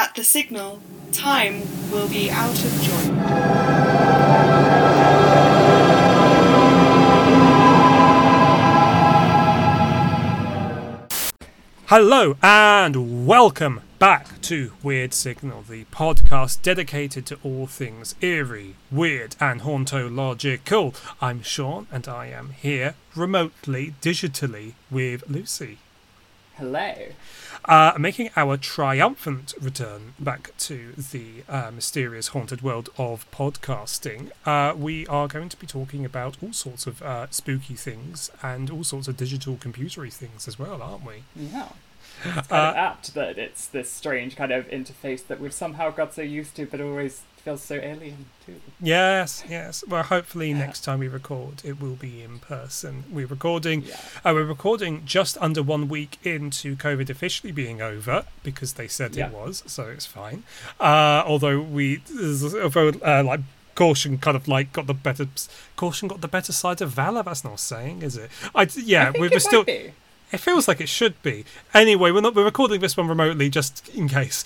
At the signal, time will be out of joint. Hello and welcome back to Weird Signal, the podcast dedicated to all things eerie, weird, and hauntological. I'm Sean and I am here remotely, digitally, with Lucy. Hello. Uh, making our triumphant return back to the uh, mysterious haunted world of podcasting, uh, we are going to be talking about all sorts of uh, spooky things and all sorts of digital computery things as well, aren't we? Yeah. It's kind Uh, of apt that it's this strange kind of interface that we've somehow got so used to, but always feels so alien too. Yes, yes. Well, hopefully next time we record, it will be in person. We're recording. Yeah. Uh, we're recording just under one week into COVID officially being over because they said Yeah. it was, so it's fine. Uh, although we, although uh, like caution kind of like got the better caution got the better side of valor. That's not saying, is it? I yeah, I think we it were still. It feels like it should be. Anyway, we're not. We're recording this one remotely, just in case.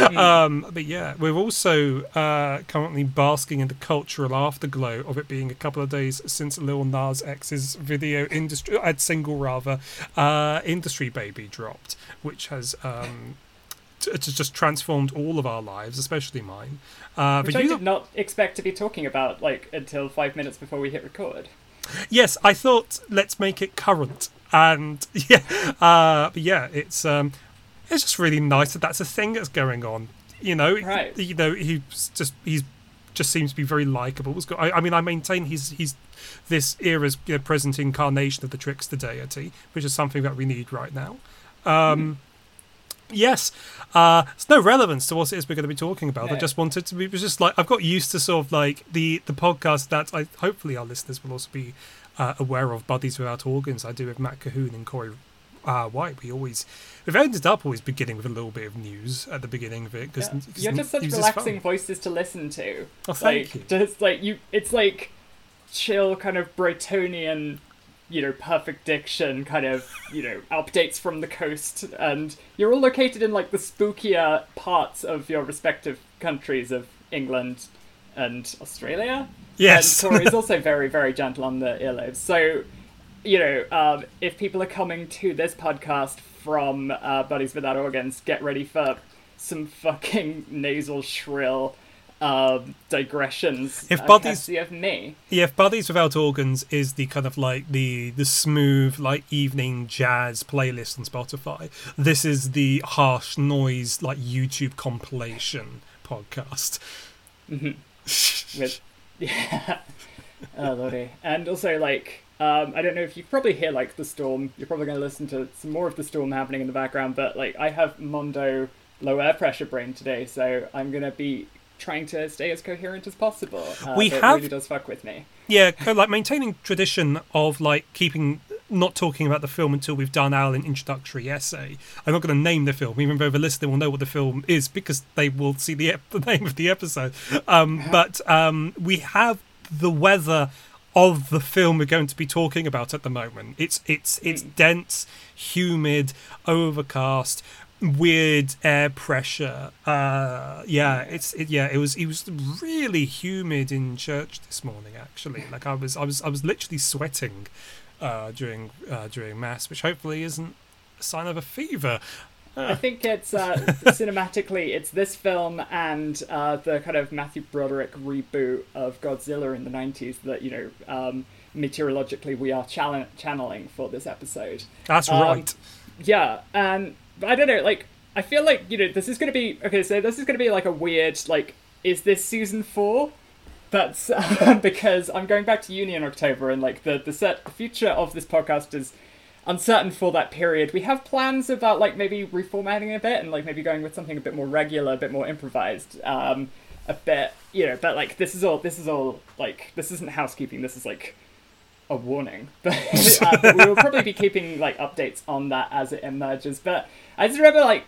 um, but yeah, we're also uh, currently basking in the cultural afterglow of it being a couple of days since Lil Nas X's video industry, uh, single rather, uh, industry baby dropped, which has. Um, t- it's just transformed all of our lives, especially mine. Uh, Which but I you did not expect to be talking about like until five minutes before we hit record. Yes, I thought let's make it current, and yeah, uh, but yeah, it's um, it's just really nice that that's a thing that's going on. You know, Right. You know, he's just he's just seems to be very likable. I, I mean, I maintain he's he's this era's you know, present incarnation of the trickster deity, which is something that we need right now. Um, Yes, uh, it's no relevance to what it is we're going to be talking about. I just wanted to be it was just like I've got used to sort of like the the podcast that I hopefully our listeners will also be uh, aware of. Buddies Without Organs. I do with Matt Cahoon and Corey uh, White. We always we've ended up always beginning with a little bit of news at the beginning of it because Yeah. You're just such relaxing voices to listen to. Oh, thank like, you. Just like you, it's like chill kind of Bretonian, you know, perfect diction kind of, you know, updates from the coast, and you're all located in like the spookier parts of your respective countries of England and Australia. Yes. And Tori is also very, very gentle on the earlobes. So, you know, um, if people are coming to this podcast from uh, Buddies Without Organs, get ready for some fucking nasal shrill um, digressions. If uh, Buddies- of me. Yeah, if Buddies Without Organs is the kind of like the the smooth like evening jazz playlist on Spotify, this is the harsh noise like YouTube compilation podcast. with yeah. Oh lordy. And also like um, i don't know if you probably hear like the storm. You're probably going to listen to some more of the storm happening in the background but like i have mondo low air pressure brain today so i'm going to be trying to stay as coherent as possible. Uh, We but it have- really does fuck with me. Yeah, like maintaining tradition of like keeping not talking about the film until we've done our introductory essay. I'm not going to name the film, even though the listener will know what the film is because they will see the, ep- the name of the episode. Um, but um, we have the weather of the film we're going to be talking about at the moment. It's it's it's dense, humid, overcast, weird air pressure. Uh, yeah, it's it, yeah. It was it was really humid in church this morning. Actually, like I was I was I was literally sweating uh, during uh, during mass, which hopefully isn't a sign of a fever. I think it's uh, cinematically, it's this film and uh, the kind of Matthew Broderick reboot of Godzilla in the '90s that you know um, meteorologically we are channel- channeling for this episode. That's Um, right. Yeah, and I don't know, like I feel like you know this is going to be okay. So this is going to be like a weird like, is this season four? That's because I'm going back to uni in October, and like the the set the future of this podcast is uncertain for that period. We have plans about like maybe reformatting a bit and like maybe going with something a bit more regular, a bit more improvised, um, a bit you know. But like this is all this is all like this isn't housekeeping. This is like a warning. But, uh, but we will probably be keeping like updates on that as it emerges. But I just remember like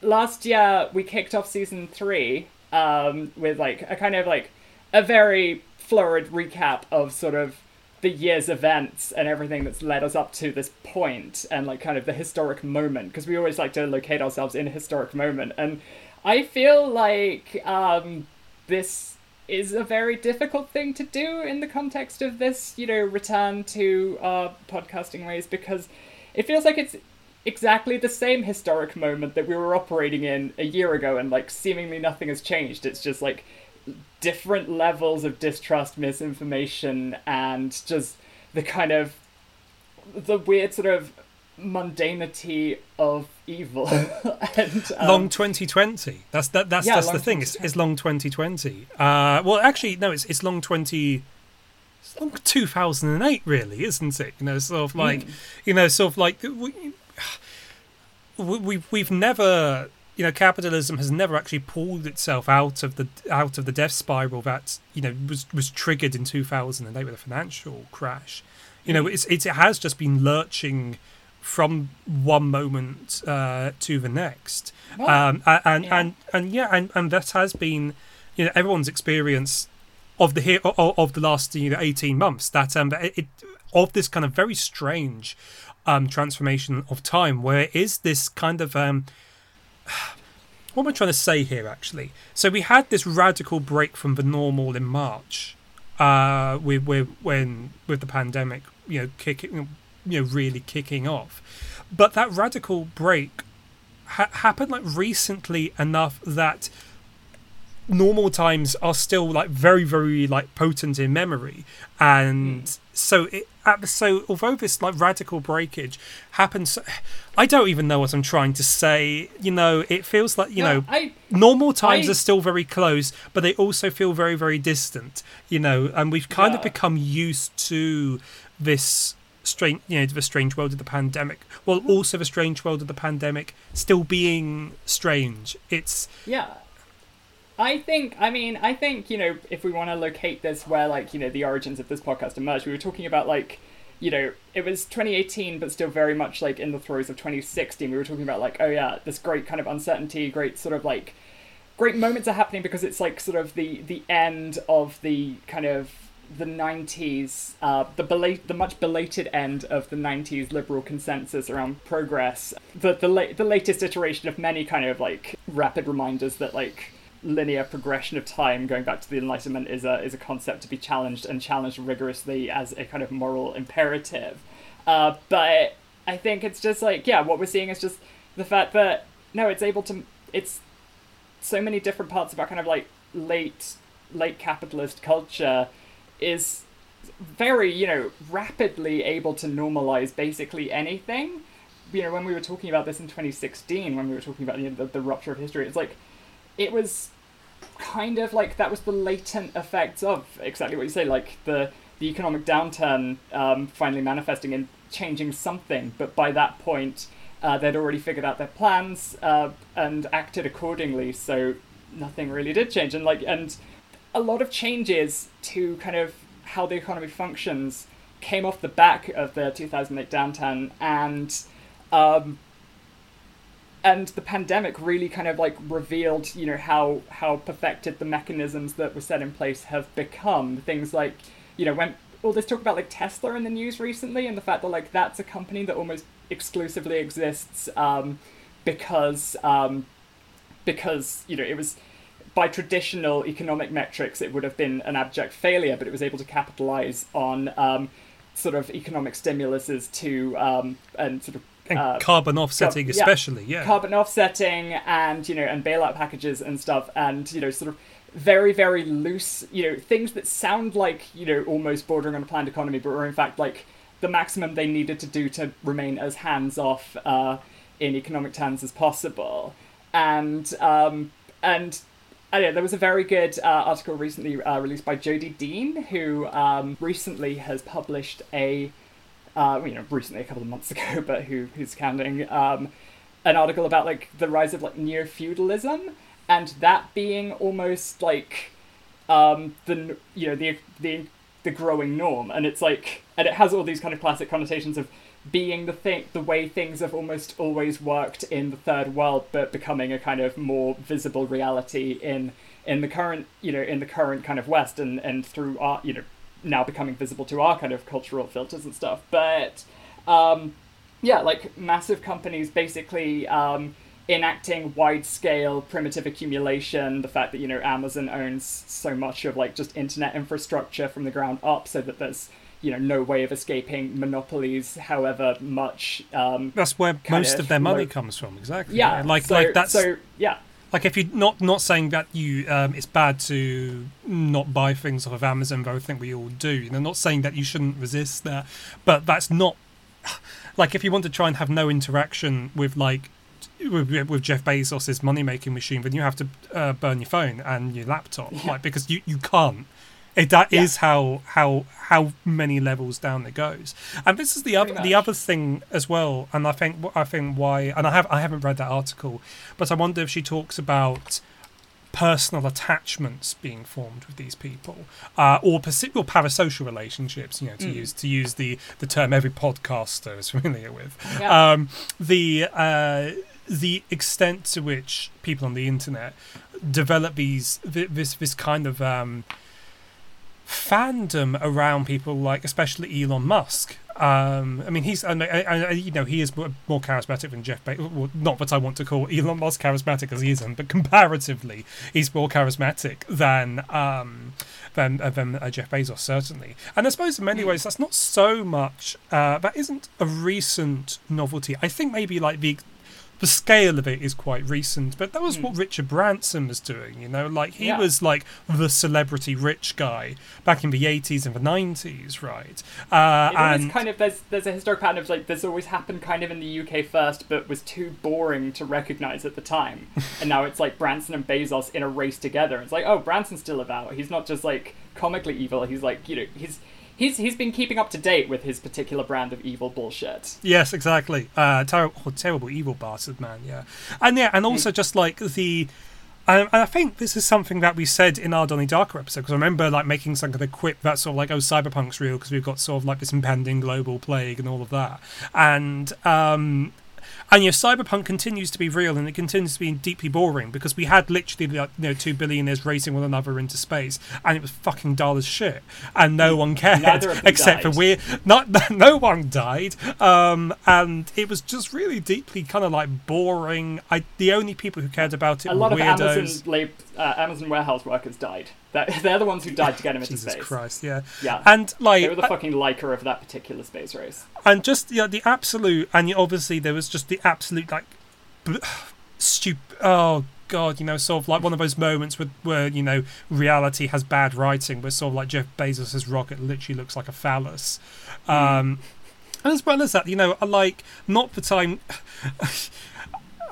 last year we kicked off season three um, with like a kind of like a very florid recap of sort of the year's events and everything that's led us up to this point and like kind of the historic moment because we always like to locate ourselves in a historic moment. And i feel like um, this is a very difficult thing to do in the context of this you know return to uh, podcasting ways because it feels like it's exactly the same historic moment that we were operating in a year ago and like seemingly nothing has changed. It's just like different levels of distrust, misinformation, and just the kind of the weird sort of mundanity of evil. and, um, long 2020. That's that. That's Yeah, that's the thing. It's, it's long 2020. Uh, well, actually, no. It's it's long 20. It's long 2008, really, isn't it? You know, sort of like, you know, sort of like we, we we've we've never. You know, capitalism has never actually pulled itself out of the out of the death spiral that you know was was triggered in 2008 with a financial crash. You know, it's, it's it has just been lurching from one moment uh, to the next. Well, um, a- and, yeah. and and yeah, and, and that has been, you know, everyone's experience of the here of, of the last you know eighteen months. That um, it, it of this kind of very strange um transformation of time, where it is this kind of um. What am I trying to say here, actually? So we had this radical break from the normal in March, uh, with, with when with the pandemic, you know, kicking, you know, really kicking off. But that radical break ha- happened like recently enough that normal times are still like very very like potent in memory and so it so although this like radical breakage happens i don't even know what i'm trying to say you know it feels like you no, know I normal times I- are still very close, but they also feel very, very distant. You know, and we've kind of become used to this strange, you know, the strange world of the pandemic. Well, Mm-hmm. also the strange world of the pandemic still being strange. It's Yeah. I think, I mean, I think, you know, if we want to locate this where, like, you know, the origins of this podcast emerged, we were talking about, like, you know, it was 2018, but still very much, like, in the throes of 2016. We were talking about, like, oh, yeah, this great kind of uncertainty, great sort of, like, great moments are happening because it's, like, sort of the, the end of the kind of the 90s, uh, the bela- the much belated end of the 90s liberal consensus around progress, the the, la- the latest iteration of many kind of like rapid reminders that like linear progression of time going back to the Enlightenment is a is a concept to be challenged and challenged rigorously as a kind of moral imperative. Uh, but I think it's just like yeah, what we're seeing is just the fact that no, it's able to it's so many different parts of our kind of like late late capitalist culture is very you know rapidly able to normalize basically anything you know when we were talking about this in 2016 when we were talking about you know, the, the rupture of history it's like it was kind of like that was the latent effects of exactly what you say like the the economic downturn um, finally manifesting and changing something. But by that point uh, they'd already figured out their plans uh, and acted accordingly. So nothing really did change. And like and a lot of changes to kind of how the economy functions came off the back of the 2008 downturn and um, and the pandemic really kind of like revealed you know how how perfected the mechanisms that were set in place have become. Things like you know when all this talk about like tesla in the news recently and the fact that like that's a company that almost exclusively exists um, because um, because you know it was by traditional economic metrics it would have been an abject failure but it was able to capitalize on um, sort of economic stimuluses to um, and sort of and uh, carbon offsetting, yeah. especially. Yeah, carbon offsetting and you know and bailout packages and stuff and you know sort of very very loose you know things that sound like you know almost bordering on a planned economy but were in fact like the maximum they needed to do to remain as hands off uh, in economic terms as possible and um, and I don't know, there was a very good uh, article recently uh, released by Jodi Dean, who um, recently has published a uh, you know, recently a couple of months ago, but who who's counting, um, an article about like the rise of like neo feudalism and that being almost like um, the you know the the the growing norm, and it's like and it has all these kind of classic connotations of being the thing the way things have almost always worked in the third world, but becoming a kind of more visible reality in in the current you know in the current kind of West and and through our you know now becoming visible to our kind of cultural filters and stuff. But um, yeah, like massive companies basically um, enacting wide scale primitive accumulation. The fact that you know Amazon owns so much of like just internet infrastructure from the ground up, so that there's you know no way of escaping monopolies, however much. Um, That's where most of of their money low- comes from. Exactly. yeah, Like so, like that's so yeah. Like if you're not not saying that you um, it's bad to not buy things off of Amazon, though I think we all do. You know, not saying that you shouldn't resist that, but that's not like if you want to try and have no interaction with like with, with Jeff Bezos's money making machine, then you have to uh, burn your phone and your laptop, Yeah. like because you you can't. It, that is Yeah. how how how many levels down it goes, and this is the other Pretty the other thing as well. And I think I think why, and I have I haven't read that article, but I wonder if she talks about personal attachments being formed with these people, uh, or, persi- parasocial relationships. You know, to Mm. use to use the the term every podcaster is familiar with. Yeah. Um, the uh, the extent to which people on the internet develop these this this kind of um, fandom around people like especially Elon Musk. Um, I mean, he's I, I, you know he is more more charismatic than Jeff Bezos. Well, not that I want to call Elon Musk charismatic as he isn't, but comparatively, he's more charismatic than um, than uh, than uh, Jeff Bezos certainly. And I suppose in many ways that's not so much. Uh, that isn't a recent novelty. I think maybe like the the scale of it is quite recent, but that was Hmm. what Richard Branson was doing. You know, like he Yeah. was like the celebrity rich guy back in the eighties and the nineties, right? Uh, and kind of there's there's a historic pattern of like this always happened kind of in the UK first, but was too boring to recognize at the time, and now it's like Branson and Bezos in a race together. It's like oh Branson's still about. He's not just like comically evil. He's like you know he's he's he's been keeping up to date with his particular brand of evil bullshit. Yes, exactly. Uh, terrible, terrible, evil bastard man. Yeah, and yeah, and also just like the. Um, and I think this is something that we said in our Donnie Darko episode because I remember like making some kind of quip that sort of like oh cyberpunk's real because we've got sort of like this impending global plague and all of that and um and yeah, cyberpunk continues to be real and it continues to be deeply boring because we had literally like, you know two billionaires racing one another into space and it was fucking dull as shit. And no one cared Neither of them except for we not no one died. Um and it was just really deeply kind of like boring. I the only people who cared about it A were lot of weirdos. Amazon uh, Amazon warehouse workers died. They're, they're the ones who died to get him into jesus space. christ yeah Yeah. and like They were the fucking Laika of that particular space race. and just yeah, the absolute, and you- obviously there was just the absolute like stupid. Oh god, you know, sort of like one of those moments where, where you know reality has bad writing, where sort of like Jeff Bezos's rocket literally looks like a phallus. Um, and as well as that, you know, I like not the I'm.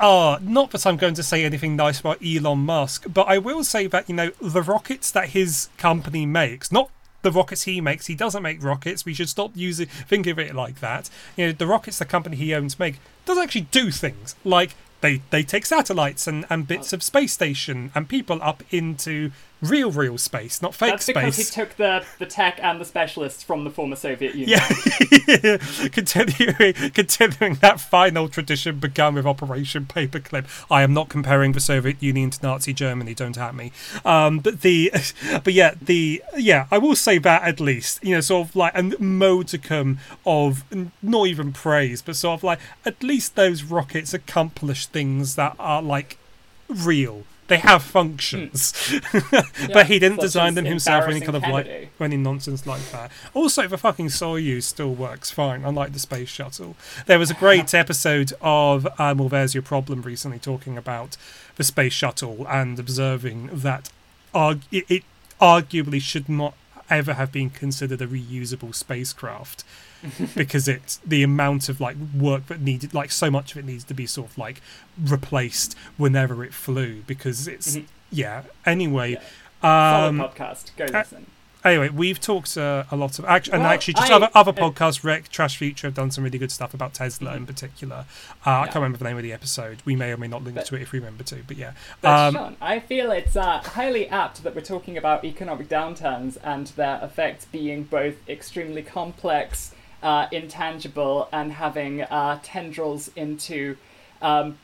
Oh, not that I'm going to say anything nice about Elon Musk, but I will say that, you know, the rockets that his company makes, not the rockets he makes, he doesn't make rockets. We should stop using think of it like that. You know, the rockets the company he owns make does actually do things. Like they they take satellites and, and bits uh, of space station and people up into real real space, not fake space. That's because he took the, the tech and the specialists from the former Soviet Union. Yeah, continuing, continuing that final tradition begun with Operation Paperclip. I am not comparing the Soviet Union to Nazi Germany. Don't at me. Um, but the, but yeah, the yeah, I will say that at least you know, sort of like a modicum of not even praise, but sort of like at least those rockets accomplish things that are like real. They have functions, but he didn't design them himself or any kind of embarrassing like or any nonsense like that. Also, the fucking Soyuz still works fine, unlike the space shuttle. There was a great episode of um, Well, There's Your Problem recently talking about the space shuttle and observing that arg- it, it arguably should not ever have been considered a reusable spacecraft because it's the amount of like work that needed like so much of it needs to be sort of like replaced whenever it flew because it's Mhm. yeah anyway Solid um podcast. Go uh, listen. Anyway, we've talked uh, a lot of actually, and actually just I- other other podcasts, Rec, Trash Future, have done some really good stuff about Tesla in Mhm. particular. Uh, I can't remember the name of the episode. We may or may not link But- to it if we remember to, but yeah. Um, Sean, I feel it's uh, highly apt that we're talking about economic downturns and their effects being both extremely complex, uh, intangible, and having uh, tendrils into um,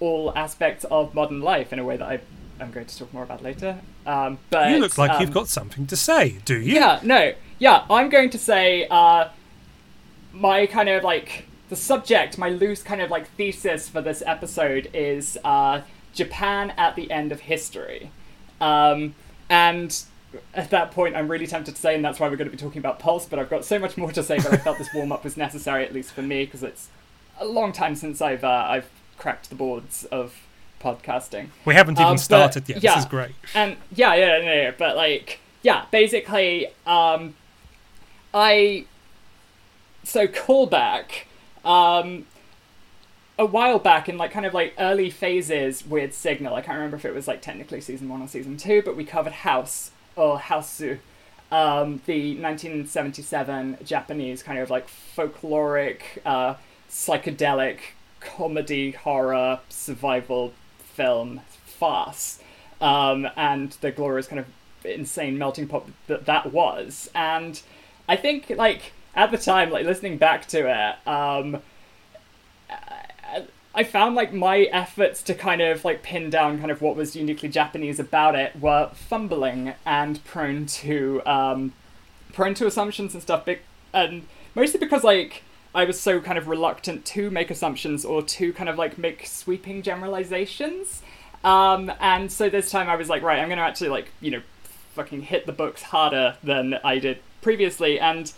all aspects of modern life in a way that I, I'm going to talk more about later. Um, but you look like um, you've got something to say, do you? Yeah, no, yeah, I'm going to say uh, my kind of like the subject, my loose kind of like thesis for this episode is uh, Japan at the end of history. Um, and at that point, I'm really tempted to say, and that's why we're going to be talking about Pulse, but I've got so much more to say, but I felt this warm up was necessary, at least for me, because it's a long time since I've, uh, I've cracked the boards of podcasting. We haven't even Um, but, started yet. yeah. This is great. And yeah, yeah, yeah, yeah, but like, yeah, basically, um, I so callback, um, a while back in like kind of like early phases with Signal. I can't remember if it was like technically season one or season two, but we covered House or Hausu, um, the 1977 Japanese kind of like folkloric, uh, psychedelic comedy horror survival film farce, um, and the glorious kind of insane melting pot that that was. And I think like at the time, like listening back to it, um, I- found like my efforts to kind of like pin down kind of what was uniquely Japanese about it were fumbling and prone to um, prone to assumptions and stuff. Big and mostly because like I was so kind of reluctant to make assumptions or to kind of like make sweeping generalizations. Um, and so this time I was like, right, I'm gonna actually like you know fucking hit the books harder than I did previously. And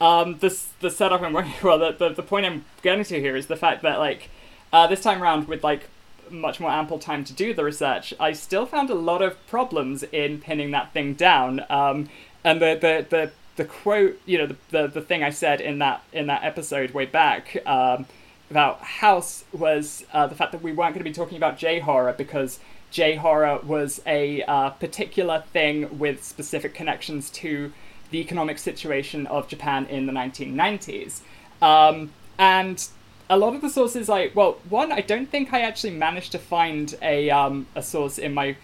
um, this the setup I'm working well the, the the point I'm getting to here is the fact that like uh, this time around with like much more ample time to do the research, I still found a lot of problems in pinning that thing down. Um, and the the the the quote, you know, the, the the thing I said in that in that episode way back um, about House was uh, the fact that we weren't going to be talking about J horror because J horror was a uh, particular thing with specific connections to the economic situation of Japan in the 1990s. Um, and a lot of the sources I well, one I don't think I actually managed to find a um, a source in my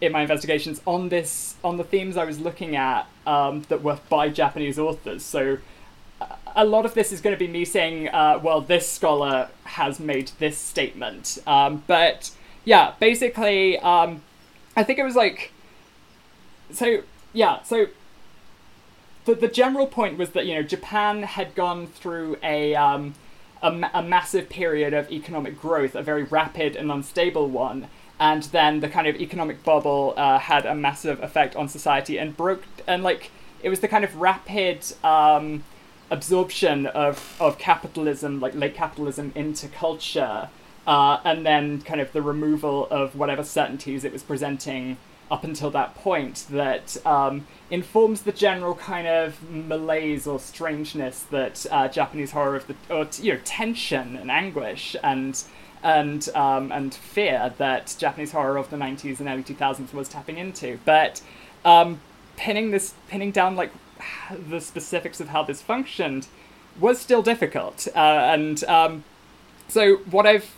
in my investigations on this on the themes I was looking at um, that were by Japanese authors. So a lot of this is going to be me saying, uh, well, this scholar has made this statement. Um, but yeah, basically, um, I think it was like so yeah so the, the general point was that you know Japan had gone through a um, a, a massive period of economic growth, a very rapid and unstable one, and then the kind of economic bubble uh, had a massive effect on society and broke and like it was the kind of rapid um, absorption of of capitalism, like late capitalism, into culture, uh, and then kind of the removal of whatever certainties it was presenting up until that point that um, informs the general kind of malaise or strangeness that uh, Japanese horror of the or you know tension and anguish and and um, and fear that Japanese horror of the 90s and early 2000s was tapping into. But um, pinning this pinning down like the specifics of how this functioned was still difficult. Uh, and um, so what I've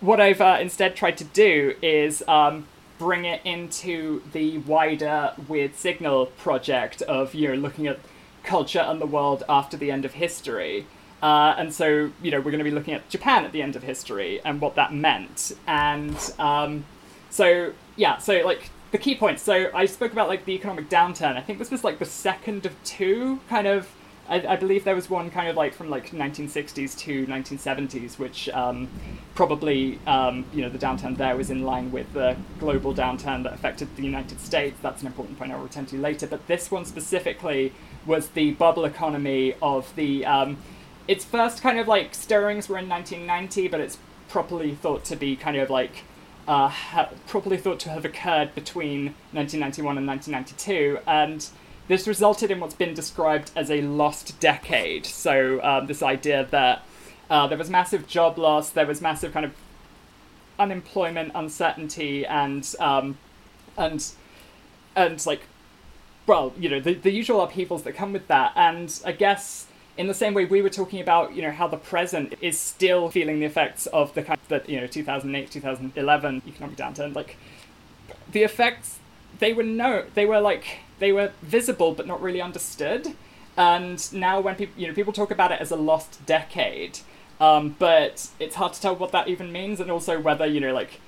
what I've uh, instead tried to do is um, bring it into the wider Weird Signal project of you know looking at culture and the world after the end of history. Uh, and so, you know, we're going to be looking at Japan at the end of history and what that meant. And um, so, yeah, so like the key points. So I spoke about like the economic downturn. I think this was like the second of two kind of. I, I believe there was one kind of like from like 1960s to 1970s, which um, probably um, you know the downturn there was in line with the global downturn that affected the United States. That's an important point I'll return to later. But this one specifically was the bubble economy of the. Its first kind of like stirrings were in 1990, but it's properly thought to be kind of like uh, ha- properly thought to have occurred between 1991 and 1992, and this resulted in what's been described as a lost decade. So um, this idea that uh, there was massive job loss, there was massive kind of unemployment, uncertainty, and um, and and like well, you know, the, the usual upheavals that come with that. And I guess in the same way we were talking about, you know, how the present is still feeling the effects of the kind of, that, you know, 2008, 2011 economic downturn, like the effects, they were no, they were like, they were visible but not really understood. And now when people, you know, people talk about it as a lost decade, um, but it's hard to tell what that even means and also whether, you know, like,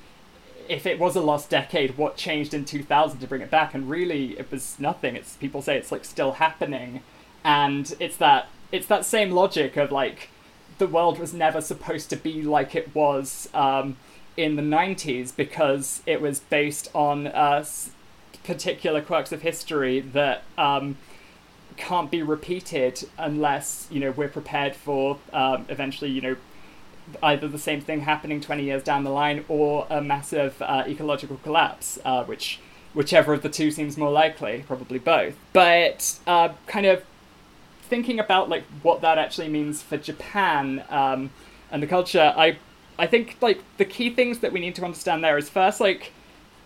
if it was a lost decade, what changed in 2000 to bring it back? And really, it was nothing. It's people say it's like still happening. and it's that it's that same logic of like the world was never supposed to be like it was um, in the 90s because it was based on uh, particular quirks of history that um, can't be repeated unless you know we're prepared for um, eventually you know either the same thing happening 20 years down the line or a massive uh, ecological collapse uh, which whichever of the two seems more likely probably both. But uh, kind of thinking about like what that actually means for Japan um, and the culture, I I think like the key things that we need to understand there is first like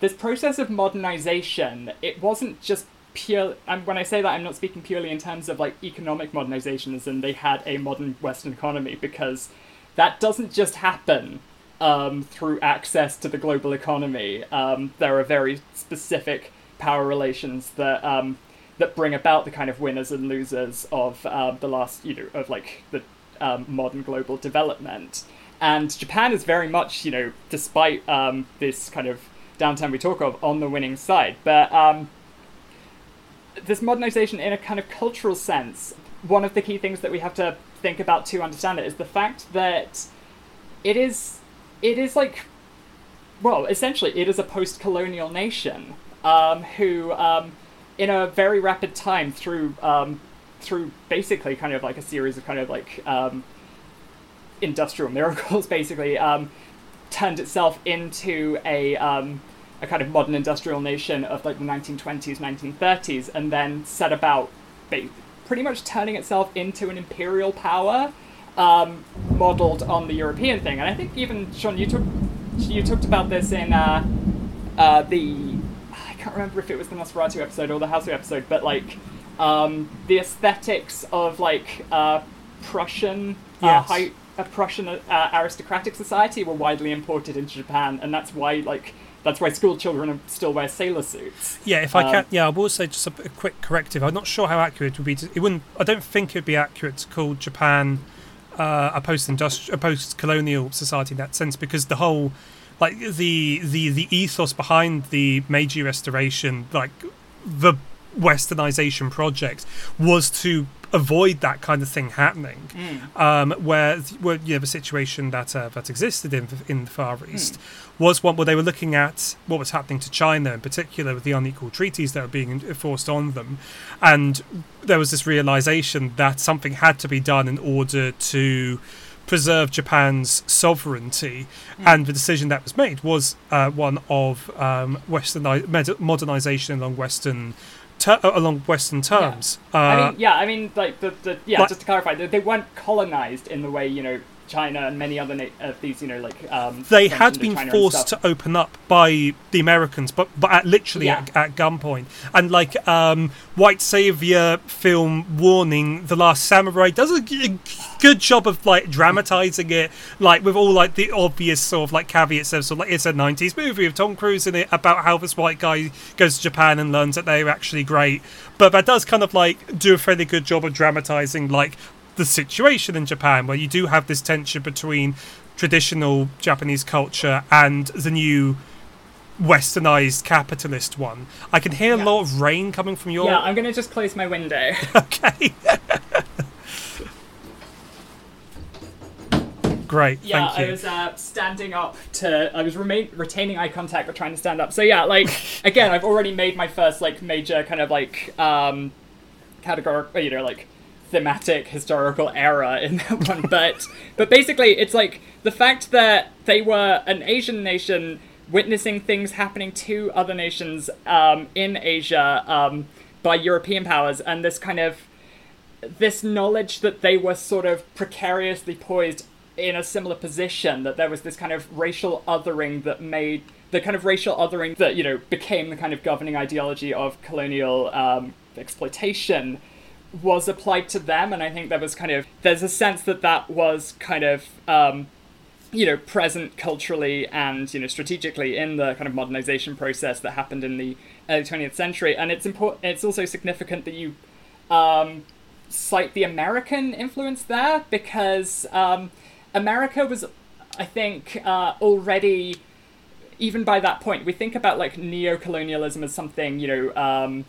this process of modernization. It wasn't just pure. And when I say that, I'm not speaking purely in terms of like economic modernization, as in they had a modern Western economy, because that doesn't just happen um, through access to the global economy. Um, there are very specific power relations that um, that bring about the kind of winners and losers of um, the last, you know, of like the um, modern global development. And Japan is very much, you know, despite um, this kind of downturn we talk of, on the winning side. But um, this modernization, in a kind of cultural sense, one of the key things that we have to think about to understand it is the fact that it is, it is like, well, essentially, it is a post-colonial nation um, who um, in a very rapid time through um, through basically kind of like a series of kind of like um, industrial miracles, basically um, turned itself into a um, a kind of modern industrial nation of like the 1920s, 1930s, and then set about ba- pretty much turning itself into an imperial power. Um, modeled on the European thing, and I think even Sean, you took you talked about this in uh, uh, the can't remember if it was the Nosferatu episode or the House episode, but like um, the aesthetics of like uh, Prussian uh, Yes. high, uh, Prussian uh, aristocratic society were widely imported into Japan, and that's why like that's why school children still wear sailor suits. Yeah, if I Um, can, yeah, I will say just a, a quick corrective. I'm not sure how accurate it would be. To, it wouldn't. I don't think it would be accurate to call Japan uh, a post-industrial, a post-colonial society in that sense, because the whole, like the the the ethos behind the Meiji Restoration, like the Westernization project, was to avoid that kind of thing happening. Um, where, where you know the situation that uh, that existed in the, in the Far East was one where they were looking at what was happening to China in particular with the unequal treaties that were being enforced on them, and there was this realization that something had to be done in order to preserve Japan's sovereignty, and the decision that was made was uh, one of um, Western modernization along Western. Ter- uh, along Western terms, uh, I mean, yeah, I mean, like the, the yeah, Like- just to clarify, they, they weren't colonized in the way you know China and many other na- of these, you know, like um, they had been forced to open up by the Americans, but but at literally Yeah. at, at gunpoint. And like um, white savior film warning, The Last Samurai does a, g- good job of like dramatizing it, like with all like the obvious sort of like caveats of sort of like it's a '90s movie with Tom Cruise in it about how this white guy goes to Japan and learns that they're actually great. But that does kind of like do a fairly good job of dramatizing like the situation in Japan, where you do have this tension between traditional Japanese culture and the new westernized capitalist one. I can hear a lot of rain coming from your. Yeah, I'm gonna just close my window. Okay. Great. Yeah, thank you. I was uh, standing up to. I was remain, retaining eye contact, but trying to stand up. So yeah, like again, I've already made my first like major kind of like um, categorical, you know, like thematic historical error in that one. But but basically, it's like the fact that they were an Asian nation witnessing things happening to other nations um, in Asia um, by European powers, and this kind of this knowledge that they were sort of precariously poised in a similar position, that there was this kind of racial othering that made the kind of racial othering that, you know, became the kind of governing ideology of colonial um, exploitation was applied to them. And I think there was kind of, there's a sense that that was kind of, um, you know, present culturally and, you know, strategically in the kind of modernization process that happened in the early 20th century. And it's important, it's also significant that you, um, cite the American influence there because um, America was, I think, uh, already even by that point we think about like neo-colonialism as something you know um,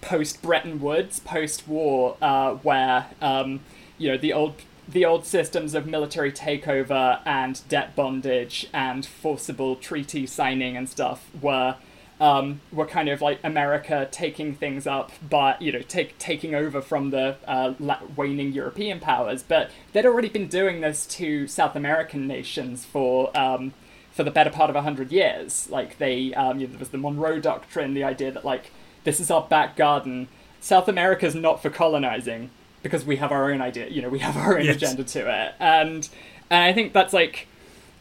post Bretton Woods, post war, uh, where um, you know the old the old systems of military takeover and debt bondage and forcible treaty signing and stuff were um, were kind of like America taking things up, but you know, take taking over from the uh, waning European powers. But they'd already been doing this to South American nations for um, for the better part of hundred years. Like they, um, you know, there was the Monroe Doctrine, the idea that like this is our back garden. South America's not for colonizing because we have our own idea. You know, we have our own yes. agenda to it, and and I think that's like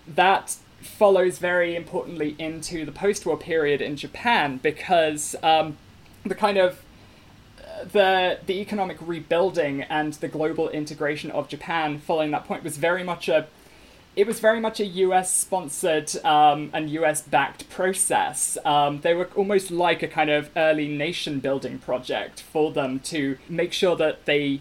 that follows very importantly into the post-war period in Japan because um, the kind of uh, the the economic rebuilding and the global integration of Japan following that point was very much a it was very much a US sponsored um, and US backed process. Um, they were almost like a kind of early nation building project for them to make sure that they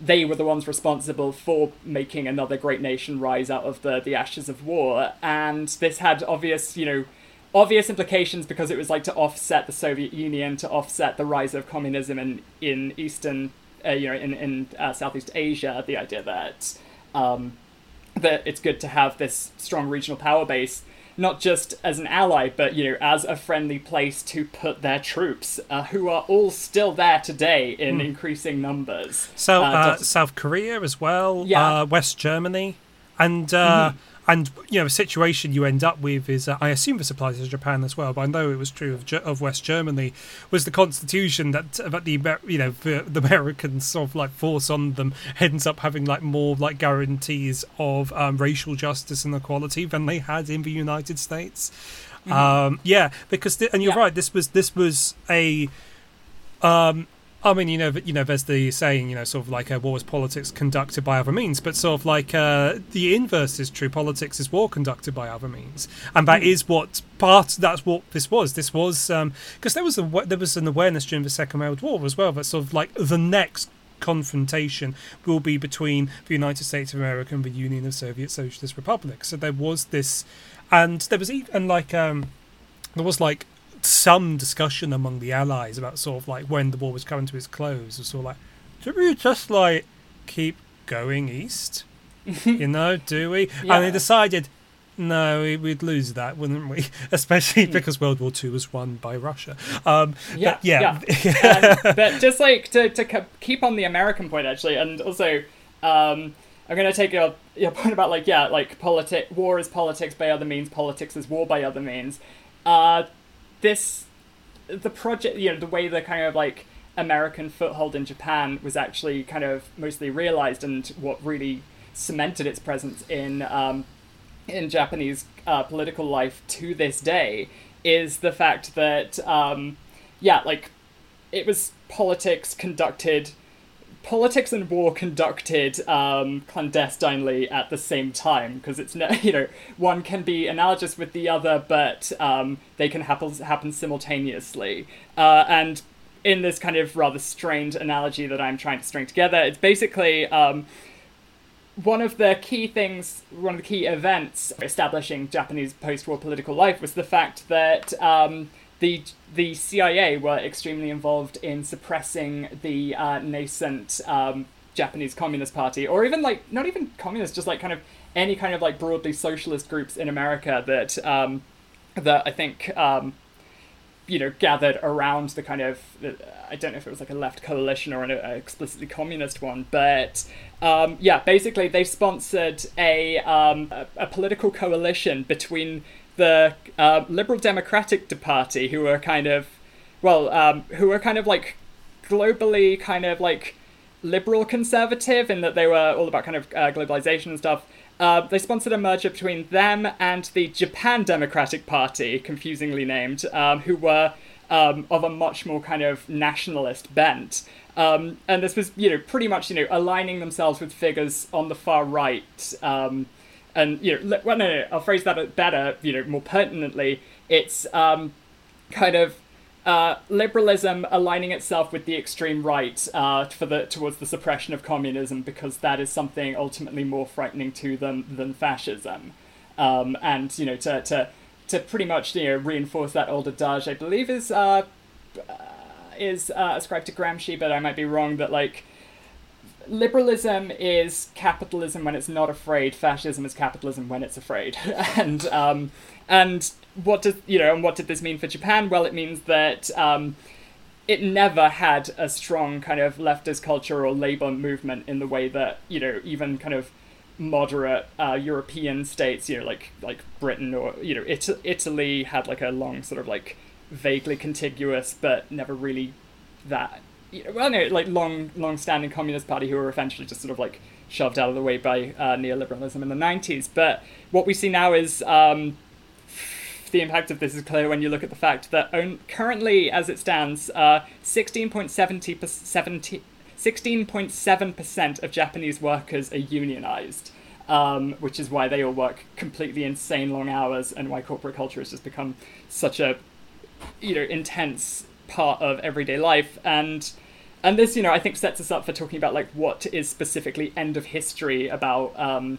they were the ones responsible for making another great nation rise out of the, the ashes of war. And this had obvious, you know, obvious implications because it was like to offset the Soviet Union, to offset the rise of communism in, in Eastern, uh, you know, in, in uh, Southeast Asia, the idea that, um, that it's good to have this strong regional power base not just as an ally, but you know, as a friendly place to put their troops, uh, who are all still there today in mm. increasing numbers. So, uh, uh, South Korea as well, yeah. Uh, West Germany, and uh, mm-hmm and you know, the situation you end up with is, uh, I assume this applies to Japan as well, but I know it was true of, of West Germany, was the constitution that that the you know the, the Americans sort of like force on them ends up having like more like guarantees of um, racial justice and equality than they had in the United States. Mm-hmm. Um, yeah, because th- and you're yeah. right. This was this was a um, I mean, you know, you know, there's the saying, you know, sort of like uh, war is politics conducted by other means, but sort of like uh, the inverse is true. Politics is war conducted by other means, and that mm. what part. That's what this was. This was because um, there was a there was an awareness during the Second World War as well that sort of like the next confrontation will be between the United States of America and the Union of Soviet Socialist Republics. So there was this, and there was even like um, there was like some discussion among the allies about sort of like when the war was coming to its close, was sort of like, do we just like keep going east? you know, do we? Yeah. And they decided, no, we'd lose that, wouldn't we? Especially hmm. because World War Two was won by Russia. Um, yeah, yeah. yeah. um, but just like to, to keep on the American point, actually, and also, um, I'm going to take your, your point about like, yeah, like politic, war is politics by other means, politics is war by other means. Uh, this the project you know the way the kind of like American foothold in Japan was actually kind of mostly realized and what really cemented its presence in um, in Japanese uh, political life to this day is the fact that um, yeah like it was politics conducted politics and war conducted um, clandestinely at the same time because it's you know one can be analogous with the other but um, they can happen happen simultaneously. Uh, and in this kind of rather strained analogy that I'm trying to string together it's basically um, one of the key things one of the key events establishing Japanese post-war political life was the fact that um, the the CIA were extremely involved in suppressing the uh, nascent um, Japanese Communist Party, or even like not even communist, just like kind of any kind of like broadly socialist groups in America that um, that I think um, you know gathered around the kind of I don't know if it was like a left coalition or an explicitly communist one, but um, yeah, basically they sponsored a, um, a, a political coalition between the uh, Liberal Democratic Party, who are kind of, well, um, who are kind of like globally kind of like liberal conservative in that they were all about kind of uh, globalization and stuff. Uh, they sponsored a merger between them and the Japan Democratic Party, confusingly named, um, who were um, of a much more kind of nationalist bent. Um, and this was, you know, pretty much, you know, aligning themselves with figures on the far right. And you know, well, no, no, I'll phrase that better. You know, more pertinently, it's um, kind of uh, liberalism aligning itself with the extreme right uh, for the towards the suppression of communism because that is something ultimately more frightening to them than fascism, um, and you know to to to pretty much you know reinforce that old adage I believe is uh, is uh, ascribed to Gramsci, but I might be wrong. That like liberalism is capitalism when it's not afraid. Fascism is capitalism when it's afraid. and um, and what does you know? And what did this mean for Japan? Well, it means that. Um, it never had a strong kind of leftist culture or labor movement in the way that you know even kind of moderate uh, European states, you know, like like Britain or you know It- Italy had like a long sort of like vaguely contiguous but never really that well no like long long standing communist party who were eventually just sort of like shoved out of the way by uh, neoliberalism in the 90s but what we see now is um, the impact of this is clear when you look at the fact that on, currently, as it stands, uh, 16.70 16.7% of Japanese workers are unionized, um, which is why they all work completely insane long hours and why corporate culture has just become such a you know intense part of everyday life. And and this you know I think sets us up for talking about like what is specifically end of history about um,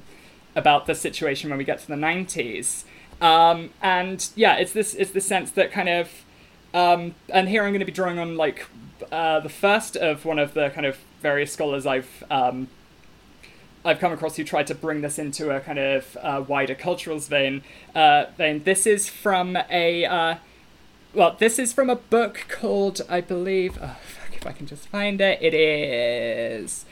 about the situation when we get to the 90s um, and yeah it's this it's the sense that kind of um, and here I'm going to be drawing on like uh, the first of one of the kind of various scholars I've um, I've come across who tried to bring this into a kind of uh, wider culturals vein. Uh, vein. This is from a uh, well, this is from a book called I believe. Oh, if I can just find it, it is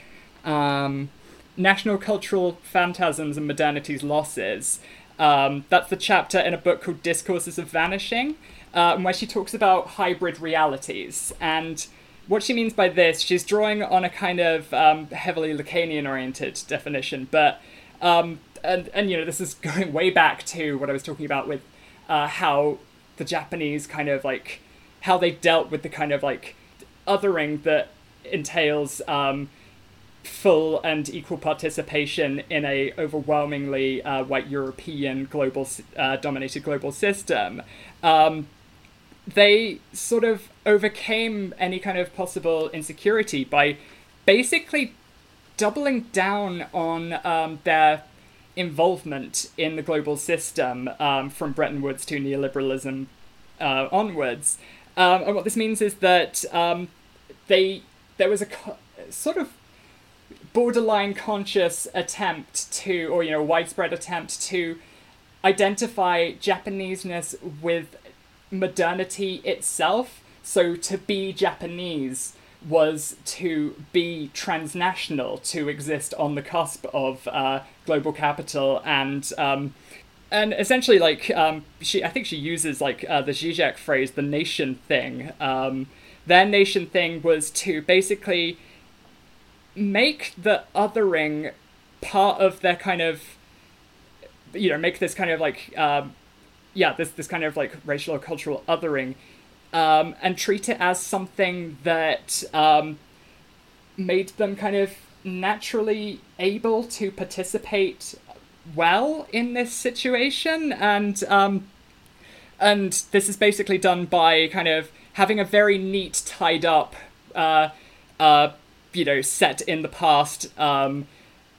um, National Cultural Phantasms and Modernity's Losses. Um, that's the chapter in a book called Discourses of Vanishing, uh, where she talks about hybrid realities and what she means by this, she's drawing on a kind of um, heavily Lacanian oriented definition, but um, and and you know this is going way back to what I was talking about with uh, how the Japanese kind of like how they dealt with the kind of like othering that entails um, full and equal participation in a overwhelmingly uh, white European global uh, dominated global system. Um, they sort of overcame any kind of possible insecurity by basically doubling down on um, their involvement in the global system um, from Bretton Woods to neoliberalism uh, onwards. Um, and what this means is that um, they there was a co- sort of borderline conscious attempt to, or you know, widespread attempt to identify Japaneseness with modernity itself. So to be Japanese was to be transnational, to exist on the cusp of uh, global capital, and um, and essentially like um, she, I think she uses like uh, the Zizek phrase, the nation thing. Um, their nation thing was to basically make the othering part of their kind of you know make this kind of like um, yeah, this this kind of like racial or cultural othering, um, and treat it as something that um, made them kind of naturally able to participate well in this situation, and um, and this is basically done by kind of having a very neat, tied up, uh, uh, you know, set in the past um,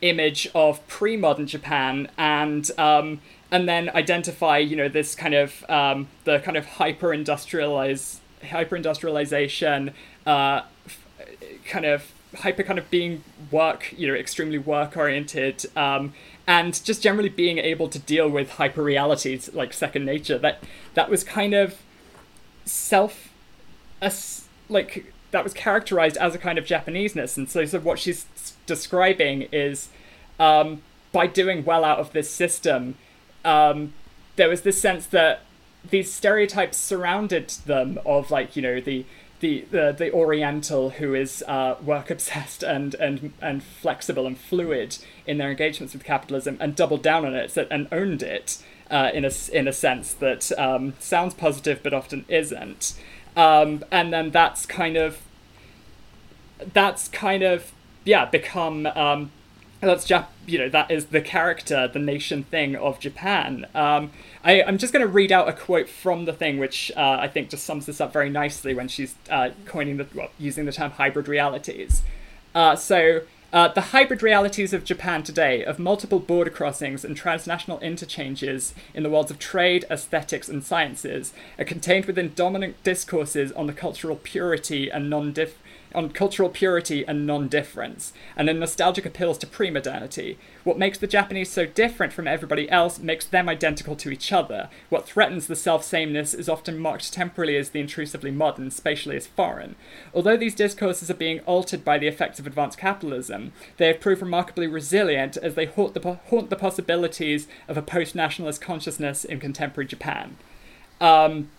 image of pre-modern Japan, and um, and then identify you know this kind of um, the kind of hyper industrialize hyper industrialization uh, f- kind of hyper kind of being work you know extremely work oriented um, and just generally being able to deal with hyper realities like second nature that that was kind of self as like that was characterized as a kind of Japaneseness. And so so what she's describing is um, by doing well out of this system um, there was this sense that these stereotypes surrounded them of like you know the the the, Oriental who is uh, work obsessed and and and flexible and fluid in their engagements with capitalism and doubled down on it and owned it uh, in a in a sense that um, sounds positive but often isn't. Um, and then that's kind of that's kind of yeah become um, that's Jap- you know that is the character the nation thing of japan um, I, i'm just going to read out a quote from the thing which uh, i think just sums this up very nicely when she's uh, coining the well, using the term hybrid realities. Uh, so Uh, the hybrid realities of Japan today, of multiple border crossings and transnational interchanges in the worlds of trade, aesthetics, and sciences, are contained within dominant discourses on the cultural purity and non on cultural purity and non-difference, and in nostalgic appeals to pre-modernity. What makes the Japanese so different from everybody else makes them identical to each other. What threatens the self-sameness is often marked temporally as the intrusively modern, spatially as foreign. Although these discourses are being altered by the effects of advanced capitalism, they have proved remarkably resilient as they haunt the, haunt the possibilities of a post-nationalist consciousness in contemporary Japan. Um,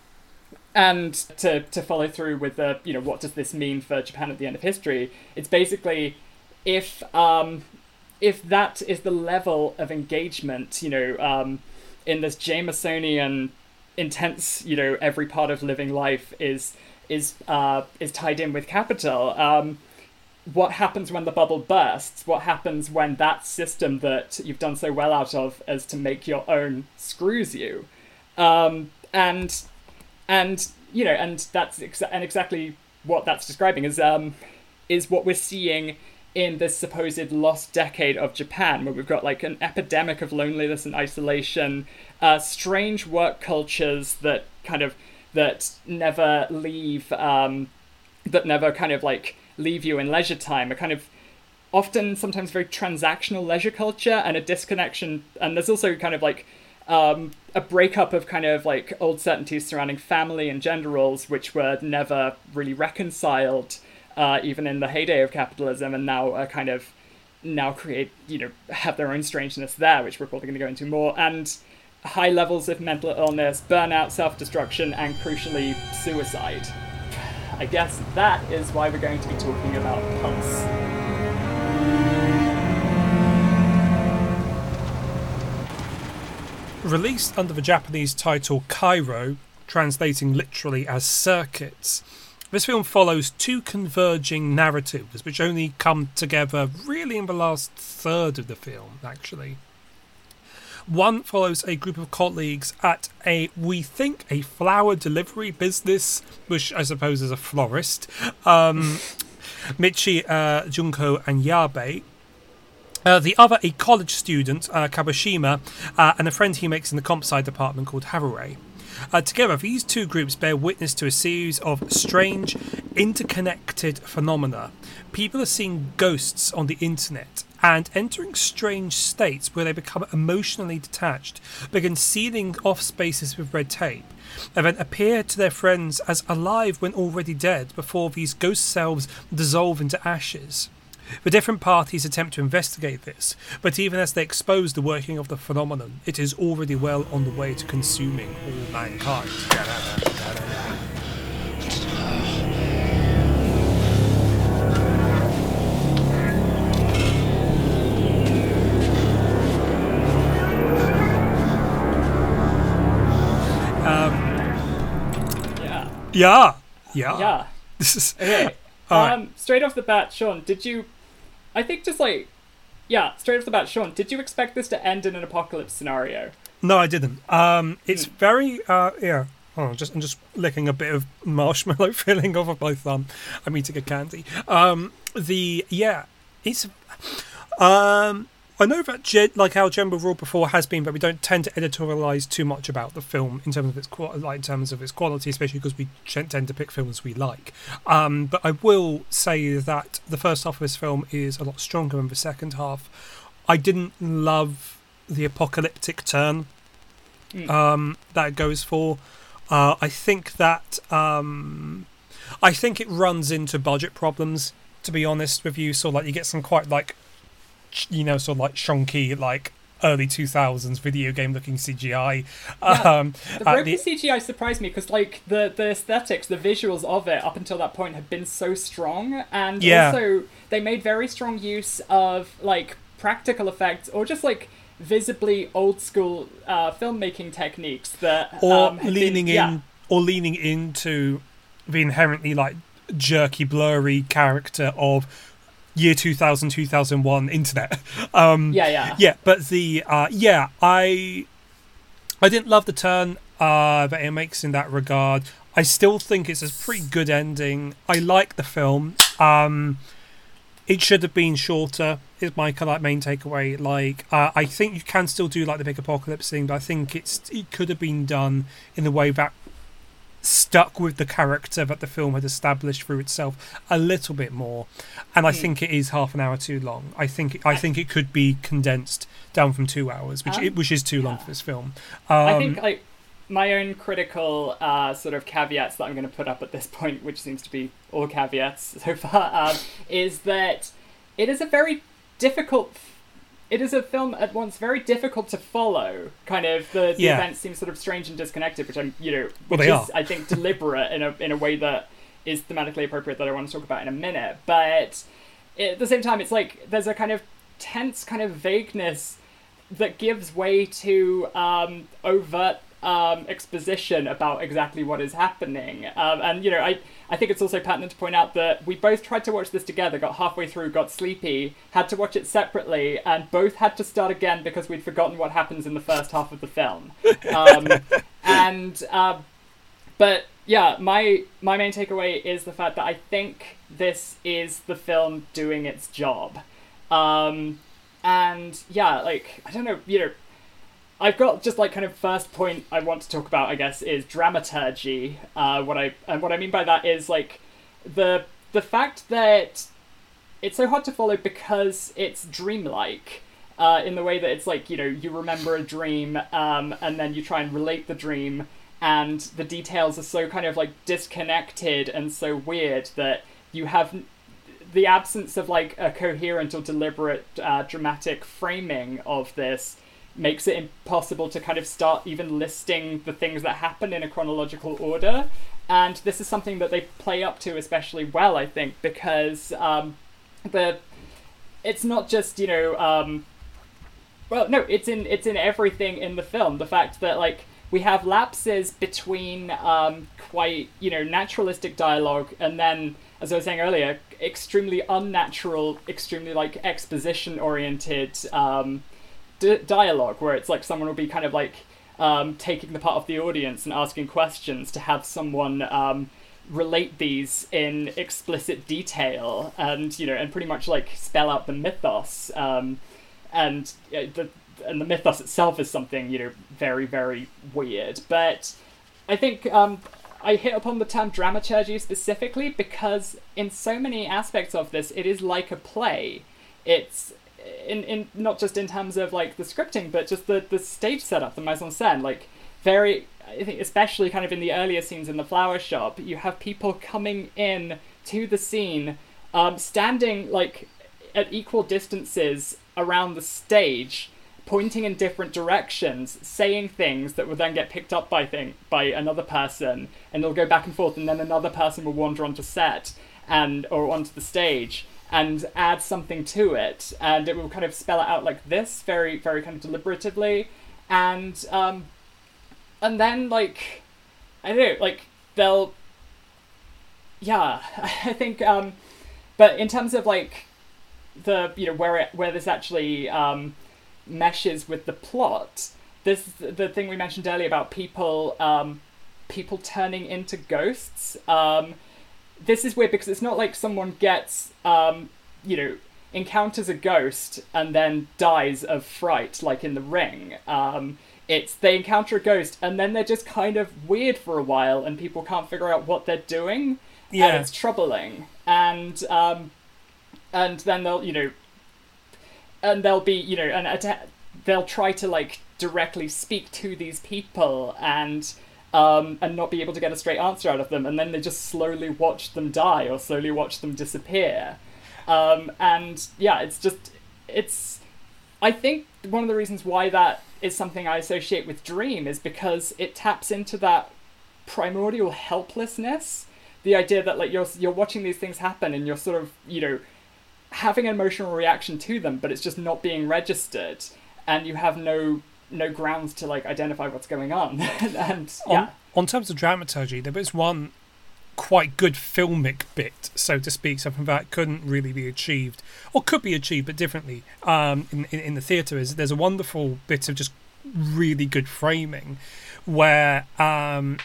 and to, to follow through with the, you know, what does this mean for Japan at the end of history? It's basically if um, if that is the level of engagement, you know, um, in this Jamesonian intense, you know, every part of living life is is uh, is tied in with capital. Um, what happens when the bubble bursts? What happens when that system that you've done so well out of as to make your own screws you? Um, and and you know, and that's exa- and exactly what that's describing is um, is what we're seeing in this supposed lost decade of Japan, where we've got like an epidemic of loneliness and isolation, uh, strange work cultures that kind of that never leave, um, that never kind of like leave you in leisure time, a kind of often sometimes very transactional leisure culture and a disconnection, and there's also kind of like um, a breakup of kind of like old certainties surrounding family and gender roles, which were never really reconciled, uh, even in the heyday of capitalism, and now are kind of now create you know have their own strangeness there, which we're probably going to go into more, and high levels of mental illness, burnout, self-destruction, and crucially suicide. I guess that is why we're going to be talking about Pulse. Released under the Japanese title Kairo, translating literally as circuits, this film follows two converging narratives which only come together really in the last third of the film, actually. One follows a group of colleagues at a, we think, a flower delivery business, which I suppose is a florist. Um, Michi, uh, Junko, and Yabe, uh, the other, a college student, uh, Kawashima, uh, and a friend he makes in the comp sci department called Harue. Uh, together, these two groups bear witness to a series of strange, interconnected phenomena. People are seeing ghosts on the internet and entering strange states where they become emotionally detached, begin sealing off spaces with red tape, and then appear to their friends as alive when already dead before these ghost selves dissolve into ashes. The different parties attempt to investigate this, but even as they expose the working of the phenomenon, it is already well on the way to consuming all mankind. Yeah. Yeah, yeah, Yeah. This is Okay. All right. Um, straight off the bat, Sean, did you? I think just like, yeah, straight off the bat, Sean, did you expect this to end in an apocalypse scenario? no, I didn't. Um, it's very uh, yeah. Oh, just I'm just licking a bit of marshmallow filling off of my thumb. I'm eating a candy. Um, the yeah, it's um. I know that like our general rule before has been that we don't tend to editorialize too much about the film in terms of its qual- like in terms of its quality, especially because we ch- tend to pick films we like. Um, but I will say that the first half of this film is a lot stronger than the second half. I didn't love the apocalyptic turn um, that it goes for. Uh, I think that um, I think it runs into budget problems. To be honest with you, so like you get some quite like you know sort of like shonky like early 2000s video game looking CGI. Yeah, um, The broken CGI surprised me because, like, the the aesthetics, the visuals of it up until that point had been so strong, and Yeah. also they made very strong use of like practical effects or just like visibly old school uh, filmmaking techniques that or um, leaning been, in yeah. or leaning into the inherently like jerky blurry character of year 2000 2001 internet um Yeah, yeah. yeah but the uh yeah i i didn't love the turn uh that it makes in that regard i still think it's a pretty good ending i like the film um it should have been shorter. Is my kind of like main takeaway. Like, uh, I think you can still do like the big apocalypse thing, but I think it's it could have been done in the way that stuck with the character that the film had established through itself a little bit more. And I Hmm. think it is half an hour too long. I think I think it could be condensed down from two hours, which Um, it, which is too long for this film. Um, I think like my own critical uh, sort of caveats that I'm going to put up at this point, which seems to be all caveats so far, um, is that it is a very difficult. It is a film at once very difficult to follow. Kind of the, the Yeah. events seem sort of strange and disconnected, which I'm you know, Well, which they is are. I think deliberate in a in a way that is thematically appropriate that I want to talk about in a minute. But at the same time, it's like there's a kind of tense kind of vagueness that gives way to um, overt um, exposition about exactly what is happening. Um, and you know, I I think it's also pertinent to point out that we both tried to watch this together, got halfway through, got sleepy, had to watch it separately, and both had to start again because we'd forgotten what happens in the first half of the film. Um, and um, but yeah, my my main takeaway is the fact that I think this is the film doing its job. Um, and yeah, like I don't know, you know, I've got just like kind of first point I want to talk about, I guess, is dramaturgy. Uh, what I and what I mean by that is like the the fact that it's so hard to follow because it's dreamlike. Uh, in the way that it's like you know you remember a dream um, and then you try and relate the dream and the details are so kind of like disconnected and so weird that you have the absence of like a coherent or deliberate uh, dramatic framing of this makes it impossible to kind of start even listing the things that happen in a chronological order. And this is something that they play up to especially well i think because um, the it's not just you know um, well no it's in it's in everything in the film. The fact that like we have lapses between um, quite you know naturalistic dialogue and then as i was saying earlier extremely unnatural extremely like exposition oriented um, d- dialogue where it's like someone will be kind of like um, taking the part of the audience and asking questions to have someone um, relate these in explicit detail and you know and pretty much like spell out the mythos um, and uh, the and the mythos itself is something you know very very weird. But i think um, i hit upon the term dramaturgy specifically because in so many aspects of this it is like a play. It's in, in not just in terms of like the scripting but just the, the stage setup the mise en scène like very i think especially kind of in the earlier scenes in the flower shop you have people coming in to the scene um, standing like at equal distances around the stage pointing in different directions saying things that will then get picked up by thing by another person and they'll go back and forth and then another person will wander onto set and or onto the stage and add something to it and it will kind of spell it out like this very very kind of deliberatively. And um and then like i don't know like they'll yeah i think um but in terms of like the you know where it where this actually um meshes with the plot this the thing we mentioned earlier about people um people turning into ghosts um this is weird because it's not like someone gets um you know encounters a ghost and then dies of fright like in the ring. Um it's they encounter a ghost and then they're just kind of weird for a while and people can't figure out what they're doing. And Yeah. it's troubling. And um and then they'll you know and they'll be you know and atta- they'll try to like directly speak to these people and um, and not be able to get a straight answer out of them and then they just slowly watch them die or slowly watch them disappear. Um, and yeah it's just it's i think one of the reasons why that is something i associate with dream is because it taps into that primordial helplessness. The idea that like you're you're watching these things happen and you're sort of you know having an emotional reaction to them but it's just not being registered. And you have no no grounds to like identify what's going on and yeah on, on terms of dramaturgy, there was one quite good filmic bit, so to speak, something that couldn't really be achieved, or could be achieved but differently um, in, in, in the theatre. Is there's a wonderful bit of just really good framing where um,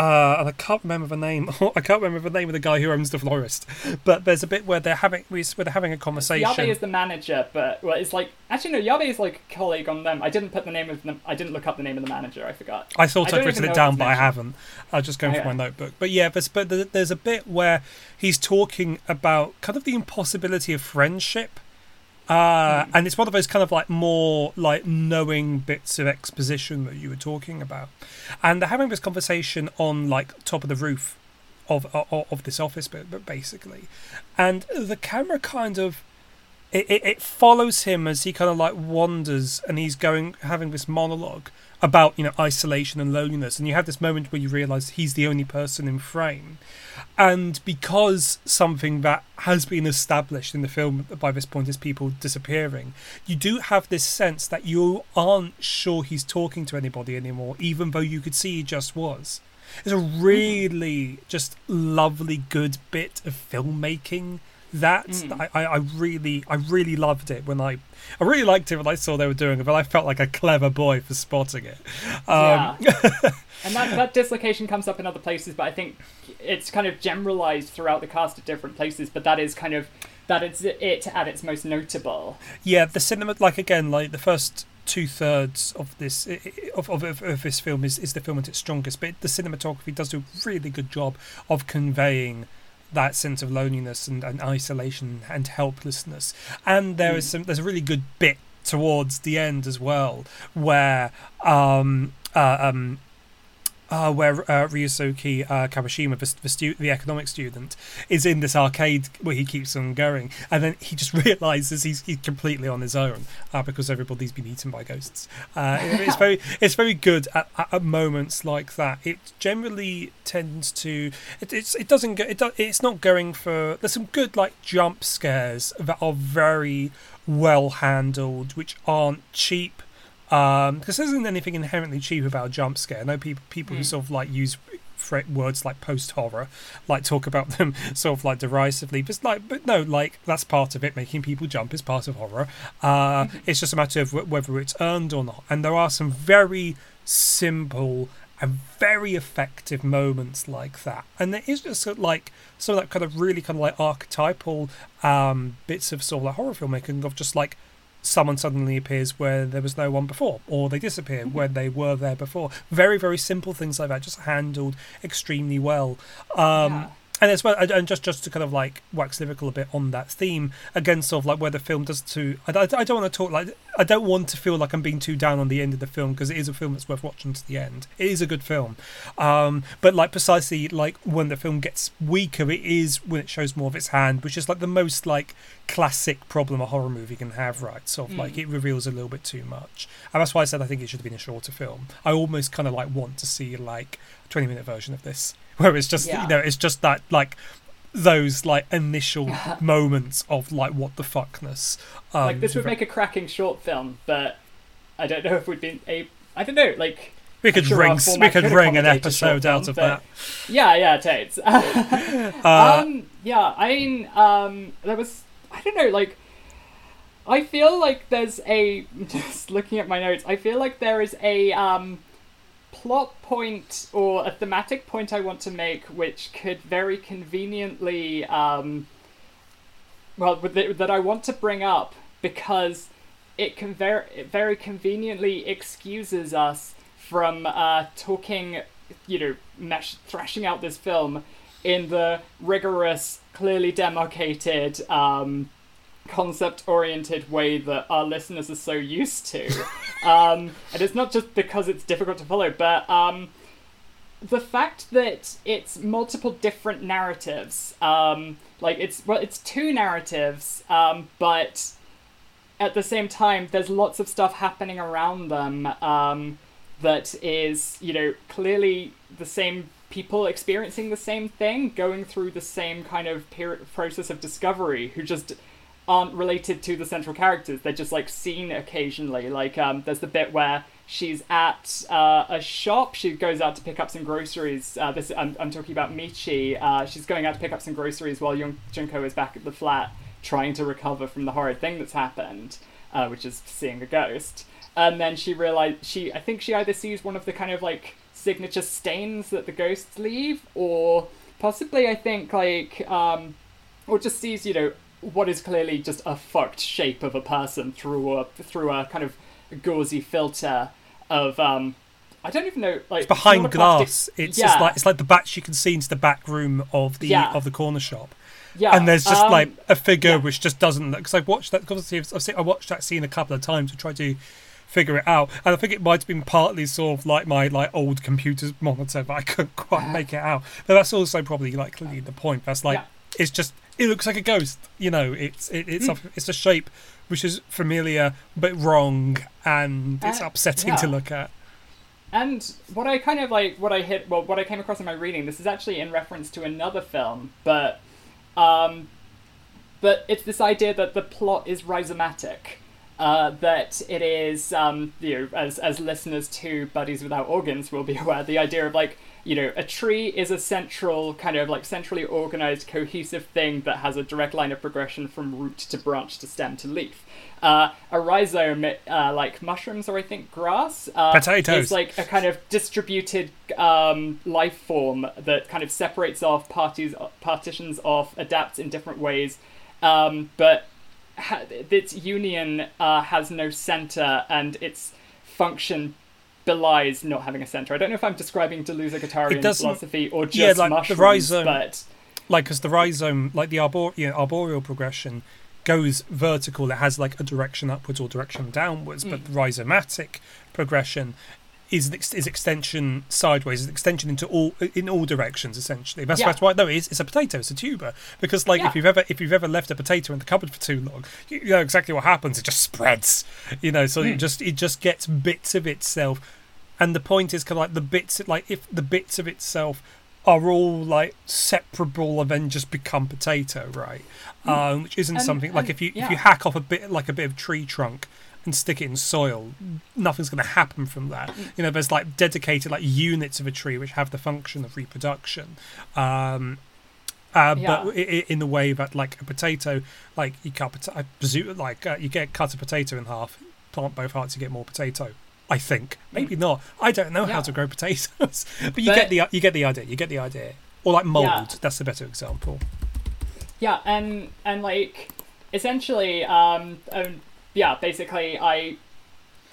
uh, and I can't remember the name. I can't remember the name of the guy who owns the florist. But there's a bit where they're having where they're having a conversation. Yabe is the manager, but well, it's like actually no, Yabe is like a colleague on them. I didn't put the name of them. I didn't look up the name of the manager. I forgot. I thought I I'd written it down, but I haven't. I was just going Okay. through my notebook. But yeah, but, but there's a bit where he's talking about kind of the impossibility of friendship. Uh. And it's one of those kind of like more like knowing bits of exposition that you were talking about. And they're having this conversation on like top of the roof of of, of this office, but, but basically, and the camera kind of it, it, it follows him as he kind of like wanders and he's going having this monologue about you know isolation and loneliness and you have this moment where you realize he's the only person in frame. And because something that has been established in the film by this point is people disappearing you do have this sense that you aren't sure he's talking to anybody anymore even though you could see he just was. It's a mm-hmm. really just lovely good bit of filmmaking that Mm. I, I, really I really loved it when I I really liked it when I saw they were doing it, but I felt like a clever boy for spotting it. Um, yeah. and that, that dislocation comes up in other places, but I think it's kind of generalized throughout the cast at different places. But that is kind of that is it at its most notable. yeah, the cinema like again like the first two thirds of this i- i- of, of, of, of this film is, is the film at its strongest, but the cinematography does do a really good job of conveying that sense of loneliness and, and isolation and helplessness. And there is some there's a really good bit towards the end as well where um uh, um uh, where uh, Ryosuke uh, Kawashima, the, the, stu- the economic student, is in this arcade where he keeps on going, and then he just realizes he's, he's completely on his own uh, because everybody's been eaten by ghosts. Uh, it- it's very it's very good at, at, at moments like that. It generally tends to it, it's it doesn't go it do, it's not going for there's some good like jump scares that are very well handled, which aren't cheap um because there isn't anything inherently cheap about jump scare. I know people people who Mm. sort of like use words like post horror, like talk about them sort of like derisively, but like but no, like that's part of it. Making people jump is part of horror. Uh, it's just a matter of wh- whether it's earned or not. And there are some very simple and very effective moments like that. And there is just sort of like some of that kind of really kind of like archetypal um, bits of sort of like horror filmmaking of just like someone suddenly appears where there was no one before, or they disappear Mm-hmm. where they were there before. Very, very simple things like that, just handled extremely well. Um, Yeah. And as well, and- just just to kind of like wax lyrical a bit on that theme, again, sort of like where the film does to. I, I, I don't want to talk like I don't want to feel like I'm being too down on the end of the film because it is a film that's worth watching to the end. It is a good film, um, but like precisely like when the film gets weaker, it is when it shows more of its hand, which is like the most like classic problem a horror movie can have. Right, sort of like Mm. it reveals a little bit too much, and that's why I said I think it should have been a shorter film. I almost kind of like want to see like a 20 minute version of this where it's just Yeah. you know it's just that like those like initial moments of like what the fuckness um, like this would make a cracking short film, but I don't know if we'd be a. I don't know, like we could sure ring we could ring an accommodate a short episode out of that yeah, yeah, Tates. uh, um, yeah, I mean, um, there was, I don't know, like, I feel like there's a, just looking at my notes, I feel like there is a, um, plot point or a thematic point I want to make, which could very conveniently, um, well, that I want to bring up because it can very, it very conveniently excuses us from uh, talking, you know, mesh, thrashing out this film in the rigorous, clearly demarcated, um, concept-oriented way that our listeners are so used to. um, and it's not just because it's difficult to follow, but um, the fact that it's multiple different narratives, um, like it's well, it's two narratives, um, but at the same time, there's lots of stuff happening around them um, that is, you know, clearly the same people experiencing the same thing, going through the same kind of per- process of discovery, who just aren't related to the central characters. They're just like seen occasionally. Like um, there's the bit where she's at uh, a shop. She goes out to pick up some groceries. Uh, this I'm, I'm talking about Michi. Uh, she's going out to pick up some groceries while Jun- Junko is back at the flat trying to recover from the horrid thing that's happened, uh, which is seeing a ghost. And then she realized she I think she either sees one of the kind of like signature stains that the ghosts leave, or possibly I think like um, or just sees you know what is clearly just a fucked shape of a person through a through a kind of gauzy filter of um, I don't even know like It's behind not a plastic- glass. It's yeah, just like it's like the back you can see into the back room of the Yeah. of the corner shop. yeah, and there's just um, like a figure yeah. which just doesn't look. because I've watched that obviously I've, I've seen, I watched that scene a couple of times to try to figure it out and I think it might have been partly sort of like my like old computer's monitor but I couldn't quite make it out but that's also probably like clearly the point that's like it's just it looks like a ghost you know it's it, it's a, it's a shape which is familiar but wrong and it's Uh, upsetting to look at. And what I kind of like, what I hit, well, what I came across in my reading, this is actually in reference to another film, but, um, but it's this idea that the plot is rhizomatic, uh, that it is, um, you know, as as listeners to Buddies Without Organs will be aware, the idea of like, you know, a tree is a central kind of like centrally organized, cohesive thing that has a direct line of progression from root to branch to stem to leaf. Uh, a rhizome, uh, like mushrooms or I think grass, uh, Potatoes. is like a kind of distributed um, life form that kind of separates off parties, partitions off, adapts in different ways, um, but ha- its union uh, has no center and its function belies not having a center. I don't know if I'm describing Deleuze Guattarian philosophy or just yeah, like the rhizome- but like because the rhizome like the arbor- you know, arboreal progression goes vertical it has like a direction upwards or direction downwards but hmm. the rhizomatic progression is an ex- is extension sideways is an extension into all in all directions essentially. That's, Yeah. that's why no it's, it's a potato it's a tuber. Because like Yeah. if you've ever if you've ever left a potato in the cupboard for too long you, know exactly what happens it just spreads you know so it hmm. just it just gets bits of itself. And the point is kind of like the bits like if the bits of itself are all like separable and then just become potato right? Hmm. Um, which isn't And- something like and- if you if you hack off a bit like a bit of tree trunk and stick it in soil nothing's going to happen from that. You know there's like dedicated like units of a tree which have the function of reproduction. Um uh, Yeah. but in the way that like a potato like you cut pota- I presume like uh, you get cut a potato in half plant both parts you get more potato I think. Maybe not. I don't know how Mm. To grow potatoes. But you But- get the you get the idea you get the idea. Or like mold Yeah. that's the better example. Yeah, and and like essentially, um, um, yeah, basically, I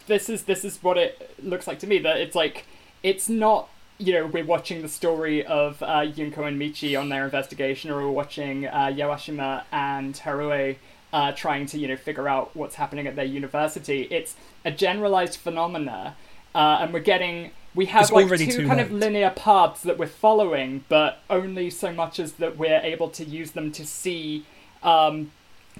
this is this is what it looks like to me. That it's like it's not you know we're watching the story of uh, Junko and Michi on their investigation, or we're watching uh, Kawashima and Harue. Uh, trying to you know figure out what's happening at their university. It's a generalized phenomena, uh, and we're getting we have It's like two kind of linear paths that we're following, but only so much as that we're able to use them to see um,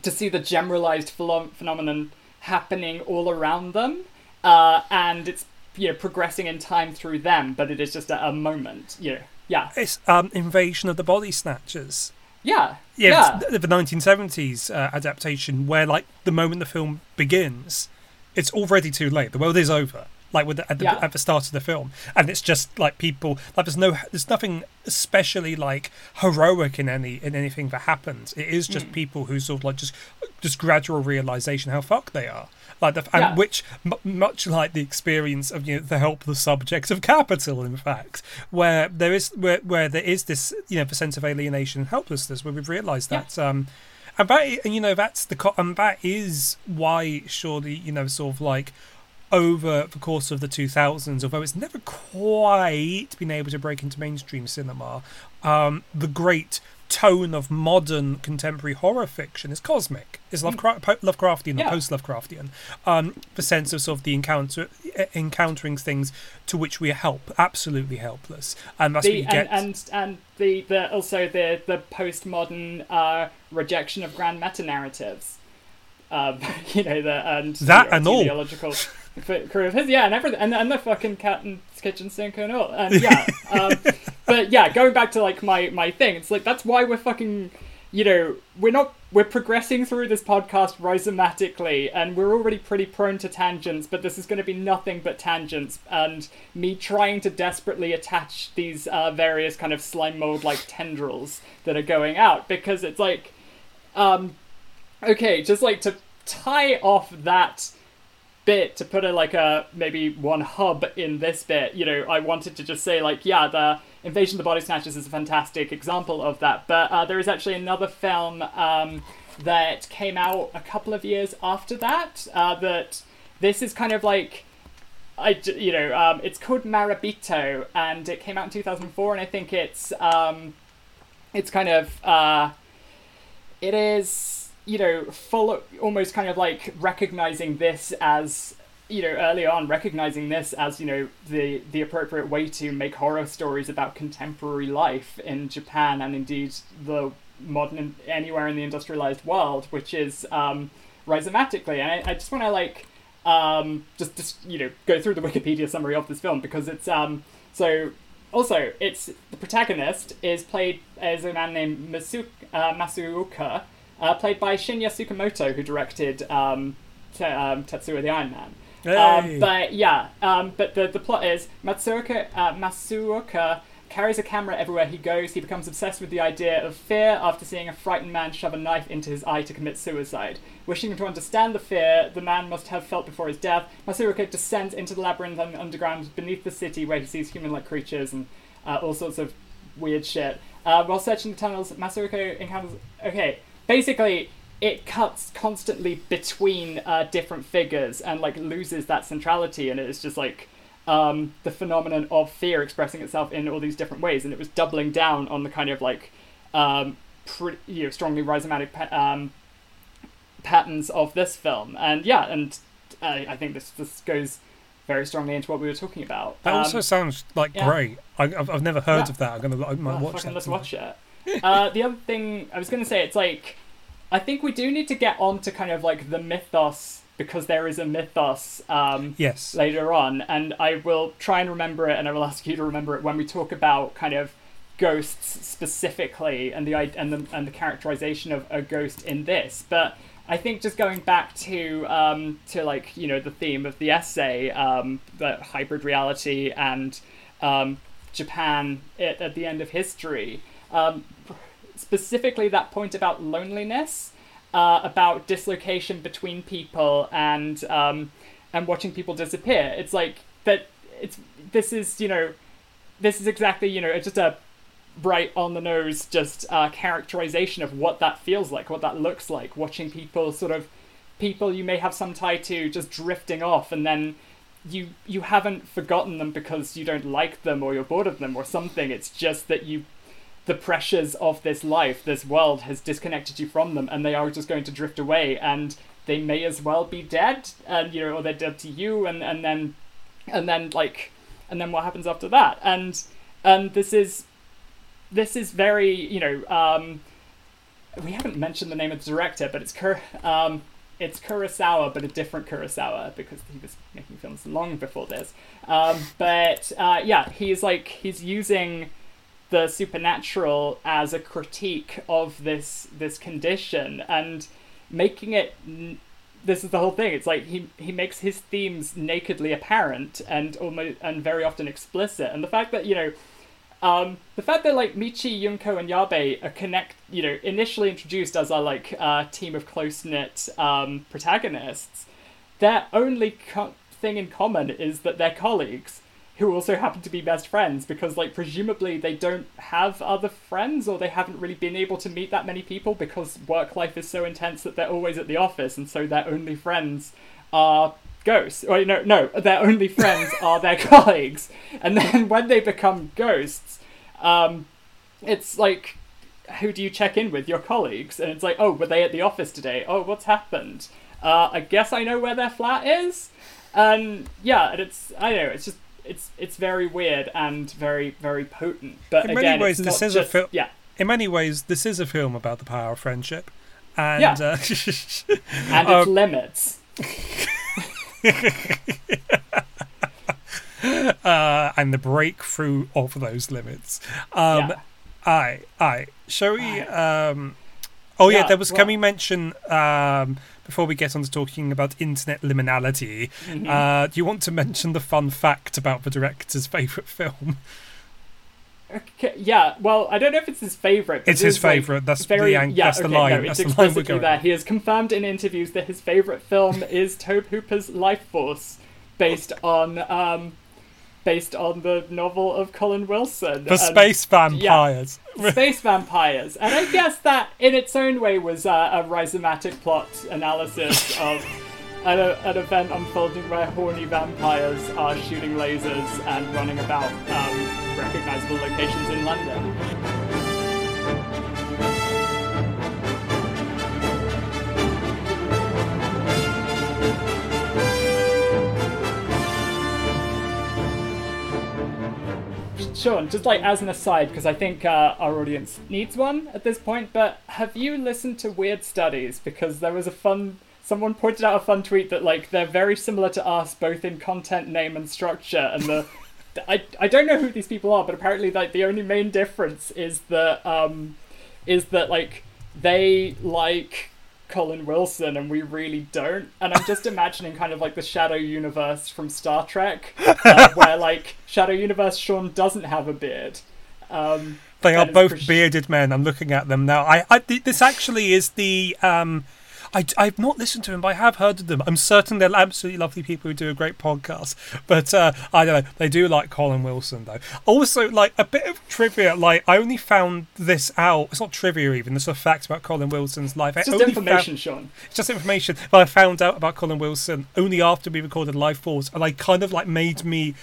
to see the generalized phenomenon happening all around them, uh, and it's you know progressing in time through them, but it is just a, a moment. You know, yeah, it's um invasion of the body snatchers. Yeah, yeah, yeah, the, the 1970s uh, adaptation where like the moment the film begins it's already too late. The world is over like with the, at, the, Yeah. at the start of the film and it's just like people like there's no there's nothing especially like heroic in any in anything that happens it is Mm. just people who sort of like just just gradual realization how fucked they are like the, and Yeah. which m- much like the experience of you know the helpless subject of capital in fact where there is where, where there is this you know the sense of alienation and helplessness where we've realized Yeah. that um and that and you know that's the co- and that is why surely you know sort of like over the course of the 2000s although it's never quite been able to break into mainstream cinema um the great tone of modern contemporary horror fiction is cosmic is Lovecraft, lovecraftian Hmm. Yeah. or post lovecraftian um the sense of sort of the encounter encountering things to which we are help absolutely helpless and that's what you and, get and and the, the also the the postmodern uh, rejection of grand meta narratives. Um, you know the and That the and all. Career of his, yeah, and everything, and, and the fucking cat and kitchen sink and all, and yeah. um, but yeah, going back to like my my thing, it's like that's why we're fucking, you know, we're not we're progressing through this podcast rhizomatically, and we're already pretty prone to tangents, but this is going to be nothing but tangents, and me trying to desperately attach these uh, various kind of slime mold like tendrils that are going out because it's like, um, okay, just like to tie off that bit to put a like a maybe one hub in this bit. You know, I wanted to just say like, yeah, the Invasion of the Body Snatchers is a fantastic example of that. But uh, there is actually another film um, that came out a couple of years after that. Uh, that this is kind of like. I, you know, um, it's called Marebito, and it came out in 2004, and I think it's, um, it's kind of, uh, it is, you know, full, of, almost kind of like recognizing this as, you know, early on, recognizing this as, you know, the, the appropriate way to make horror stories about contemporary life in Japan and indeed the modern, anywhere in the industrialized world, which is, um, rhizomatically. And I, I just want to, like, um, just just you know go through the Wikipedia summary of this film because it's um so also it's the protagonist is played as a man named Masu, uh, Masuoka, uh, played by Shinya Tsukamoto, who directed um, te- um, Tetsuo the Iron Man. Hey. Um, but yeah, um, but the, the plot is Matsuoka, uh, Masuoka carries a camera everywhere he goes. He becomes obsessed with the idea of fear after seeing a frightened man shove a knife into his eye to commit suicide. Wishing to understand the fear the man must have felt before his death, Masuoka descends into the labyrinth and underground beneath the city where he sees human-like creatures and uh, all sorts of weird shit. Uh, while searching the tunnels, Masuoka encounters... Okay, basically, it cuts constantly between uh, different figures and like loses that centrality and it's just like um, the phenomenon of fear expressing itself in all these different ways and it was doubling down on the kind of like um, pretty, you know, strongly rhizomatic pa- um, patterns of this film and yeah and uh, I think this this goes very strongly into what we were talking about That Um, also sounds like yeah. great. I, I've, I've never heard Yeah. of that. I'm gonna I might Oh, watch that. let's watch it. Uh, the other thing I was going to say, it's like, I think we do need to get on to kind of like the mythos because there is a mythos um, Yes. later on, and I will try and remember it, and I will ask you to remember it when we talk about kind of ghosts specifically and the i- and the and the characterization of a ghost in this, but. I think just going back to um, to like you know the theme of the essay, um, the hybrid reality and um, Japan at, at the end of history. Um, specifically, that point about loneliness, uh, about dislocation between people, and um, and watching people disappear. It's like that. It's this is you know, this is exactly you know it's just a right on the nose just uh, characterization of what that feels like, what that looks like. Watching people sort of people you may have some tie to just drifting off, and then you you haven't forgotten them because you don't like them or you're bored of them or something. It's just that you the pressures of this life, this world has disconnected you from them and they are just going to drift away and they may as well be dead and you know or they're dead to you and and then and then like and then what happens after that and and this is this is very you know um we haven't mentioned the name of the director but it's Kur- um it's Kurosawa, but a different Kurosawa because he was making films long before this. Um, but uh, yeah, he's like he's using the supernatural as a critique of this this condition and making it. This is the whole thing. It's like he he makes his themes nakedly apparent and almost and very often explicit. And the fact that you know um, the fact that like Michi, Junko, and Yabe are connect, you know, initially introduced as a like uh, team of close knit um, protagonists, their only co- thing in common is that they're colleagues who also happen to be best friends because like presumably they don't have other friends or they haven't really been able to meet that many people because work life is so intense that they're always at the office and so their only friends are ghosts. Or no, no, their only friends are their colleagues. And then when they become ghosts, um, it's like, who do you check in with? Your colleagues. And it's like, oh, were they at the office today? Oh, what's happened? Uh, I guess I know where their flat is. And yeah, and it's I don't know, it's just it's it's very weird and very very potent. But In many ways, this is a just, fil- yeah, In many ways, this is a film about the power of friendship, and Yeah. uh, and its Um, limits. uh, and the breakthrough of those limits. Um, yeah. Aye, aye. Shall we? Um, oh yeah, Yeah, there was. well- can we mention um, before we get on to talking about internet liminality? Mhm. Uh, do you want to mention the fun fact about the director's favorite film? Okay, yeah, well, I don't know if it's his favorite. It's his is, like, favourite, that's very, the yeah, that's the okay, line, No, that's it's the line we're explicitly going there. He has confirmed in interviews that his favorite film is Tobe Hooper's Life Force, based on um, based on the novel of Colin Wilson. The And- space vampires. space vampires, and I guess that in its own way was uh, a rhizomatic plot analysis of an, an event unfolding where horny vampires are shooting lasers and running about um, recognizable locations in London. Sean, just like as an aside, because I think uh, our audience needs one at this point, but have you listened to Weird Studies? Because there was a fun. Someone pointed out a fun tweet that like they're very similar to us, both in content, name, and structure, and the. I, I don't know who these people are, but apparently like the only main difference is that um, is that like they like Colin Wilson and we really don't. And I'm just imagining kind of like the Shadow Universe from Star Trek, uh, where like Shadow Universe Sean doesn't have a beard. Um, They are both Chris- bearded men. I'm looking at them now. I, I th- this actually is the. Um, I, I've not listened to them, but I have heard of them. I'm certain they're absolutely lovely people who do a great podcast. But uh, I don't know. They do like Colin Wilson, though. Also, like a bit of trivia. Like I only found this out. It's not trivia even. It's a fact about Colin Wilson's life. I It's just only found- information, Sean. it's just information but I found out about Colin Wilson only after we recorded Lifeforce, and I kind of like made me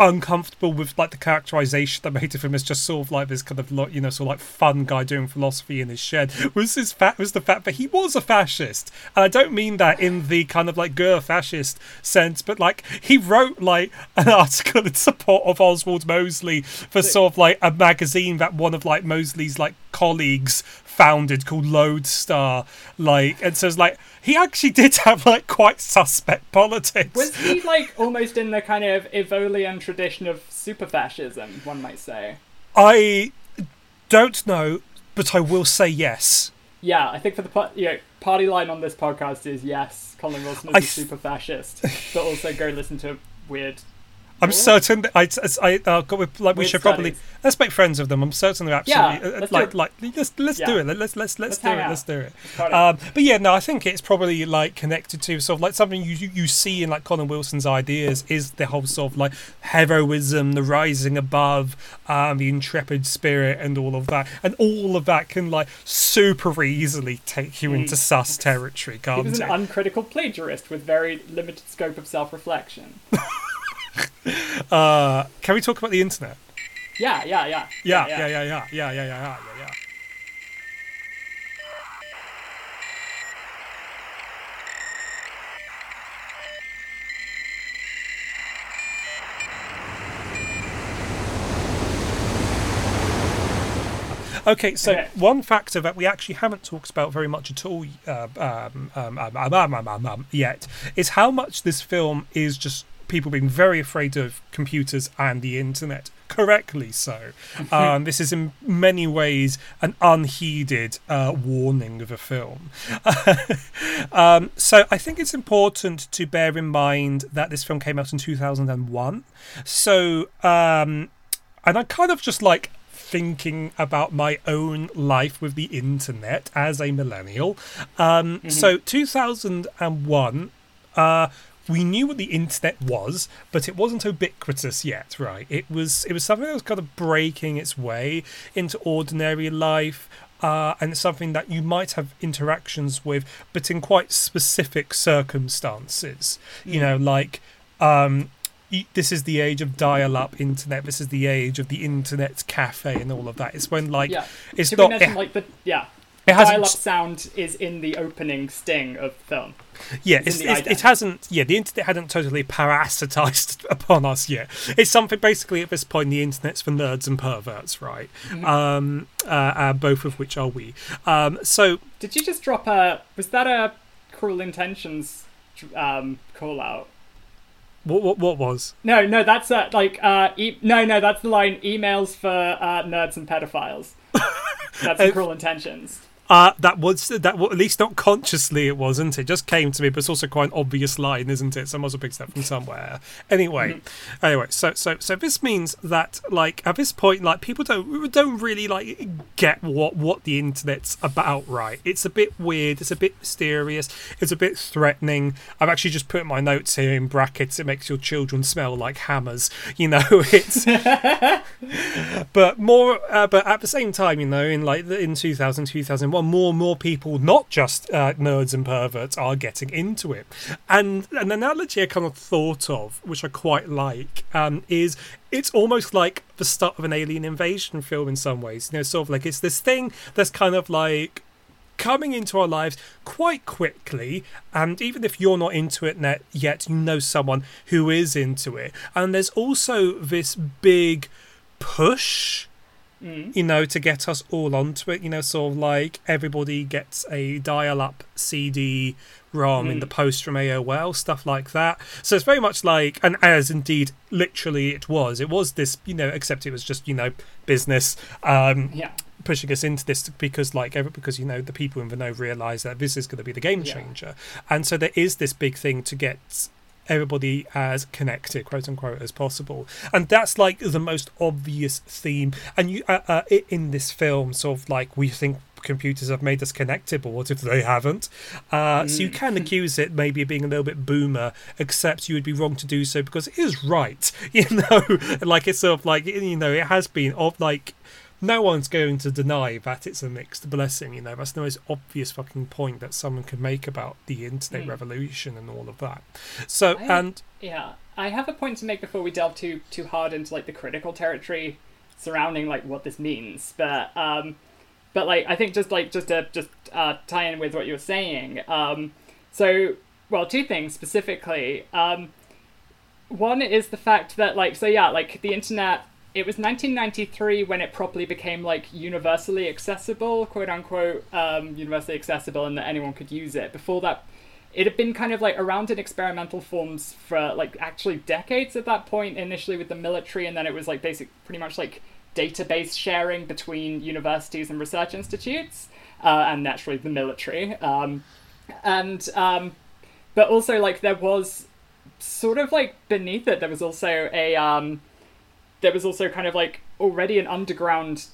uncomfortable with like the characterization that made of him as just sort of like this kind of like you know sort of like fun guy doing philosophy in his shed. Was his fact was the fact that he was a fascist. And I don't mean that in the kind of like girl fascist sense but like he wrote like an article in support of Oswald Mosley for sort of like a magazine that one of like Mosley's like colleagues founded called Lodestar like and so it's like he actually did have like quite suspect politics. Was he like almost in the kind of Evolian tradition of super fascism, one might say? I don't know, but I will say yes. Yeah, I think for the pa- you know, party line on this podcast is yes, Colin Wilson is I a super fascist, but also go listen to weird. I'm certain that I, I uh, got like we Weird should probably studies. let's make friends of them. I'm certain they're absolutely Yeah, uh, like do like let's let's do it. Let's let's let's Let's do it. out. Let's do it. It. Um, but yeah, no, I think it's probably like connected to sort of like something you, you see in like Colin Wilson's ideas is the whole sort of like heroism, the rising above, um, the intrepid spirit, and all of that, and all of that can like super easily take you into sus territory, he can't was it? an uncritical plagiarist with very limited scope of self-reflection. uh, can we talk about the internet? Yeah, yeah, yeah. Yeah, yeah, yeah, yeah, yeah, yeah, yeah, yeah, yeah. yeah. Okay, so Okay. one factor that we actually haven't talked about very much at all uh, um, um, um, um, um, um, um, um, yet is how much this film is just people being very afraid of computers and the internet. Correctly so. Um, this is in many ways an unheeded uh, warning of a film. um, so I think it's important to bear in mind that this film came out in 2001. So, um, and I kind of just like thinking about my own life with the internet as a millennial. Um, So, 2001, uh, we knew what the internet was, but it wasn't ubiquitous yet, right? It was it was something that was kind of breaking its way into ordinary life. Uh, and it's something that you might have interactions with, but in quite specific circumstances. You know, like um, this is the age of dial-up internet. This is the age of the internet cafe and all of that. It's when like Yeah. it's Should not. mention It, like the yeah? It Dial-up sound is in the opening sting of the film. Yeah, It's it's, it hasn't. Yeah, the internet hadn't totally parasitized upon us yet. It's something basically at this point. The internet's for nerds and perverts, right? Mm-hmm. Um, uh, uh, both of which are we. Um, so Did you just drop a? Was that a Cruel Intentions um, call out? what what, what was? No, no, that's a, like uh, e- no, no, that's the line emails for uh, nerds and pedophiles. That's Uh, Cruel Intentions. Uh, that was that. Well, at least not consciously, it wasn't. It just came to me, but it's also quite an obvious line, isn't it? Someone also picked that from somewhere. Anyway, Mm-hmm. anyway, so so so this means that like at this point, like people don't don't really like get what what the internet's about, right? It's a bit weird. It's a bit mysterious. It's a bit threatening. I've actually just put my notes here in brackets. It makes your children smell like hammers. You know, it's but more uh, but at the same time you know in like the- in 2000 2001 more and more people not just uh, nerds and perverts are getting into it. And an analogy i kind of thought of which i quite like um, is it's almost like the start of an alien invasion film in some ways you know sort of like it's this thing that's kind of like coming into our lives quite quickly. And even if you're not into it yet you know someone who is into it. And there's also this big push you know to get us all onto it you know sort of like everybody gets a dial-up cd rom in the post from aol stuff like that so it's very much like and as indeed literally it was it was this you know except it was just you know business um Yeah. pushing us into this because like ever because you know the people in the know realize that this is going to be the game Yeah. changer and so there is this big thing to get everybody as connected quote unquote as possible. And that's like the most obvious theme. And you uh, uh, in this film sort of like we think computers have made us connected but what if they haven't? Uh, so you can accuse it maybe of being a little bit boomer except you would be wrong to do so because it is right. You know like it's sort of like you know it has been of like no one's going to deny that it's a mixed blessing. You know, that's the most obvious fucking point that someone could make about the internet Mm. revolution and all of that. So, I- and Yeah, I have a point to make before we delve too too hard into like the critical territory surrounding like what this means. But um, but like I think just like just to just uh, tie in with what you were saying. Um, so well, two things specifically. Um, one is the fact that like so yeah like the internet it was 1993 when it properly became like universally accessible quote unquote um, universally accessible and that anyone could use it. Before that it had been kind of like around in experimental forms for like actually decades at that point initially with the military and then it was like basic pretty much like database sharing between universities and research institutes uh, and naturally the military. Um, and um, but also like there was sort of like beneath it there was also a um there was also kind of like already an underground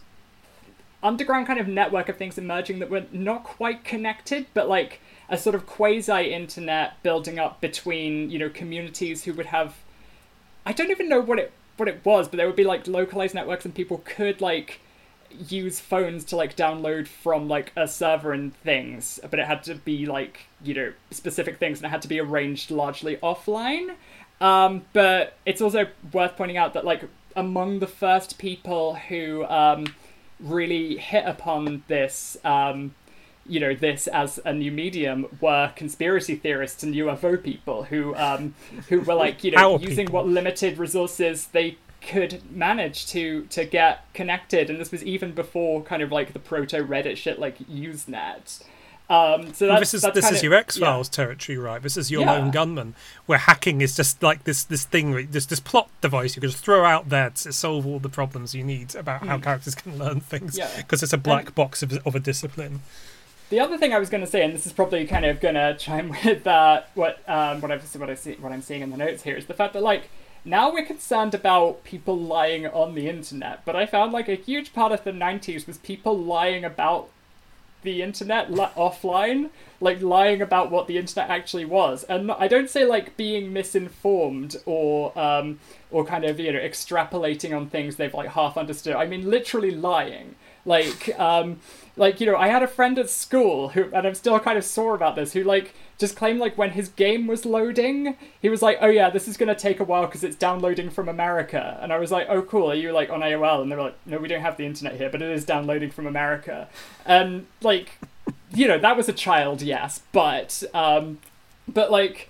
underground kind of network of things emerging that were not quite connected but like a sort of quasi internet building up between you know communities who would have i don't even know what it what it was but there would be like localized networks and people could like use phones to like download from like a server and things but it had to be like you know specific things and it had to be arranged largely offline. Um, but it's also worth pointing out that like among the first people who um, really hit upon this um, you know this as a new medium were conspiracy theorists and UFO people who um, who were like you know Our using people. what limited resources they could manage to to get connected and this was even before kind of like the proto Reddit shit like Usenet. Um, so well, this is this is of- your X yeah. Files territory, right? This is your Yeah. lone gunman, where hacking is just like this this thing, this this plot device you can just throw out there to solve all the problems you need about how characters can learn things, Hmm. Yeah. because it's a black box of, of a discipline. The other thing I was going to say, and this is probably kind of going to chime with uh, what um, what I've what I see what I'm seeing in the notes here is the fact that like now we're concerned about people lying on the internet, but I found like a huge part of the '90s was people lying about the internet li- offline, like lying about what the internet actually was. And I don't say like being misinformed or um, or kind of you know extrapolating on things they've like half understood. I mean literally lying. Like um, like you know I had a friend at school who and I'm still kind of sore about this who like just claimed like when his game was loading he was like oh yeah this is gonna take a while because it's downloading from America. And I was like oh cool. Are you like on AOL and they were like no we don't have the internet here but it is downloading from America. And like you know that was a child yes but um but like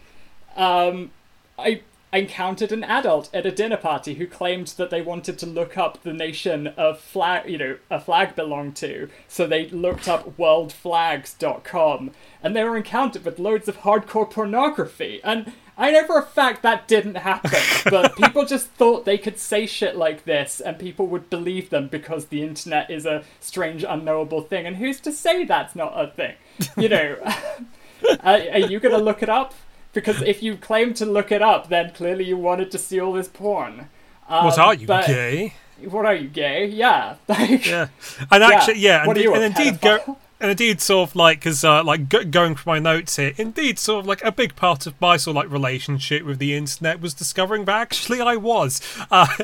um I I encountered an adult at a dinner party who claimed that they wanted to look up the nation a flag you know a flag belonged to so they looked up worldflags.com and they were encountered with loads of hardcore pornography and I know for a fact that didn't happen, but people just thought they could say shit like this and people would believe them because the internet is a strange, unknowable thing. And who's to say that's not a thing? You know, are, are you going to look it up? Because if you claim to look it up, then clearly you wanted to see all this porn. Um, what are you, but- gay? What are you, gay? Yeah. Like, Yeah, and actually, yeah, What and, are you, a and indeed, go, pedophile? And indeed, sort of like, because uh, like go, going from my notes here, indeed, sort of like a big part of my sort of like relationship with the internet was discovering that actually I was. Uh,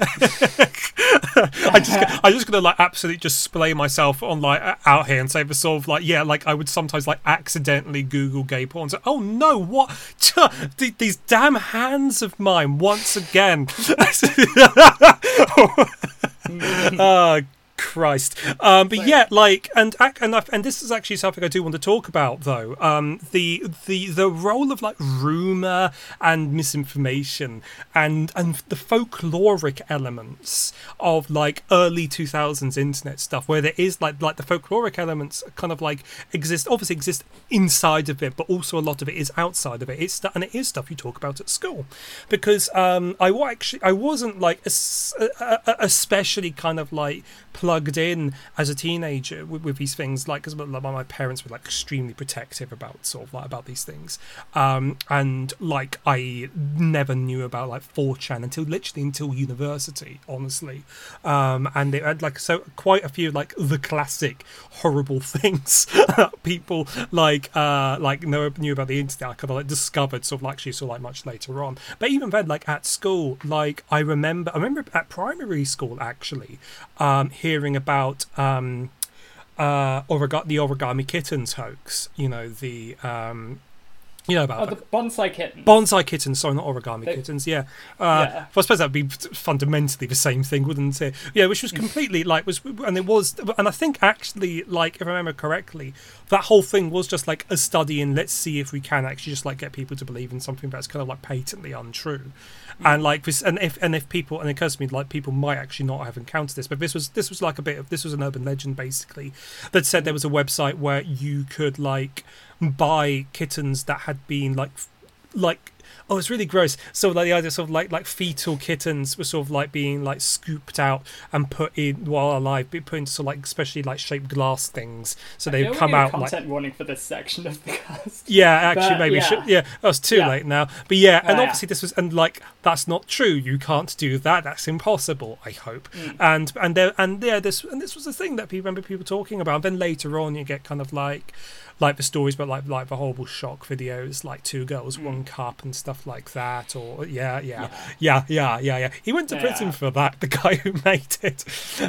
I just, I just gonna like absolutely just splay myself on like out here and say the sort of like, yeah, like I would sometimes like accidentally Google gay porn. So, oh no, what? Th- These damn hands of mine once again. oh Christ. Um, but yeah, like, and and I, and this is actually something I do want to talk about, though. Um, the the the role of like rumor and misinformation, and and the folkloric elements of like early two thousands internet stuff, where there is like like the folkloric elements kind of like exist, obviously exist inside of it, but also a lot of it is outside of it. It's and it is stuff you talk about at school, because um, I actually I wasn't like es- especially kind of like plugged in as a teenager with, with these things like because my, parents were like extremely protective about sort of like about these things. Um and like i never knew about like 4chan until literally until university honestly. Um and it had like so quite a few like the classic horrible things people like uh like know knew about the internet i kind of like discovered sort of like actually sort of like much later on. But even then like at school like i remember i remember at primary school actually um hearing about um uh the origami kittens hoax you know the um you know about Oh, the bonsai kitten. Bonsai kittens, sorry, not origami They- kittens. Yeah, uh, Yeah. well, I suppose that'd be fundamentally the same thing, wouldn't it? Yeah, which was mm. completely like was, and it was, and I think actually, like if I remember correctly, that whole thing was just like a study in let's see if we can actually just like get people to believe in something that's kind of like patently untrue, mm. and like this, and if and if people, and it occurs to me like people might actually not have encountered this, but this was this was like a bit of this was an urban legend basically that said there mm. was a website where you could like buy kittens that had been like like oh it's really gross so like the idea of sort of like like fetal kittens were sort of like being like scooped out and put in while alive be put into sort of like especially like shaped glass things so they we come out like content warning for this section of the cast. yeah, actually, But, maybe yeah. should. Yeah, oh, it's too Yeah. late now. But yeah, and yeah. obviously this was, and like that's not true. You can't do that. That's impossible. I hope. Mm. And and there and yeah, this and this was the thing that people remember people talking about. And then later on, you get kind of like like the stories but like like the horrible shock videos, like two girls, Mm. one cup, and stuff like that. Or yeah, yeah, yeah, yeah, yeah, yeah. He went to prison for that. The guy who made it.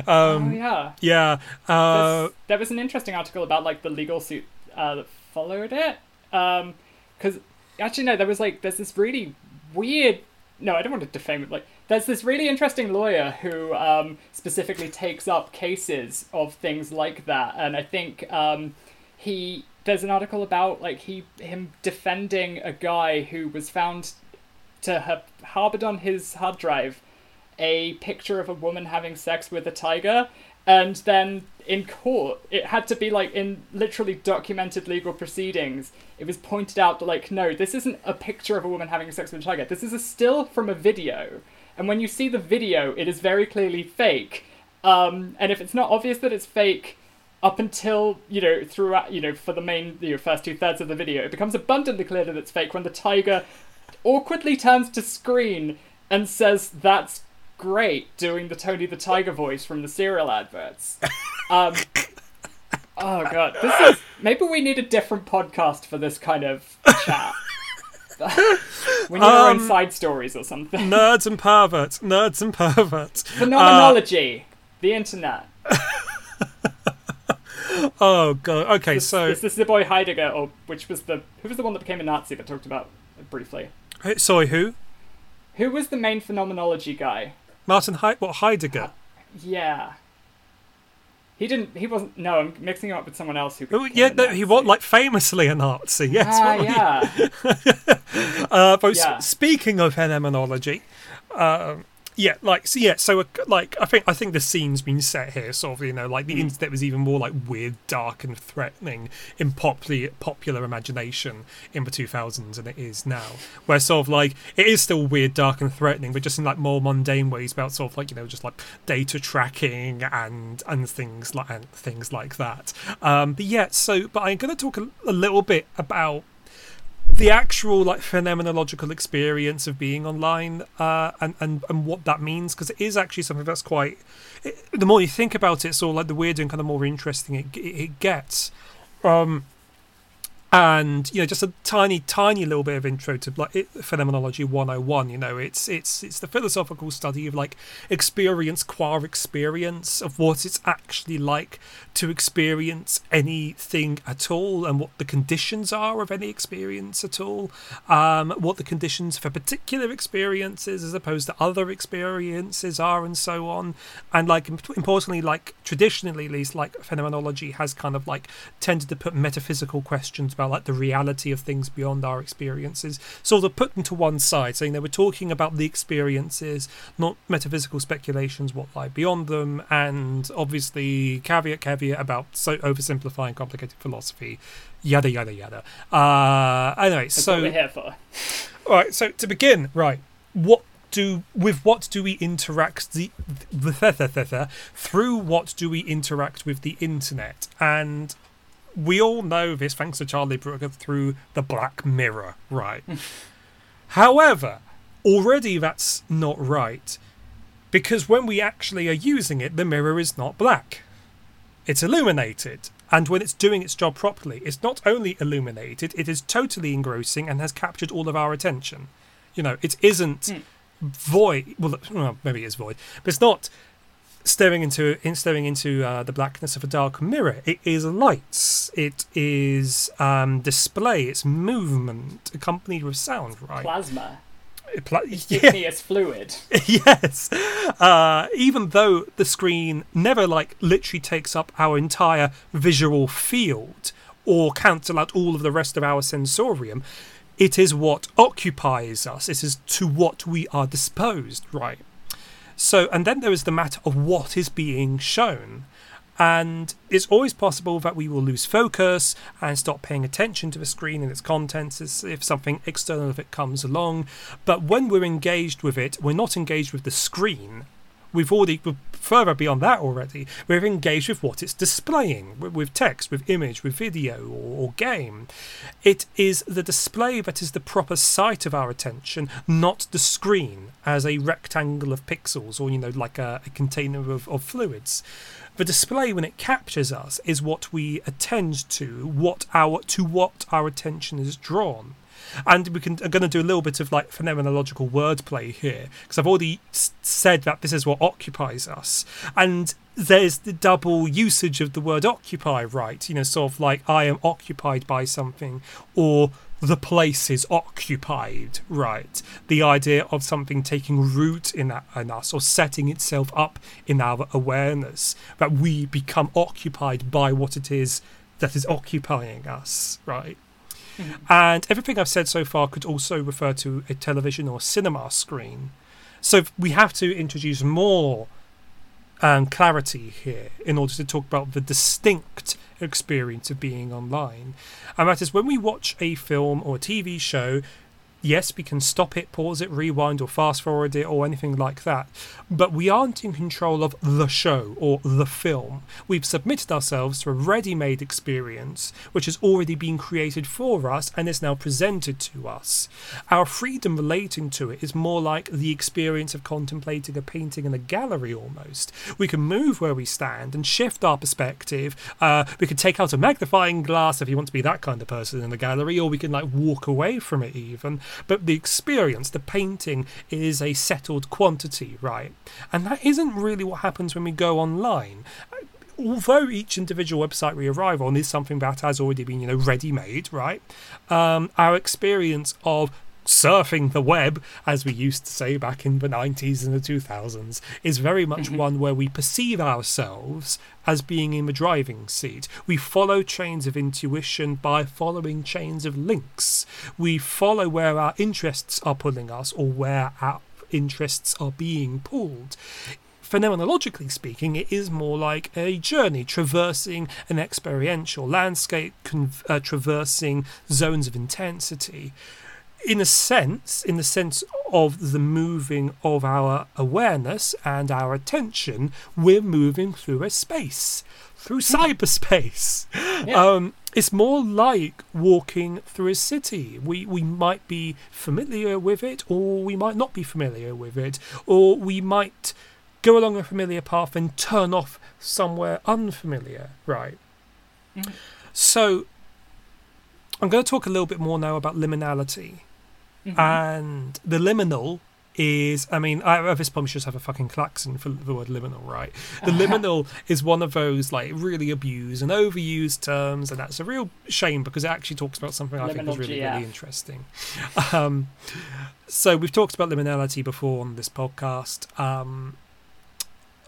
oh Um, yeah. yeah. Uh, there was an interesting article about like the legal suit uh, that followed it. Because actually, no, there was like there's this really weird. No, I don't want to defame it. Like, there's this really interesting lawyer who um, specifically takes up cases of things like that, and I think um, he there's an article about like he him defending a guy who was found to have harbored on his hard drive a picture of a woman having sex with a tiger. And then in court it had to be like in literally documented legal proceedings. It was pointed out that like no this isn't a picture of a woman having sex with a tiger. This is a still from a video. And when you see the video it is very clearly fake. Um, and if it's not obvious that it's fake up until you know throughout you know for the main you know, first two thirds of the video it becomes abundantly clear that it's fake when the tiger awkwardly turns to screen and says that's great doing the tony the tiger voice from the cereal adverts. Um oh god. This is maybe we need a different podcast for this kind of chat. We need our own Um, side stories or something. nerds and perverts. Nerds and perverts. phenomenology. The internet Oh god. Okay, this, so this, this is the boy heidegger or which was the who was the one that became a nazi that talked about briefly sorry, who? who was the main phenomenology guy Martin He- what Heidegger? Yeah. He didn't. He wasn't. No, I'm mixing him up with someone else who. Oh, yeah, no, he was like famously a Nazi. Yes. Ah, yeah. Uh, but Yeah. speaking of phenomenology, uh, yeah, like so. Yeah, so uh, like I think I think the scene's been set here, sort of. You know, like the internet was even more like weird, dark, and threatening in popular popular imagination in the two thousands than it is now. Where sort of like it is still weird, dark, and threatening, but just in like more mundane ways about sort of like you know just like data tracking and and things like and things like that. Um, but yeah, so but I'm going to talk a, a little bit about the actual like phenomenological experience of being online uh, and, and and what that means because it is actually something that's quite it, the more you think about it so like the weirder and kind of more interesting it, it gets. Um and you know just a tiny tiny little bit of intro to like it, phenomenology 101 you know it's it's it's the philosophical study of like experience qua experience of what it's actually like to experience anything at all and what the conditions are of any experience at all um, what the conditions for particular experiences as opposed to other experiences are and so on. And like importantly like traditionally at least like phenomenology has kind of like tended to put metaphysical questions about like the reality of things beyond our experiences sort of put them to one side saying they were talking about the experiences not metaphysical speculations what lie beyond them and obviously caveat caveat about so oversimplifying complicated philosophy, yada yada yada. Uh, anyway, That's so what we're here for. all right. So to begin, right, what do with what do we interact the the, the, the, the through what do we interact with the internet and we all know this thanks to Charlie Brooker through the Black Mirror, right? However, already that's not right because when we actually are using it, the mirror is not black it's illuminated. And when it's doing its job properly, it's not only illuminated, it is totally engrossing and has captured all of our attention. You know, it isn't mm. void. Well, well, maybe it is void, but it's not staring into staring into uh, the blackness of a dark mirror. It is lights. It is um, display. It's movement accompanied with sound. Right. Plasma. Pla- yeah. fluid. yes. Uh, even though the screen never like literally takes up our entire visual field or cancel out all of the rest of our sensorium, it is what occupies us. It is to what we are disposed, right? So, and then there is the matter of what is being shown. And it's always possible that we will lose focus and stop paying attention to the screen and its contents if something external of it comes along. But when we're engaged with it, we're not engaged with the screen. We've already we're further beyond that already. We're engaged with what it's displaying, with text, with image, with video, or, or game. It is the display that is the proper site of our attention, not the screen as a rectangle of pixels or you know like a, a container of, of fluids. The display, when it captures us, is what we attend to, what our to what our attention is drawn. And we can are going to do a little bit of like phenomenological wordplay here because I've already said that this is what occupies us, and there's the double usage of the word occupy, right? You know, sort of like I am occupied by something, or the place is occupied, right? The idea of something taking root in, that, in us or setting itself up in our awareness, that we become occupied by what it is that is occupying us, right? Mm-hmm. And everything I've said so far could also refer to a television or cinema screen. So we have to introduce more um, clarity here in order to talk about the distinct experience of being online. And that is when we watch a film or a TV show, yes, we can stop it, pause it, rewind, or fast forward it, or anything like that. But we aren't in control of the show or the film. We've submitted ourselves to a ready made experience which has already been created for us and is now presented to us. Our freedom relating to it is more like the experience of contemplating a painting in a gallery almost. We can move where we stand and shift our perspective. Uh, we can take out a magnifying glass if you want to be that kind of person in the gallery, or we can like walk away from it even but the experience, the painting, is a settled quantity, right? And that isn't really what happens when we go online although each individual website we arrive on is something that has already been, you know, ready made, right? Um, our experience of surfing the web, as we used to say back in the 90s and the 2000s, is very much mm-hmm. one where we perceive ourselves as being in the driving seat. We follow chains of intuition by following chains of links. We follow where our interests are pulling us or where our interests are being pulled. Phenomenologically speaking, it is more like a journey, traversing an experiential landscape, con- uh, traversing zones of intensity. In a sense, in the sense of the moving of our awareness and our attention, we're moving through a space, through cyberspace. Yeah. Um, it's more like walking through a city. We we might be familiar with it, or we might not be familiar with it, or we might go along a familiar path and turn off somewhere unfamiliar. Right. Mhm. So I'm going to talk a little bit more now about liminality. Mhm. And the liminal is, I mean, I, at this point, we should have a fucking klaxon for the word liminal, right? The liminal is one of those like really abused and overused terms, and that's a real shame because it actually talks about something I think is really, GF. really interesting. Um, so we've talked about liminality before on this podcast, um,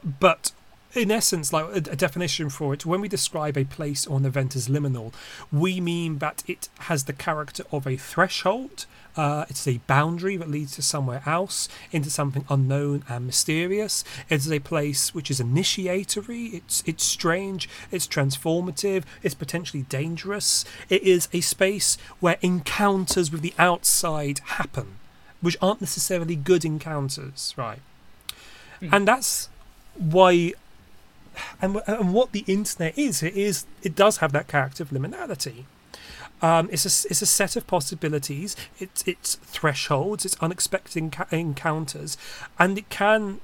but in essence, like a, a definition for it, when we describe a place or an event as liminal, we mean that it has the character of a threshold. Uh, it's a boundary that leads to somewhere else, into something unknown and mysterious. It is a place which is initiatory. It's it's strange. It's transformative. It's potentially dangerous. It is a space where encounters with the outside happen, which aren't necessarily good encounters, right? And that's why and, and what the internet is, it is it does have that character of liminality. Um, it's a it's a set of possibilities. It's it's thresholds. It's unexpected encounters, and it can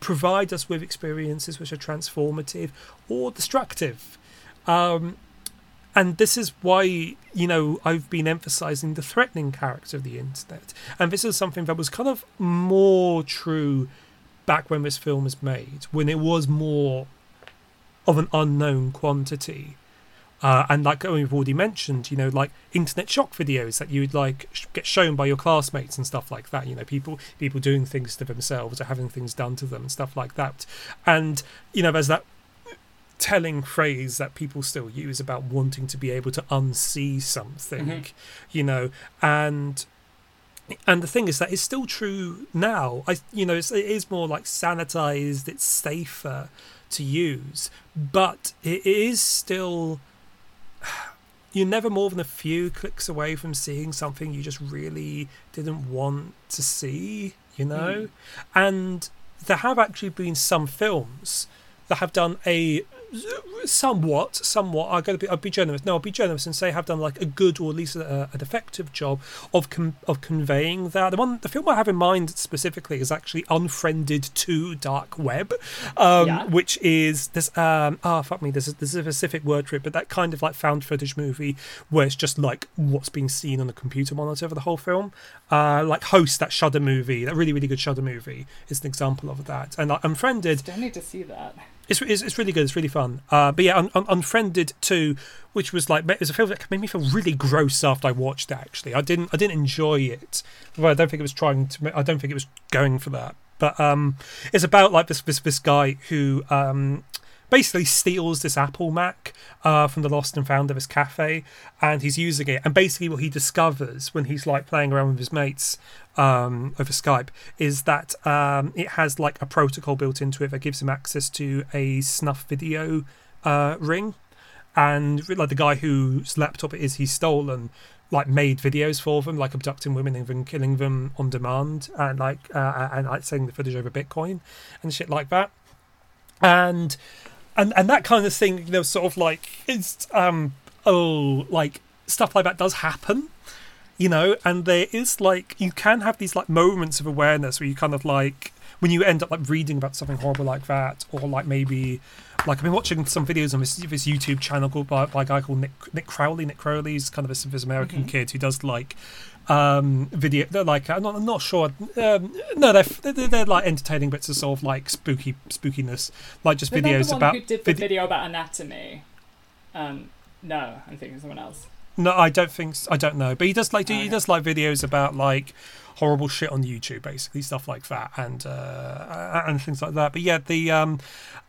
provide us with experiences which are transformative or destructive. Um, and this is why you know I've been emphasizing the threatening character of the internet, and this is something that was kind of more true back when this film was made, when it was more of an unknown quantity. Uh, and like we've already mentioned, you know, like internet shock videos that you would like sh- get shown by your classmates and stuff like that. You know, people people doing things to themselves or having things done to them and stuff like that. And you know, there's that telling phrase that people still use about wanting to be able to unsee something. Mhm. You know, and and the thing is that it's still true now. I, you know, it's, it is more like sanitized. It's safer to use, but it is still. You're never more than a few clicks away from seeing something you just really didn't want to see. You know, hmm. and there have actually been some films that have done a somewhat, somewhat. Going to be, I'll be generous. No, I'll be generous and say I have done like a good or at least a, an effective job of com- of conveying that. The one, the film I have in mind specifically is actually Unfriended to Dark Web, um, Yeah. which is this. Um, ah, fuck me. There's a, there's a specific word for it, but that kind of like found footage movie where it's just like what's being seen on a computer monitor for the whole film. Uh, like Host, that Shudder movie, that really really good Shudder movie, is an example of that. And like, Unfriended Still need to see that. It's, it's, it's really good. It's really fun. Uh, but yeah, Un- Un- Unfriended too, which was like it was a film that made me feel really gross after I watched it. Actually, I didn't I didn't enjoy it. I don't think it was trying to. I don't think it was going for that. But um, it's about like this this this guy who um basically steals this Apple Mac uh, from the lost and found of his cafe, and he's using it. And basically, what he discovers when he's like playing around with his mates um, over Skype is that um, it has like a protocol built into it that gives him access to a snuff video uh, ring, and like the guy whose laptop it is he's stolen. Like made videos for them, like abducting women and then killing them on demand, and like uh, and like selling the footage over Bitcoin and shit like that, and and and that kind of thing, you know, sort of like it's um oh like stuff like that does happen, you know, and there is like you can have these like moments of awareness where you kind of like when you end up like reading about something horrible like that, or like maybe like I've been watching some videos on this, this YouTube channel called by, by a guy called Nick Nick Crowley. Nick Crowley's kind of this, this American kid who does like um video they're like i'm not, I'm not sure um no they're, they're they're like entertaining bits of sort of like spooky spookiness like just videos the one about who did the vid- video about anatomy. Um, no, I'm thinking someone else. No, I don't think. so. I don't know, but he does like do he Okay. does like videos about like horrible shit on YouTube, basically stuff like that, and uh, and things like that. But yeah, the um,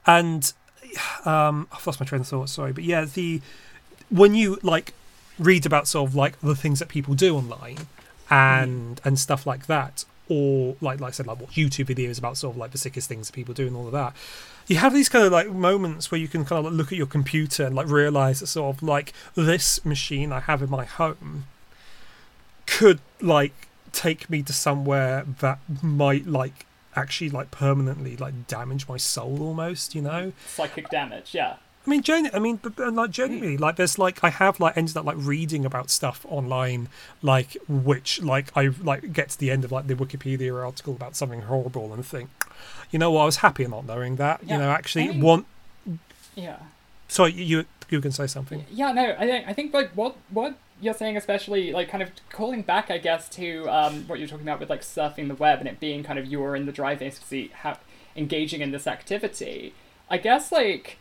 and um, I've lost my train of thought. Sorry, but yeah, the when you like read about sort of like the things that people do online and mm. and stuff like that or like like I said, like watch YouTube videos about sort of like the sickest things that people do and all of that. You have these kind of like moments where you can kind of like look at your computer and like realize that sort of like this machine I have in my home could like take me to somewhere that might like actually like permanently like damage my soul almost you know Psychic damage, yeah. I mean, genu- I mean, but, but, like genuinely, like there's like I have like ended up like reading about stuff online, like which like I like get to the end of like the Wikipedia article about something horrible and think, you know what, I was happy not knowing that. Yeah, You know, actually, I mean- want. Yeah. Sorry, you you can say something. Yeah, no, I think I think like what what you're saying, especially like kind of calling back, I guess, to um, what you're talking about with like surfing the web and it being kind of you're in the driving seat, ha- engaging in this activity. I guess like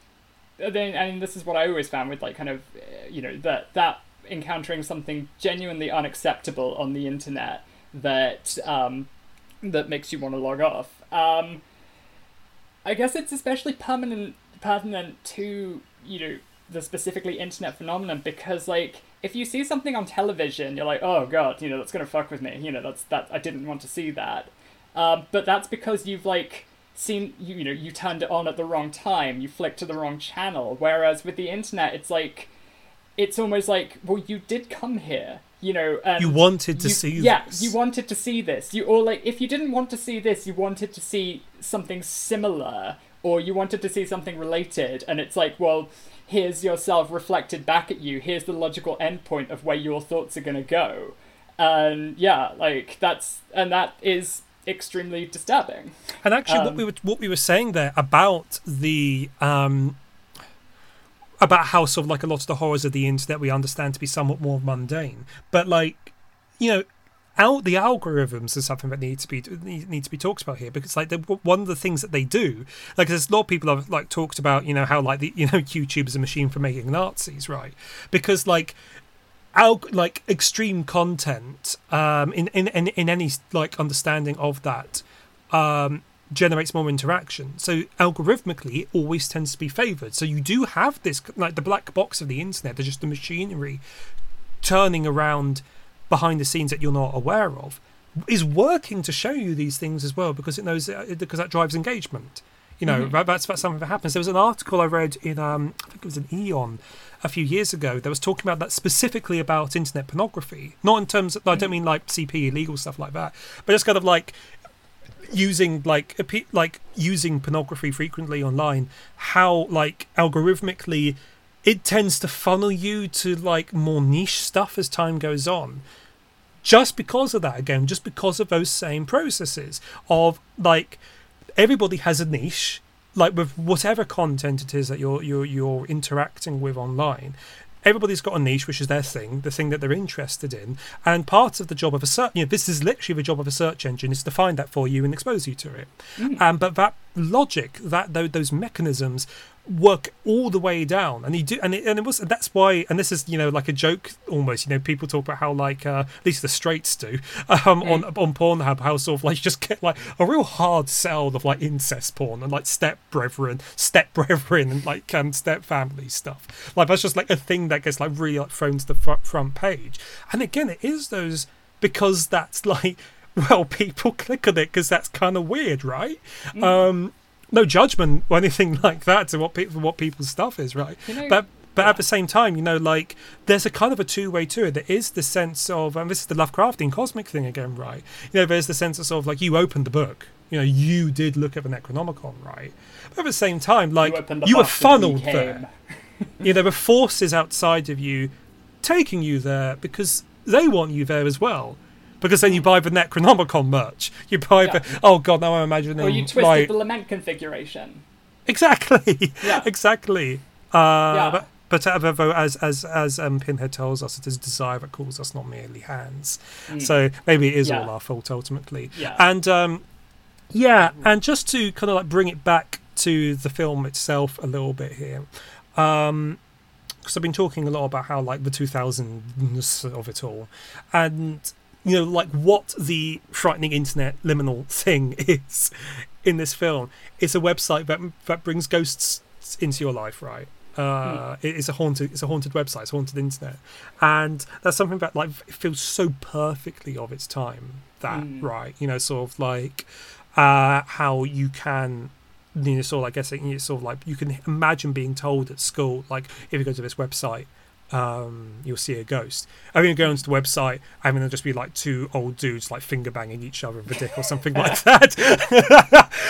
then mean this is what I always found with like kind of uh, you know that that encountering something genuinely unacceptable on the internet that um, that makes you want to log off. Um, I guess it's especially permanent pertinent to you know the specifically internet phenomenon because like if you see something on television you're like oh god you know that's gonna fuck with me you know that's that I didn't want to see that um, but that's because you've like seen you, you know you turned it on at the wrong time you flicked to the wrong channel. Whereas with the internet it's like it's almost like well you did come here you know and You wanted to you- see yeah this. you wanted to see this. You or like if you didn't want to see this you wanted to see something similar or you wanted to see something related and it's like well here's yourself reflected back at you. Here's the logical endpoint of where your thoughts are going to go. And yeah like that's and that is extremely disturbing And actually, what Um, we were what we were saying there about the um, about how sort of like a lot of the horrors of the internet we understand to be somewhat more mundane, but like you know. Out the algorithms is something that needs to be need to be talked about here because like one of the things that they do like there's a lot of people have like talked about you know how like the you know YouTube is a machine for making Nazis right because like like extreme content um in, in in in any like understanding of that um generates more interaction. So algorithmically it always tends to be favored. So you do have this like the black box of the internet there's just the machinery turning around behind the scenes that you're not aware of is working to show you these things as well because it knows that, because that drives engagement. You know that, that's that's something that happens. There was an article i read in um i think it was an eon a few years ago that was talking about that specifically about internet pornography. Not in terms of i don't mm. mean like cp illegal stuff like that but just kind of like using like like using pornography frequently online how like algorithmically it tends to funnel you to like more niche stuff as time goes on. Just because of that again just because of those same processes of like everybody has a niche like with whatever content it is that you're you're you're interacting with online everybody's got a niche which is their thing the thing that they're interested in. And part of the job of a search you know this is literally the job of a search engine is to find that for you and expose you to it. Um, but that logic that tho- those mechanisms work all the way down. And you do and it, and it was that's why and this is you know like a joke almost you know people talk about how like uh, at least the straights do um on on Pornhub how sort of like you just get like a real hard sell of like incest porn and like step brethren step brethren and like um step family stuff. Like that's just like a thing that gets like really like thrown to the front, front page. And again it is those because that's like well people click on it because that's kind of weird right? Um no judgment or anything like that to what people what people's stuff is right You know- but but yeah. at the same time you know like there's a kind of a two-way to it there is the sense of and this is the lovecraftian cosmic thing again right you know there's the sense of sort of like you opened the book you know you did look at the necronomicon right but at the same time like you, the you were box and we funneled came. there you know, there were forces outside of you taking you there because they want you there as well. Because then you buy the Necronomicon merch. You buy Yeah. the oh god, now I'm imagining or you twisted the lament configuration exactly, Yeah. exactly. Uh, Yeah. But but as as as um, Pinhead tells us, it is desire that calls us, not merely hands. So maybe it is Mm. Yeah. all our fault ultimately. Yeah. And um, yeah, and just to kind of like bring it back to the film itself a little bit here, um, because I've been talking a lot about how like the 2000s of it all, and you know like what the frightening internet liminal thing is in this film. It's a website that that brings ghosts into your life, right? Uh, it- it's a haunted. It's a haunted website. It's a haunted internet, and that's something that like feels so perfectly of its time. That Mm. right, you know, sort of like uh, how you can. You know, sort of, I guess, it, it's sort of like you can imagine being told at school, like if you go to this website, um, you'll see a ghost. I mean, go onto the website, I mean, there'll just be like two old dudes like finger banging each other with a dick or something like that.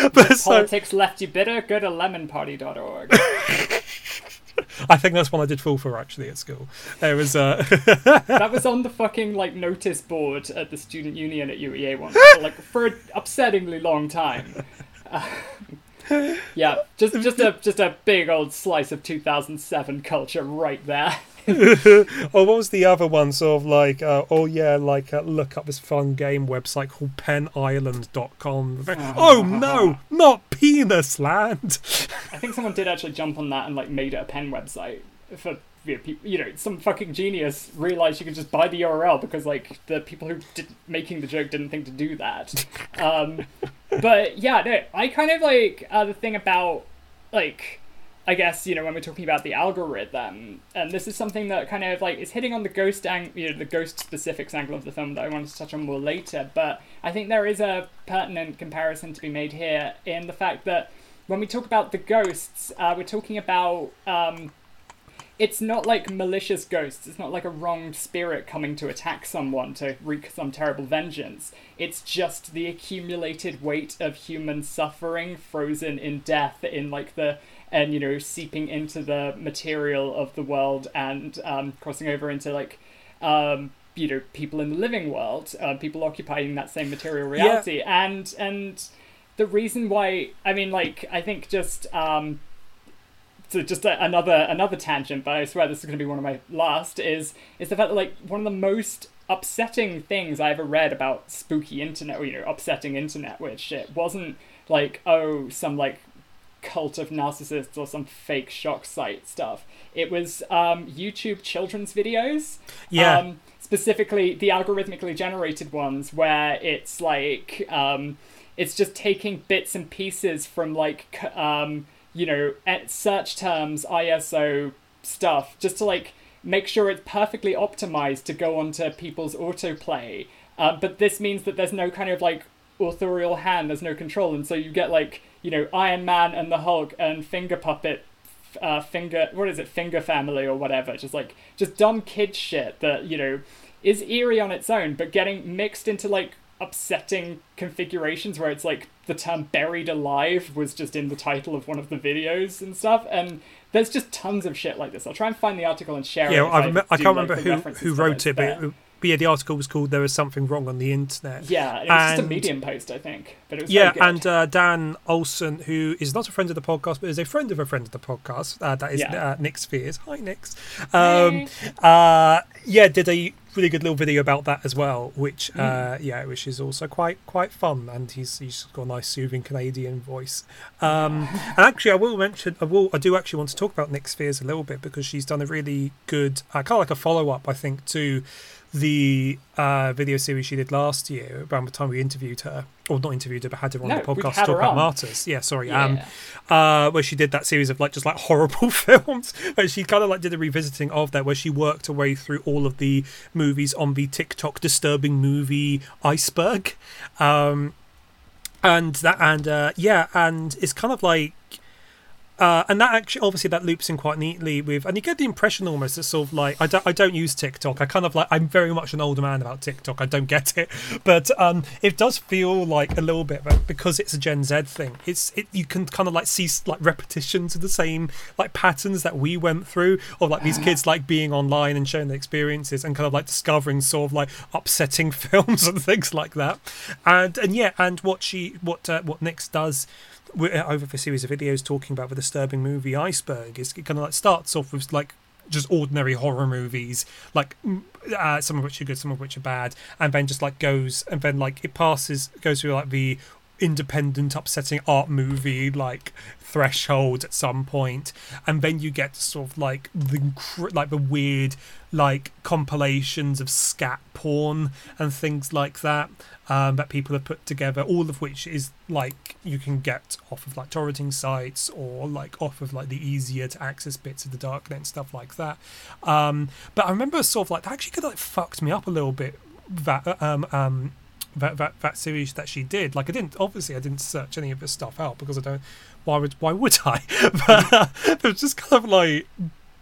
but so, Politics left you bitter. Go to lemonparty.org. I think that's one I did fall for actually at school. There was uh, that was on the fucking like notice board at the student union at UEA once, for, like for an upsettingly long time. Uh, yeah, just just a just a big old slice of 2007 culture right there. or what was the other one? Sort of like, uh, oh yeah, like uh, look up this fun game website called PenIsland.com. Oh no, not Penis Land. I think someone did actually jump on that and like made it a pen website for you know, peop- you know some fucking genius realized you could just buy the URL because like the people who did making the joke didn't think to do that. Um, but yeah, no, I kind of like uh, the thing about like I guess you know when we're talking about the algorithm, and this is something that kind of like is hitting on the ghost ang- you know the ghost specifics angle of the film that I wanted to touch on more later. But I think there is a pertinent comparison to be made here in the fact that when we talk about the ghosts, uh, we're talking about um, it's not like malicious ghosts. It's not like a wronged spirit coming to attack someone to wreak some terrible vengeance. It's just the accumulated weight of human suffering frozen in death in like the and you know seeping into the material of the world and um, crossing over into like um, you know people in the living world, uh, people occupying that same material reality, and and the reason why I mean like I think just um, so just a, another another tangent, but I swear this is going to be one of my last. Is is the fact that like one of the most upsetting things I ever read about spooky internet, or you know, upsetting internet weird shit, wasn't like oh some like cult of narcissists or some fake shock site stuff. It was um, YouTube children's videos. Yeah. Um, specifically the algorithmically generated ones where it's like um, it's just taking bits and pieces from like um, you know search terms ISO stuff just to like make sure it's perfectly optimized to go onto people's autoplay. Uh, but this means that there's no kind of like authorial hand, there's no control, and so you get like you know Iron Man and the Hulk and Finger Puppet, uh, Finger what is it, Finger Family or whatever, just like just dumb kid shit that you know is eerie on its own, but getting mixed into like upsetting configurations where it's like the term buried alive was just in the title of one of the videos and stuff and there's just tons of shit like this. I'll try and find the article and share yeah, it yeah I, rem- I can't like, remember who who wrote it but, but yeah, the article was called "There is something wrong on the internet." yeah it was just a medium post i think but it was Yeah, good. and uh, Dan Olson, who is not a friend of the podcast, but is a friend of a friend of the podcast. Uh, that is Yeah. uh, Nyx Fears. Hi, Nick. Um, uh, yeah, did a really good little video about that as well, which uh, yeah, which is also quite quite fun, and he's he's got a nice soothing Canadian voice. Um, and actually, I will mention, I will, I do actually want to talk about Nyx Fears a little bit because she's done a really good, uh, kind of like a follow up, I think, to the uh, video series she did last year around the time we interviewed her, or not interviewed her, but had her on No, the podcast to talk about on. Martyrs. Yeah, sorry. Um, uh, where she did that series of like just like horrible films. Where she kind of like did a revisiting of that, where she worked her way through all of the movies on the TikTok disturbing movie iceberg, um, and that and uh, yeah, and it's kind of like. Uh, and that actually, obviously, that loops in quite neatly with, and you get the impression almost that sort of like I don't, I don't use TikTok. I kind of like I'm very much an older man about TikTok. I don't get it, but um, it does feel like a little bit but because it's a Gen Z thing. It's it you can kind of like see like repetitions of the same like patterns that we went through, or like these kids like being online and showing their experiences and kind of like discovering sort of like upsetting films and things like that. And and yeah, and what she what uh, what Nyx does over for a series of videos talking about the disturbing movie Iceberg. Is it kind of like starts off with like just ordinary horror movies, like uh, some of which are good, some of which are bad, and then just like goes and then like it passes goes through like the independent, upsetting art movie like threshold at some point, and then you get sort of like the like the weird like compilations of scat porn and things like that um, that people have put together, all of which is like you can get off of like torrenting sites or like off of like the easier to access bits of the darknet and stuff like that. Um, but I remember sort of like that actually could like fucked me up a little bit. That um um that, that that series that she did. Like I didn't obviously I didn't search any of this stuff out because I don't. Why would why would I? but it was just kind of like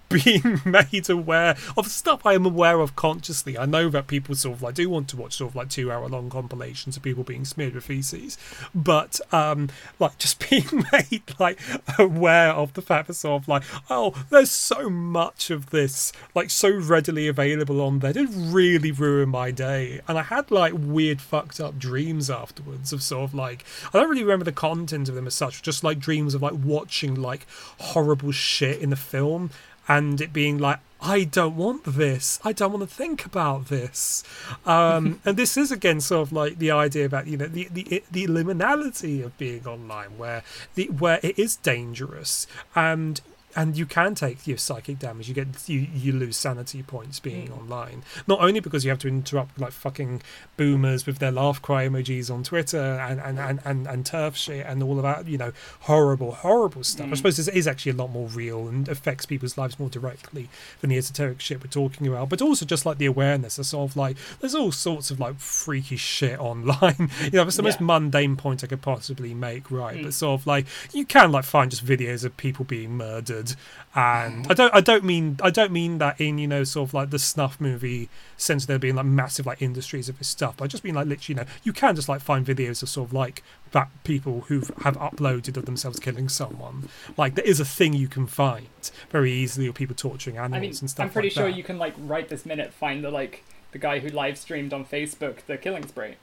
being made aware of stuff I am aware of consciously. I know that people sort of like do want to watch sort of like two hour long compilations of people being smeared with feces, but um, like just being made like aware of the fact that sort of like oh, there's so much of this like so readily available on there did really ruin my day, and I had like weird fucked up dreams afterwards of sort of like I don't really remember the content of them as such, just like dreams of like watching like horrible shit in the film and it being like I don't want this. I don't want to think about this. Um, and this is again sort of like the idea about you know the the the liminality of being online, where the where it is dangerous and and you can take your psychic damage. You get you, you lose sanity points being mm. online. Not only because you have to interrupt like fucking boomers with their laugh cry emojis on Twitter and and, and, and, and turf shit and all of that, you know, horrible, horrible stuff. Mm. I suppose this is actually a lot more real and affects people's lives more directly than the esoteric shit we're talking about. But also just like the awareness of sort of like there's all sorts of like freaky shit online. you know, it's the yeah. most mundane point I could possibly make, right? Mm. But sort of like you can like find just videos of people being murdered and I don't I don't mean I don't mean that in you know sort of like the snuff movie sense of there being like massive like industries of this stuff. But I just mean like literally you know you can just like find videos of sort of like that people who have uploaded of themselves killing someone. Like there is a thing you can find very easily of people torturing animals I mean, and stuff. I'm pretty like sure that. you can like right this minute find the like the guy who live streamed on Facebook the killing spree.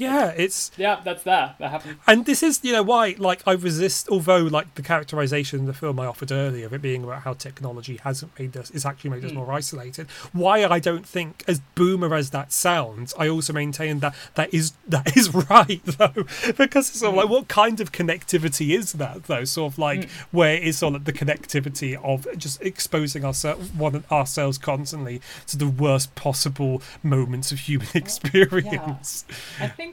Yeah, it's yeah, that's there. That happened. And this is, you know, why like I resist. Although like the characterization in the film I offered earlier of it being about how technology hasn't made us, is actually made us mm. more isolated. Why I don't think, as boomer as that sounds, I also maintain that that is that is right though, because it's sort of like hmm. what kind of connectivity is that though? Sort of like mm. where is sort of the connectivity of just exposing ourselves one ourselves constantly to the worst possible moments of human experience. Yeah. I think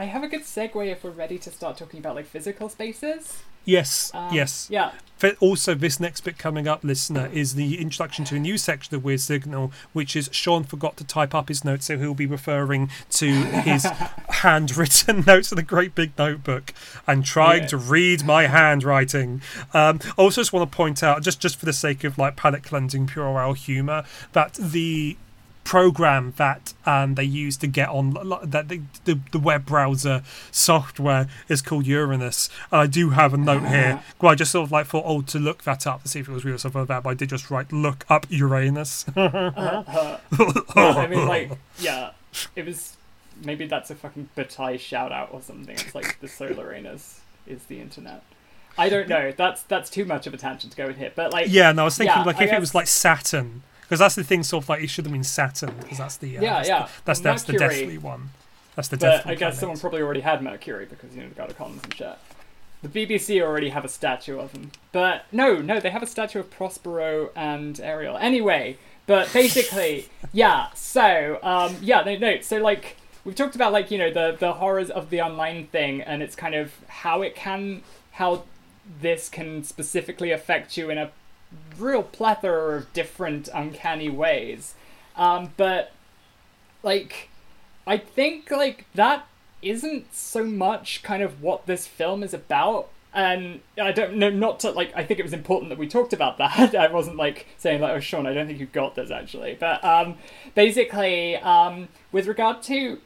I have a good segue if we're ready to start talking about like physical spaces. Yes, um, yes. Yeah. Also, this next bit coming up, listener, is the introduction to a new section of Weird Signal, which is Sean forgot to type up his notes, so he'll be referring to his handwritten notes in a great big notebook and trying yeah. to read my handwriting. Um, I also just want to point out, just just for the sake of like palate cleansing, puerile humour, that the program that um, they use to get on that the, the, the, web browser software is called Uranus. And I do have a note here. Well, I just sort of like thought, oh, to look that up to see if it was real or something like that. But I did just write look up Uranus. uh, I mean, like, yeah, it was maybe that's a fucking Bataille shout out or something. It's like the solar anus is the internet. I don't know. That's that's too much of a tangent to go with here. But like, yeah, no, I was thinking yeah, like if guess... it was like Saturn because that's the thing. Sort of like it should have been Saturn because that's the uh, yeah that's yeah the, that's that's the deathly one. That's the but deathly. I guess planet. someone probably already had Mercury because you know the God of Cons and shit. The BBC already have a statue of him, but no, no, they have a statue of Prospero and Ariel. Anyway, but basically, yeah. So, um, yeah, no, no. So like we've talked about like you know the the horrors of the online thing and it's kind of how it can how this can specifically affect you in a real plethora of different uncanny ways. Um, but like, I think like that isn't so much kind of what this film is about. And I don't know, not to like. I think it was important that we talked about that. I wasn't like saying like, "Oh, Sean, I don't think you got this actually." But um, basically, um, with regard to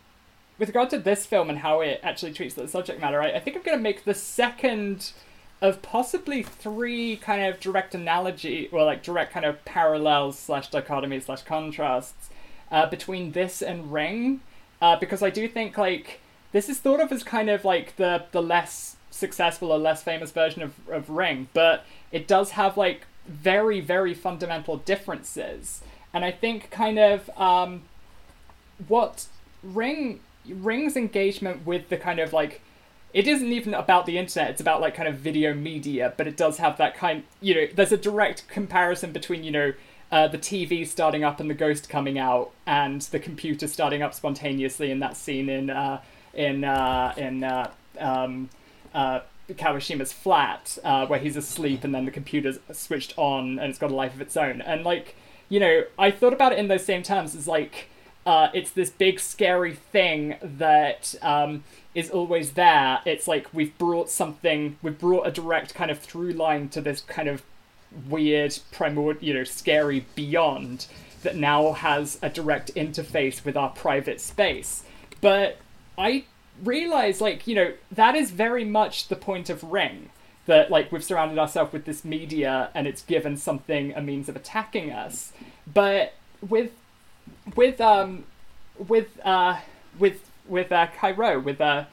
with regard to this film and how it actually treats the subject matter, I, I think I'm going to make the second of possibly three kind of direct analogy, or like direct kind of parallels slash dichotomy slash contrasts uh, between this and Ring, uh, because I do think like this is thought of as kind of like the the less successful or less famous version of, of Ring, but it does have like very very fundamental differences, and I think kind of um, what Ring Ring's engagement with the kind of like it isn't even about the internet it's about like kind of video media but it does have that kind you know there's a direct comparison between you know uh, the TV starting up and the ghost coming out, and the computer starting up spontaneously in that scene in uh, in uh, in uh, um, uh, Kawashima's flat, uh, where he's asleep, and then the computer's switched on, and it's got a life of its own. And like you know, I thought about it in those same terms as like it's this big scary thing that um, is always there. It's like we've brought something, we've brought a direct kind of through line to this kind of weird, primordial, you know, scary beyond that now has a direct interface with our private space. But I realize, like, you know, that is very much the point of Ring. That, like, we've surrounded ourselves with this media and it's given something a means of attacking us. But with, with, um, with, uh, with, with, uh, Kairo, with, uh,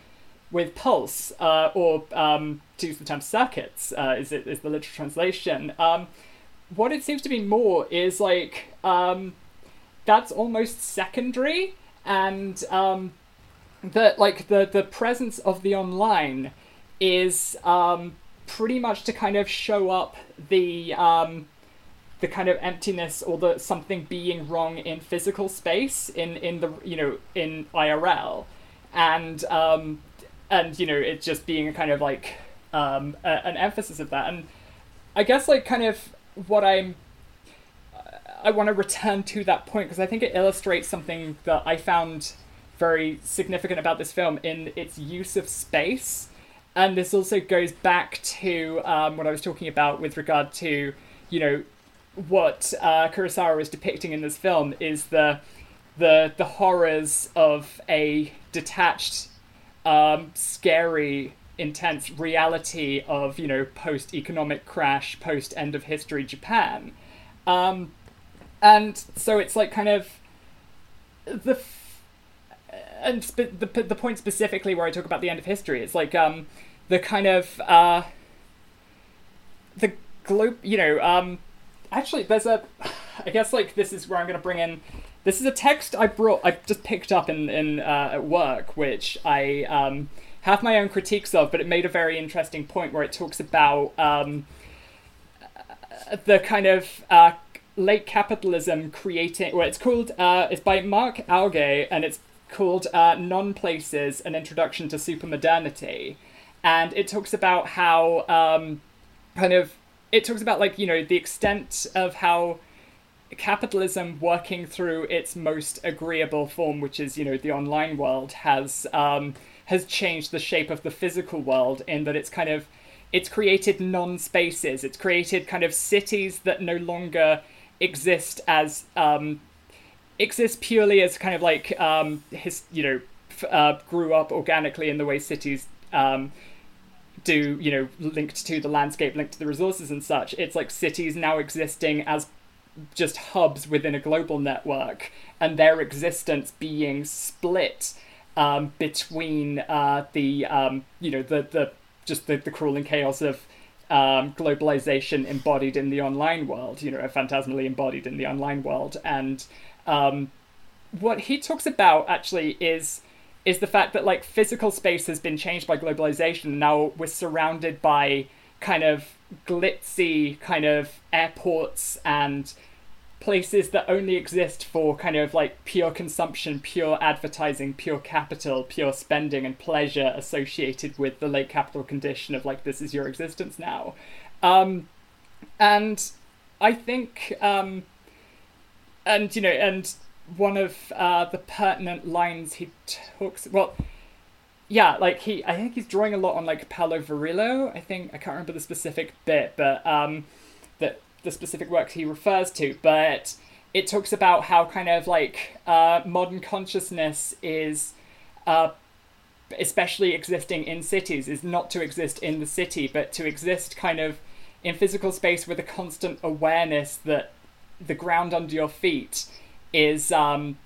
with Pulse, uh, or, um, to use the term circuits, uh, is it is the literal translation. Um, what it seems to be more is like um, that's almost secondary, and um, that like the the presence of the online is um, pretty much to kind of show up the um, the kind of emptiness or the something being wrong in physical space in in the you know in IRL, and um, and you know it just being a kind of like um, a, an emphasis of that. And I guess like kind of what I'm I want to return to that point because I think it illustrates something that I found very significant about this film in its use of space. And this also goes back to um, what I was talking about with regard to, you know, what uh, Kurosawa is depicting in this film is the the the horrors of a detached, um, scary intense reality of you know post economic crash, post end of history Japan, um, and so it's like kind of the f- and the the point specifically where I talk about the end of history. It's like um, the kind of uh, the globe. You know, um, actually, there's a. I guess like this is where I'm going to bring in. This is a text I brought. I just picked up in in uh, at work, which I um, have my own critiques of, but it made a very interesting point where it talks about um, the kind of uh, late capitalism creating. Well, it's called. Uh, it's by Marc Augé, and it's called uh, "Non Places: An Introduction to Supermodernity," and it talks about how um, kind of it talks about like you know the extent of how capitalism working through its most agreeable form, which is you know the online world, has um, has changed the shape of the physical world in that it's kind of it's created non-spaces. It's created kind of cities that no longer exist as um, exist purely as kind of like um, his you know uh, grew up organically in the way cities um, do you know linked to the landscape linked to the resources and such it's like cities now existing as just hubs within a global network and their existence being split um, between uh, the um, you know the the just the, the cruel and chaos of um, globalization embodied in the online world, you know, phantasmally embodied in the online world, and um, what he talks about actually is is the fact that like physical space has been changed by globalization. Now we're surrounded by kind of glitzy kind of airports and places that only exist for kind of like pure consumption, pure advertising, pure capital, pure spending and pleasure associated with the late capital condition of like this is your existence now. Um, and I think, um, and you know, and one of uh, the pertinent lines he talks well. Yeah, like he, I think he's drawing a lot on like Paulo Virilio. I think I can't remember the specific bit, but um, that the specific works he refers to, but it talks about how kind of like uh, modern consciousness is, uh, especially existing in cities, is not to exist in the city, but to exist kind of in physical space with a constant awareness that the ground under your feet is um,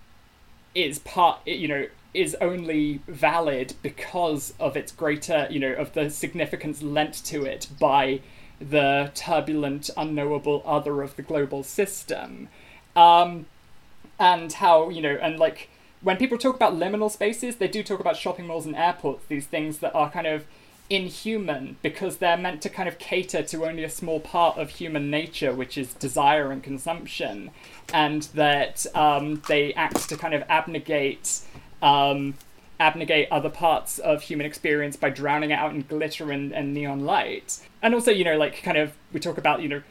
is part you know is only valid because of its greater you know of the significance lent to it by the turbulent, unknowable other of the global system. Um, and how, you know, and like when people talk about liminal spaces, they do talk about shopping malls and airports, these things that are kind of inhuman because they're meant to kind of cater to only a small part of human nature, which is desire and consumption, and that um, they act to kind of abnegate. Um, abnegate other parts of human experience by drowning it out in glitter and, and neon light. And also, you know, like kind of we talk about, you know,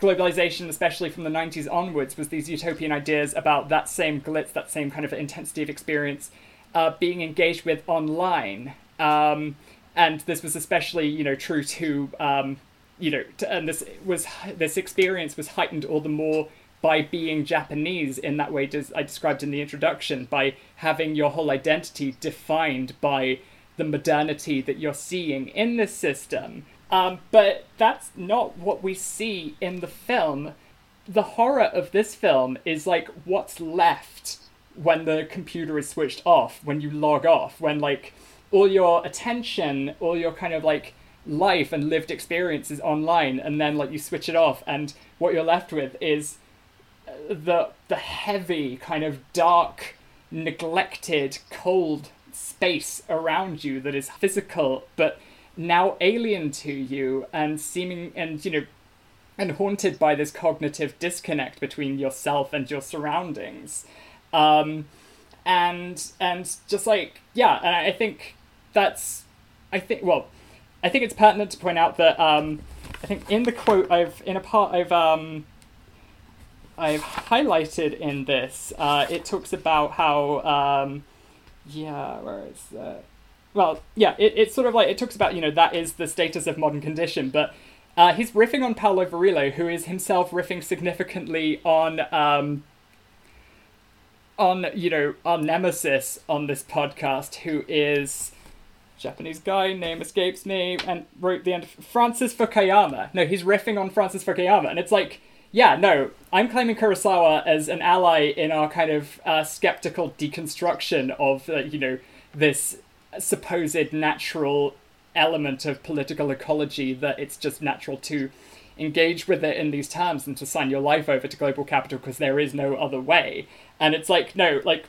globalization, especially from the 90s onwards, was these utopian ideas about that same glitz, that same kind of intensity of experience uh, being engaged with online. Um, and this was especially, you know, true to, um, you know, to, and this was this experience was heightened all the more by being Japanese in that way I described in the introduction, by having your whole identity defined by the modernity that you're seeing in this system. Um, but that's not what we see in the film. The horror of this film is like what's left when the computer is switched off, when you log off, when like all your attention, all your kind of like life and lived experiences online, and then like you switch it off, and what you're left with is uh, the the heavy kind of dark, neglected, cold space around you that is physical, but now alien to you and seeming and you know and haunted by this cognitive disconnect between yourself and your surroundings. Um and and just like yeah and i think that's i think well i think it's pertinent to point out that um i think in the quote i've in a part i've um i've highlighted in this uh it talks about how um yeah where is that well, yeah, it, it's sort of like it talks about you know that is the status of modern condition, but uh, he's riffing on Paulo Virilio, who is himself riffing significantly on um, on you know our nemesis on this podcast, who is Japanese guy name escapes me, and wrote the end of Francis Fukuyama. No, he's riffing on Francis Fukuyama, and it's like. Yeah, no, I'm claiming Kurosawa as an ally in our kind of uh, skeptical deconstruction of, uh, you know, this supposed natural element of political ecology that it's just natural to engage with it in these terms and to sign your life over to global capital because there is no other way. And it's like, no, like,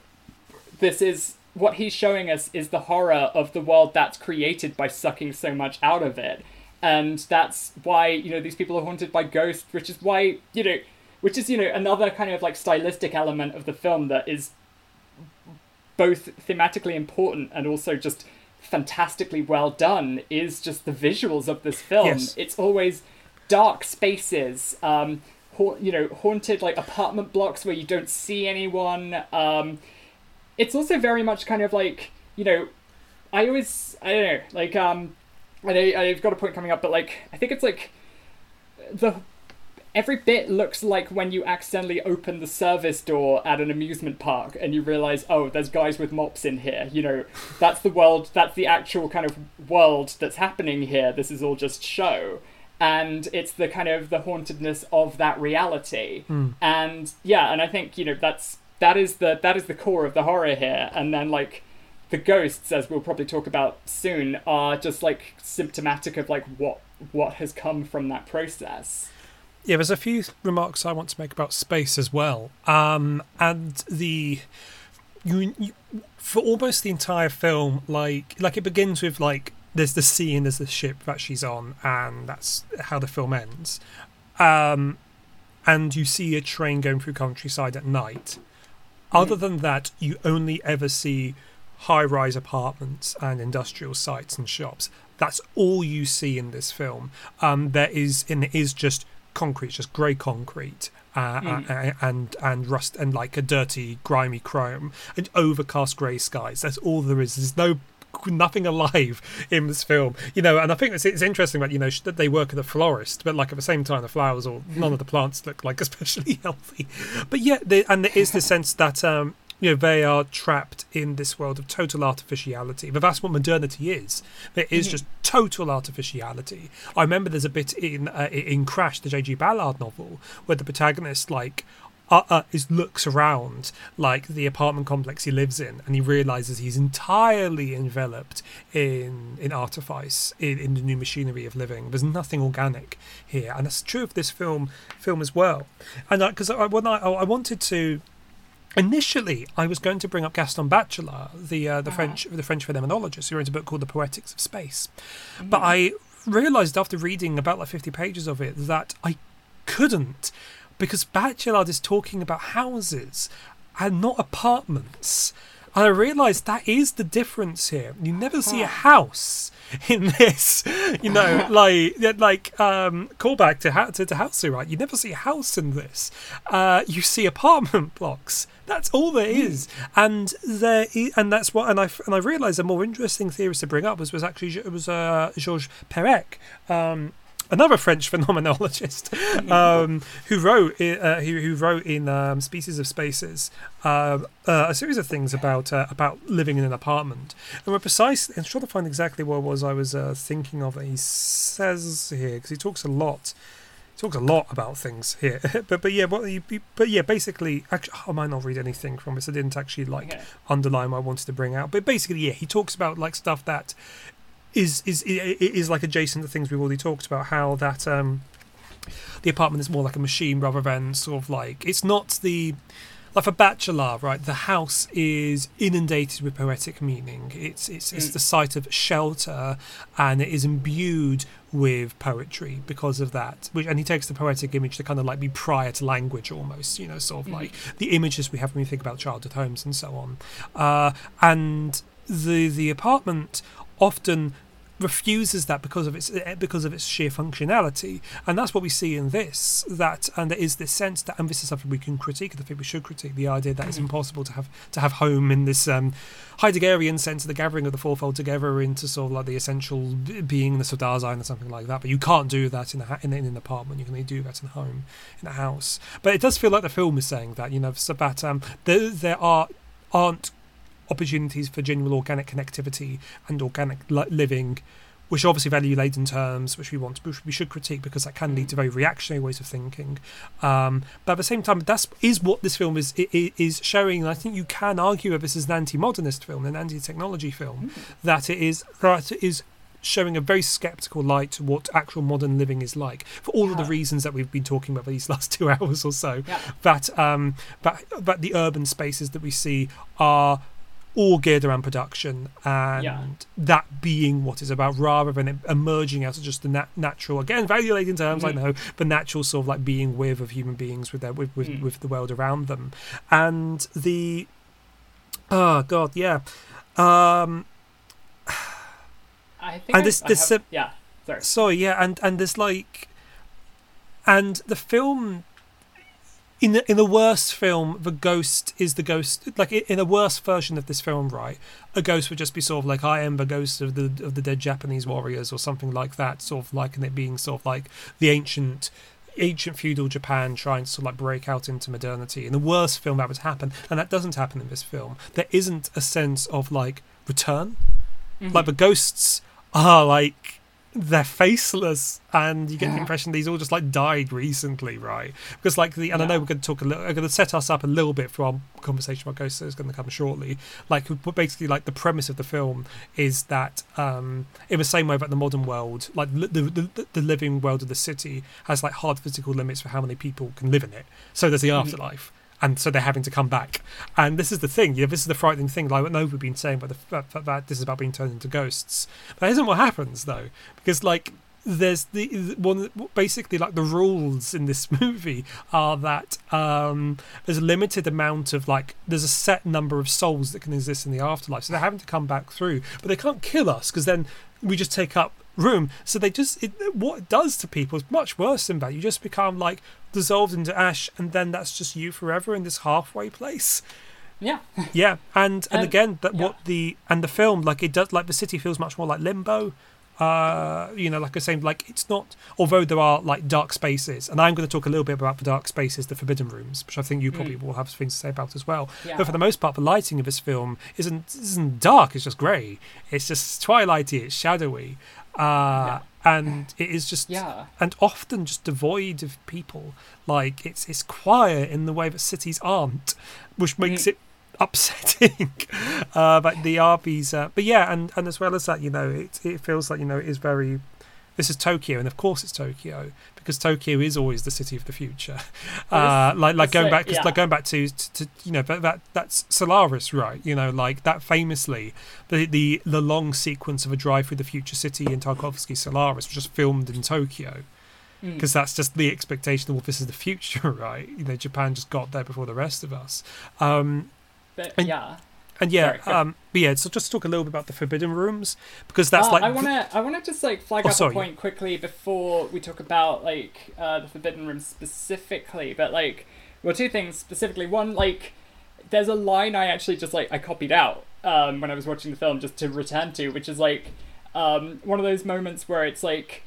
this is what he's showing us is the horror of the world that's created by sucking so much out of it. And that's why, you know, these people are haunted by ghosts, which is why, you know, which is, you know, another kind of like stylistic element of the film that is both thematically important and also just fantastically well done is just the visuals of this film. Yes. It's always dark spaces, um, ha- you know, haunted like apartment blocks where you don't see anyone. Um, it's also very much kind of like you know, I always I don't know like um, I know I've got a point coming up, but like I think it's like the every bit looks like when you accidentally open the service door at an amusement park and you realize, oh, there's guys with mops in here. You know, that's the world, that's the actual kind of world that's happening here. This is all just show. And it's the kind of the hauntedness of that reality. Mm. And yeah, and I think, you know, that's that is the that is the core of the horror here. And then like the ghosts, as we'll probably talk about soon, are just like symptomatic of like what what has come from that process yeah, there's a few remarks I want to make about space as well. Um, and the you, you, for almost the entire film, like like it begins with like there's the sea and there's the ship that she's on, and that's how the film ends. Um, and you see a train going through countryside at night. Other than that, you only ever see high-rise apartments and industrial sites and shops. That's all you see in this film. Um, there is, and it is just concrete, just grey concrete. Uh, mm. and and rust and like a dirty, grimy chrome and overcast grey skies. That's all there is. There's no nothing alive in this film, you know. And I think it's, it's interesting that you know that they work at a florist, but like at the same time, the flowers or none of the plants look like especially healthy. But yeah, and there is the sense that um, you know they are trapped in this world of total artificiality but that's what modernity is There is mm-hmm. just total artificiality i remember there's a bit in uh, in crash the jg ballard novel where the protagonist like uh, uh, is looks around like the apartment complex he lives in, and he realizes he's entirely enveloped in in artifice, in, in the new machinery of living. There's nothing organic here, and that's true of this film film as well. And because I, when I I wanted to initially I was going to bring up Gaston Bachelard, the uh, the Ah. French the French phenomenologist who wrote a book called The Poetics of Space, but I realised after reading about like fifty pages of it that I couldn't because Bachelard is talking about houses and not apartments. And I realised that is the difference here. You never see a house in this, you know, like like um, callback to ha- to, to Housey, right? You never see a house in this. Uh, you see apartment blocks. That's all there is, and there and that's what. And I and I realised a more interesting theorist to bring up was was actually it was uh, Georges Perec. Um, Another French phenomenologist um, who wrote uh, who, who wrote in um, Species of Spaces um, uh, a series of things about uh, about living in an apartment. And we're precise. I'm trying to find exactly what it was I was uh, thinking of. That he says here because he talks a lot. He talks a lot about things here. but but yeah, what you, but yeah, basically, actually, I might not read anything from this. I didn't actually like Okay. underline what I wanted to bring out. But basically, yeah, he talks about like stuff that is is is like adjacent to things we've already talked about. How that um, the apartment is more like a machine rather than sort of like it's not the like for Bachelard, right? The house is inundated with poetic meaning. It's it's it's Mm. the site of shelter, and it is imbued with poetry because of that. Which and he takes the poetic image to kind of like be prior to language, almost. You know, sort of Mhm. like the images we have when we think about childhood homes and so on. Uh, and the the apartment often refuses that because of its eh, because of its sheer functionality. And that's what we see in this that and there is this sense that and this is something we can critique I think we should critique the idea that it's impossible to have to have home in this um, Heideggerian sense of the gathering of the fourfold together into sort of like the essential beingness of Dasein or something like that. But you can't do that in a in, in an apartment. You can only do that in a home in a house. But it does feel like the film is saying that you know so that um, there, there are aren't opportunities for genuine organic connectivity and organic li- living, which are obviously value laden terms, which we want, which we should critique because that can lead to very reactionary ways of thinking. Um, but at the same time, that's is what this film is is showing. And I think you can argue that this is an anti-modernist film, an anti-technology film, that it is that it is showing a very skeptical light to what actual modern living is like for all of the reasons that we've been talking about for these last two hours or so Yeah. that um that that the urban spaces that we see are all geared around production and Yeah. that being what it's about rather than it emerging out of just the nat- natural again value laden terms i Mhm. know but natural sort of like being with of human beings with their with with, Mm. with the world around them and the oh god yeah um I think And I- this- I this, have- yeah. Sorry. Sorry, yeah, and and there's like, and the film. In the, in the worst film, the ghost is the ghost. Like in a worse version of this film, right? A ghost would just be sort of like I am the ghost of the of the dead Japanese warriors, or something like that. Sort of like, and it being sort of like the ancient ancient feudal Japan trying to sort of like break out into modernity. In the worst film, that would happen, and that doesn't happen in this film. There isn't a sense of like return Mhm. like the ghosts are like they're faceless and you get the impression these all just like died recently right? Because like the and i know we're going to talk a little i'm going to set us up a little bit for our conversation about ghosts that's going to come shortly. Like but basically like the premise of the film is that um in the same way that the modern world like the, the, the, the living world of the city has like hard physical limits for how many people can live in it. So there's the Mhm. afterlife and so they're having to come back. And this is the thing, yeah, this is the frightening thing. Like I know we've been saying about the that, that this is about being turned into ghosts, but that isn't what happens though, because like there's the one basically like the rules in this movie are that um there's a limited amount of like there's a set number of souls that can exist in the afterlife so they're having to come back through but they can't kill us because then we just take up room so they just it, what it does to people is much worse than that you just become like dissolved into ash and then that's just you forever in this halfway place Yeah. yeah and and Um, again that yeah. what the and the film like it does like the city feels much more like limbo uh you know like i say like it's not although there are like dark spaces and i'm going to talk a little bit about the dark spaces the forbidden rooms which i think you probably Mm. will have things to say about as well Yeah. but for the most part the lighting of this film isn't isn't dark it's just grey it's just twilighty it's shadowy uh and it is just yeah. and often just devoid of people. Like it's it's quiet in the way that cities aren't, which makes Mhm. it upsetting. uh, but the RPs, uh, but yeah, and and as well as that, you know, it it feels like you know it is very. this is Tokyo, and of course it's Tokyo because Tokyo is always the city of the future. Uh, like like going back, yeah. like going back to, to, to you know, but that that's Solaris, right? You know, like that famously, the the the long sequence of a drive through the future city in Tarkovsky's Solaris was just filmed in Tokyo Mm. because that's just the expectation of well, this is the future, right? You know, Japan just got there before the rest of us. Um, But and- yeah. And yeah, Sorry, um, but yeah. So just talk a little bit about the Forbidden Rooms because that's Uh, like I want to I want to just like flag Oh, up sorry. a point quickly before we talk about like uh, the Forbidden Room specifically. But like, well, two things specifically. One, like, there's a line I actually just like I copied out um, when I was watching the film just to return to, which is like um, one of those moments where it's like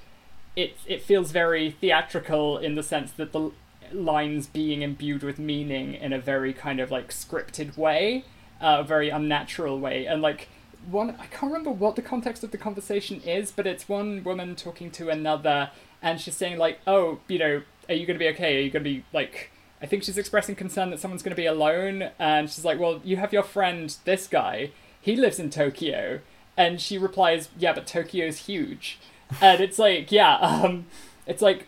it it feels very theatrical in the sense that the lines being imbued with meaning in a very kind of like scripted way, uh, a very unnatural way, and like one I can't remember what the context of the conversation is, but it's one woman talking to another, and she's saying like, "Oh, you know, are you going to be okay? Are you going to be like?" I think she's expressing concern that someone's going to be alone, and she's like, "Well, you have your friend, this guy. He lives in Tokyo," and she replies, "Yeah, but Tokyo's huge," and it's like, yeah, um, it's like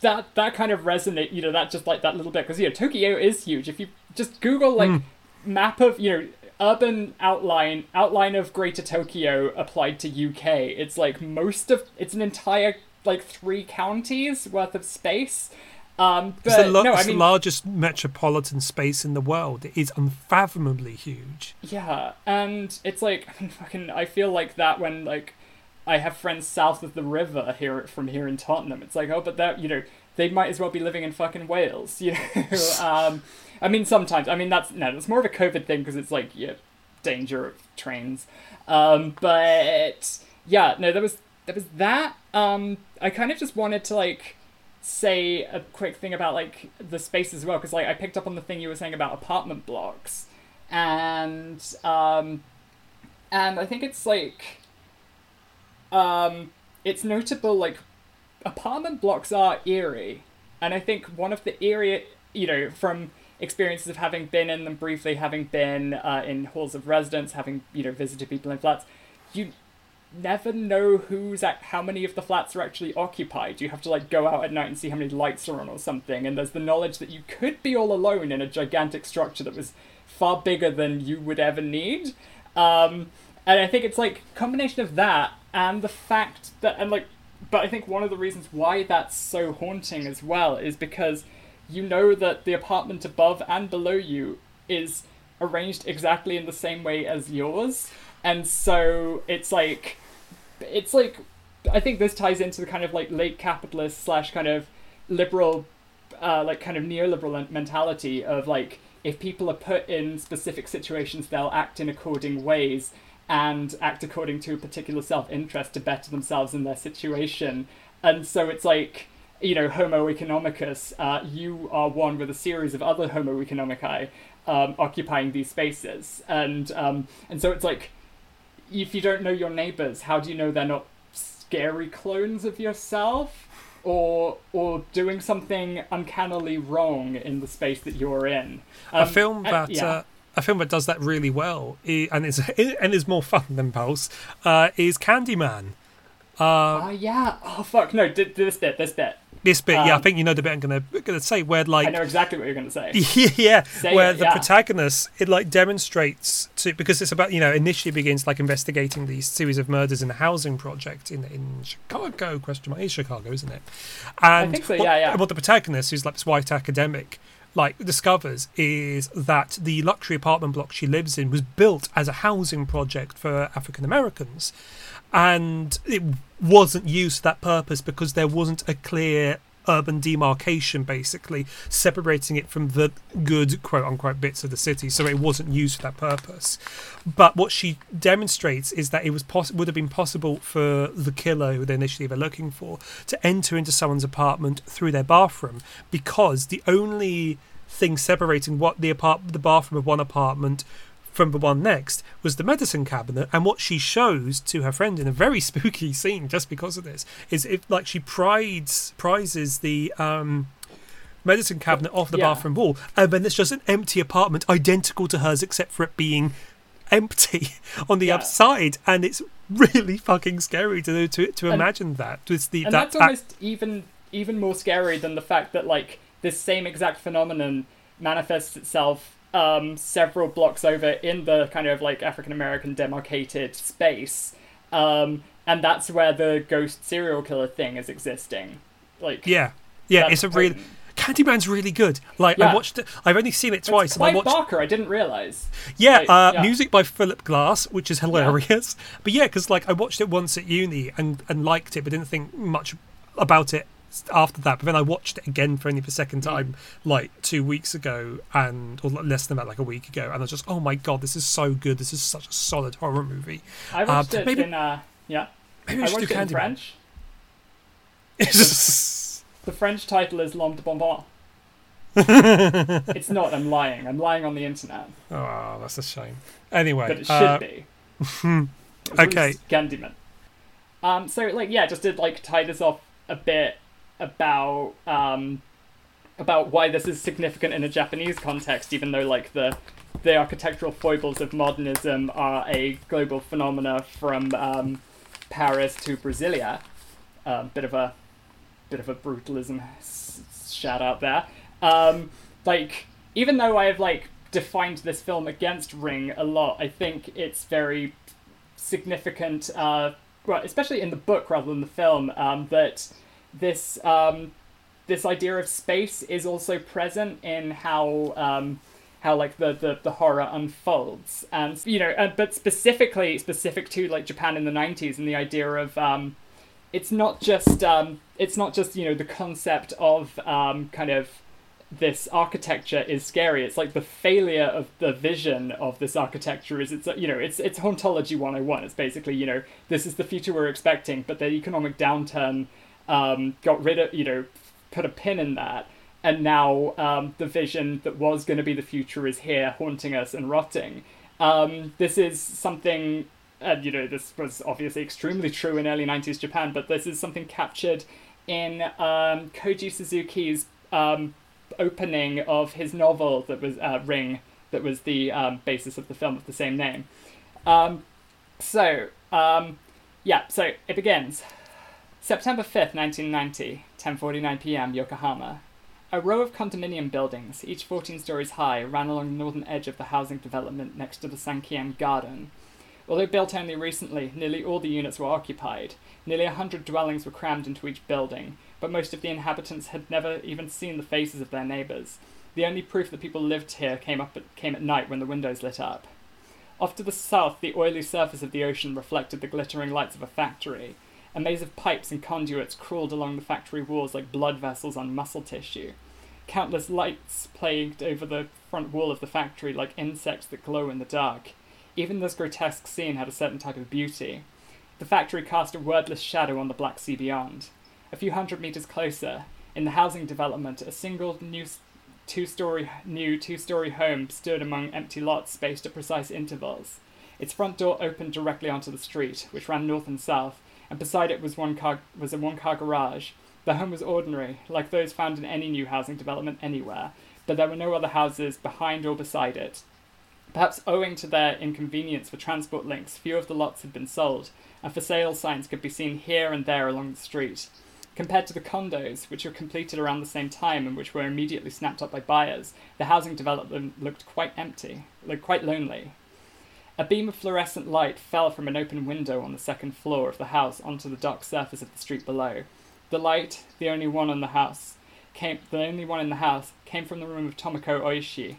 that that kind of resonate, you know, that just like that little bit because you know Tokyo is huge. If you just Google like Mm. Map of you know urban outline outline of Greater Tokyo applied to UK, it's like most of it's an entire like three counties worth of space. Um, it's but the, lo- no, I it's the mean, largest metropolitan space in the world. It is unfathomably huge. Yeah, and it's like I mean, fucking. I feel like that when like I have friends south of the river here from here in Tottenham. It's like oh, but that you know they might as well be living in fucking Wales. You know, um, I mean sometimes. I mean that's no, it's more of a COVID thing because it's like yeah, danger of trains. Um, but yeah, no, there was there was that. Um, I kind of just wanted to like say a quick thing about like the space as well because like I picked up on the thing you were saying about apartment blocks and um and I think it's like um it's notable like apartment blocks are eerie and I think one of the eerie you know from experiences of having been in them briefly having been uh, in halls of residence having you know visited people in flats you never know who's at how many of the flats are actually occupied. You have to like go out at night and see how many lights are on or something. And there's the knowledge that you could be all alone in a gigantic structure that was far bigger than you would ever need. Um, and I think it's like combination of that and the fact that and like, but I think one of the reasons why that's so haunting as well is because you know that the apartment above and below you is arranged exactly in the same way as yours. And so it's like it's like I think this ties into the kind of like late capitalist slash kind of liberal, uh, like kind of neoliberal mentality of like if people are put in specific situations, they'll act in according ways and act according to a particular self interest to better themselves in their situation. And so it's like you know Homo economicus, uh, you are one with a series of other Homo economici um, occupying these spaces, and um, and so it's like if you don't know your neighbors, how do you know they're not scary clones of yourself? Or, or doing something uncannily wrong in the space that you're in. a Um, film uh, that yeah. uh, a film that does that really well and is and is more fun than Pulse uh, is Candyman. Ah, yeah. Oh fuck! No, d- this bit, this bit. This bit, yeah, I Um, think you know the bit I'm gonna gonna say where like I know exactly what you're gonna say. yeah, Say where it, the yeah. protagonist it like demonstrates to because it's about you know initially begins like investigating these series of murders in a housing project in in Chicago question mark is Chicago isn't it? And think so, what, yeah, yeah. and what the protagonist who's like this white academic like discovers is that the luxury apartment block she lives in was built as a housing project for African Americans and it wasn't used for that purpose because there wasn't a clear urban demarcation basically separating it from the good quote unquote bits of the city. So it wasn't used for that purpose. But what she demonstrates is that it was poss- would have been possible for the killer who they initially were looking for to enter into someone's apartment through their bathroom. Because the only thing separating what the apart- the bathroom of one apartment from the one next was the medicine cabinet and what she shows to her friend in a very spooky scene just because of this is if like she prides prizes the um medicine cabinet off the Yeah. bathroom wall and then it's just an empty apartment identical to hers except for it being empty on the Yeah. outside and it's really fucking scary to to to And- imagine that. It's the and that that's act- almost even even more scary than the fact that like this same exact phenomenon manifests itself um, several blocks over in the kind of like African American demarcated space, um, and that's where the ghost serial killer thing is existing. Like yeah, yeah. It's a really. Candyman's really good. Like I watched it. I've only seen it It's twice, and I watched. Barker. I didn't realize. Yeah, Like, uh, yeah. music by Philip Glass, which is hilarious. But yeah, because like I watched it once at uni and and liked it, but didn't think much about it after that. But then I watched it again for only the second Mm. time, like two weeks ago, and or less than that, like a week ago, and I was just, oh my god, this is so good. This is such a solid horror movie. I watched it maybe- in uh, yeah. Maybe I watched it in French. It's The French title is L'Homme de Bonbon. it's not. I'm lying. I'm lying on the internet, oh, that's a shame. Anyway, but it should uh, be. okay. Candyman. Um. So like yeah, just to like tie this off a bit about um about why this is significant in a Japanese context, even though like the the architectural foibles of modernism are a global phenomena from um, Paris to Brasilia. Um, bit of a bit of a brutalism shout out there. Um, like even though I have like defined this film against Ring a lot, I think it's very significant. Uh, well, especially in the book rather than the film, um, that this um, this idea of space is also present in how um, how like the, the, the horror unfolds. And you know uh, but specifically specific to like Japan in the 90s and the idea of um, it's not just um, it's not just you know the concept of um, kind of this architecture is scary. It's like the failure of the vision of this architecture is it's you know it's it's hauntology 101 it's basically you know this is the future we're expecting but the economic downturn um, got rid of you know put a pin in that. And now um, the vision that was going to be the future is here haunting us and rotting. Um, this is something and you know this was obviously extremely true in early 90s japan but this is something captured in um, koji suzuki's um, opening of his novel that was uh, ring that was the um, basis of the film of the same name. So yeah so it begins September 5th, 1990, 10:49 p.m. Yokohama. A row of condominium buildings, each 14 stories high, ran along the northern edge of the housing development next to the Sankeien Garden. Although built only recently, nearly all the units were occupied. Nearly a hundred dwellings were crammed into each building, but most of the inhabitants had never even seen the faces of their neighbours. The only proof that people lived here came up at, came at night when the windows lit up. Off to the south, the oily surface of the ocean reflected the glittering lights of a factory. A maze of pipes and conduits crawled along the factory walls like blood vessels on muscle tissue. Countless lights played over the front wall of the factory like insects that glow in the dark. Even this grotesque scene had a certain type of beauty. The factory cast a wordless shadow on the Black Sea beyond. A few hundred meters closer, in the housing development, a single new two-story new two-story home stood among empty lots spaced at precise intervals. Its front door opened directly onto the street, which ran north and south, and beside it was one car was a one-car garage. The home was ordinary, like those found in any new housing development anywhere, but there were no other houses behind or beside it. Perhaps owing to their inconvenience for transport links, few of the lots had been sold, and for sale signs could be seen here and there along the street. Compared to the condos, which were completed around the same time and which were immediately snapped up by buyers, the housing development looked quite empty, looked quite lonely. A beam of fluorescent light fell from an open window on the second floor of the house onto the dark surface of the street below. The light, the only one on the house, came the only one in the house, came from the room of Tomoko Oishi.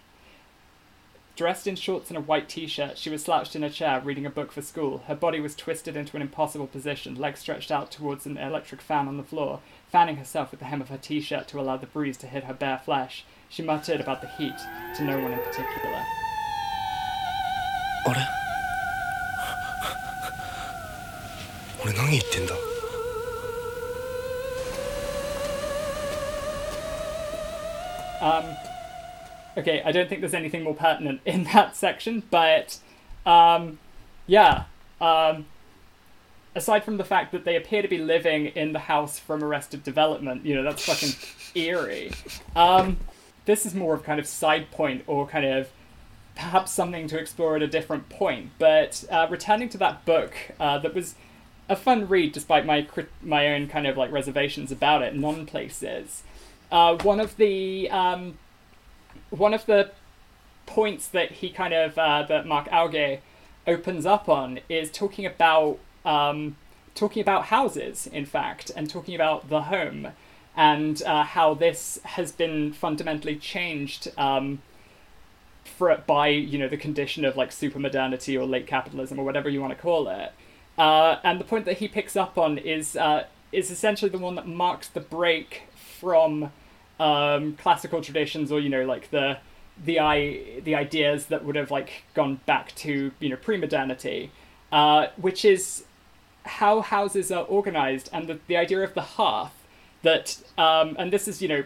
Dressed in shorts and a white t-shirt, she was slouched in a chair reading a book for school. Her body was twisted into an impossible position, legs stretched out towards an electric fan on the floor, fanning herself with the hem of her t-shirt to allow the breeze to hit her bare flesh. She muttered about the heat to no one in particular. あれ俺何言ってんだ Um, okay, I don't think there's anything more pertinent in that section, but um, yeah. Um, aside from the fact that they appear to be living in the house from Arrested Development, you know, that's fucking eerie. Um, this is more of kind of side point or kind of perhaps something to explore at a different point. But uh, returning to that book uh, that was a fun read, despite my my own kind of like reservations about it, non places. Uh, one of the um, one of the points that he kind of uh, that Marc Augé opens up on is talking about um, talking about houses, in fact, and talking about the home and uh, how this has been fundamentally changed um, for by you know the condition of like super modernity or late capitalism or whatever you want to call it. Uh, and the point that he picks up on is uh, is essentially the one that marks the break from um, classical traditions or you know like the the i the ideas that would have like gone back to you know pre-modernity, uh, which is how houses are organized and the, the idea of the hearth that um, and this is you know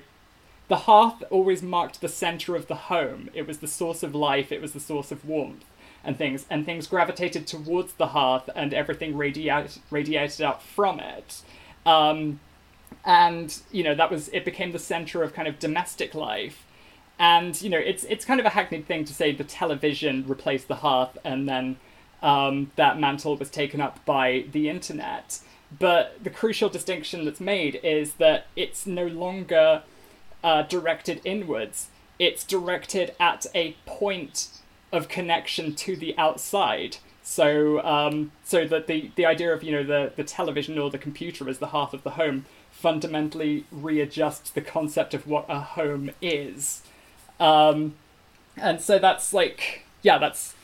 the hearth always marked the center of the home. It was the source of life it was the source of warmth and things and things gravitated towards the hearth and everything radiated radiated out from it. Um, and you know that was it became the center of kind of domestic life. And you know it's it's kind of a hackneyed thing to say the television replaced the hearth and then um, that mantle was taken up by the internet. But the crucial distinction that's made is that it's no longer uh, directed inwards. It's directed at a point of connection to the outside. So, um, so that the, the idea of you know the, the television or the computer as the hearth of the home fundamentally readjusts the concept of what a home is, um, and so that's like yeah that's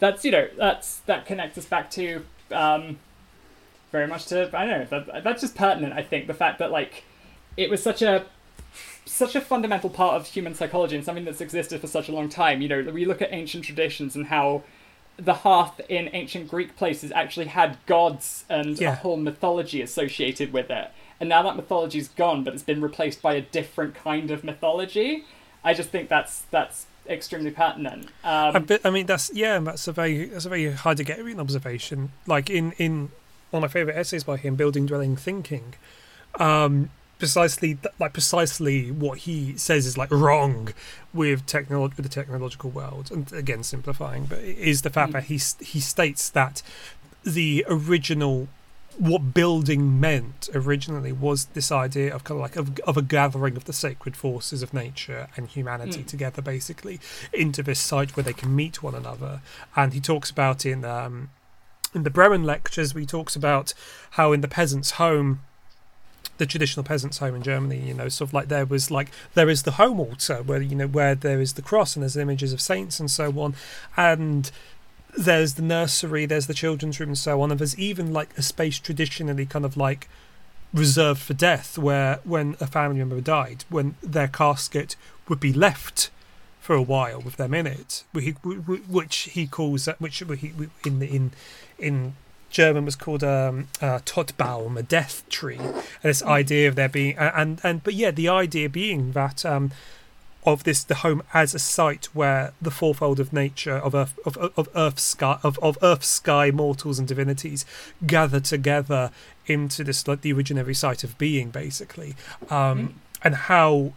that's you know that's that connects us back to um, very much to I don't know that, that's just pertinent. I think the fact that like it was such a such a fundamental part of human psychology and something that's existed for such a long time. You know, we look at ancient traditions and how the hearth in ancient Greek places actually had gods and Yeah. a whole mythology associated with it. And now that mythology's gone, but it's been replaced by a different kind of mythology. I just think that's that's extremely pertinent. Um, I, bit, I mean, that's yeah, that's a very that's a very Heideggerian observation. Like in in one of my favorite essays by him, "Building, Dwelling, Thinking," um, precisely like precisely what he says is like wrong with technology with the technological world, and again simplifying, but is the fact Mm. that he he states that the original what building meant originally was this idea of kind of like of, of a gathering of the sacred forces of nature and humanity Mm. together basically into this site where they can meet one another and he talks about in um in the Bremen lectures he talks about how in the peasant's home the traditional peasant's home in Germany, you know, sort of like there was like there is the home altar where you know where there is the cross and there's images of saints and so on, and there's the nursery, there's the children's room and so on, and there's even like a space traditionally kind of like reserved for death where when a family member died, when their casket would be left for a while with them in it, whi- whi- which he calls that which he in in in German was called um, uh, Todbaum, a death tree, and this idea of there being and and but yeah, the idea being that um, of this the home as a site where the fourfold of nature of earth of, of, earth sky of, of earth sky mortals and divinities gather together into this like the originary site of being basically. Um, and how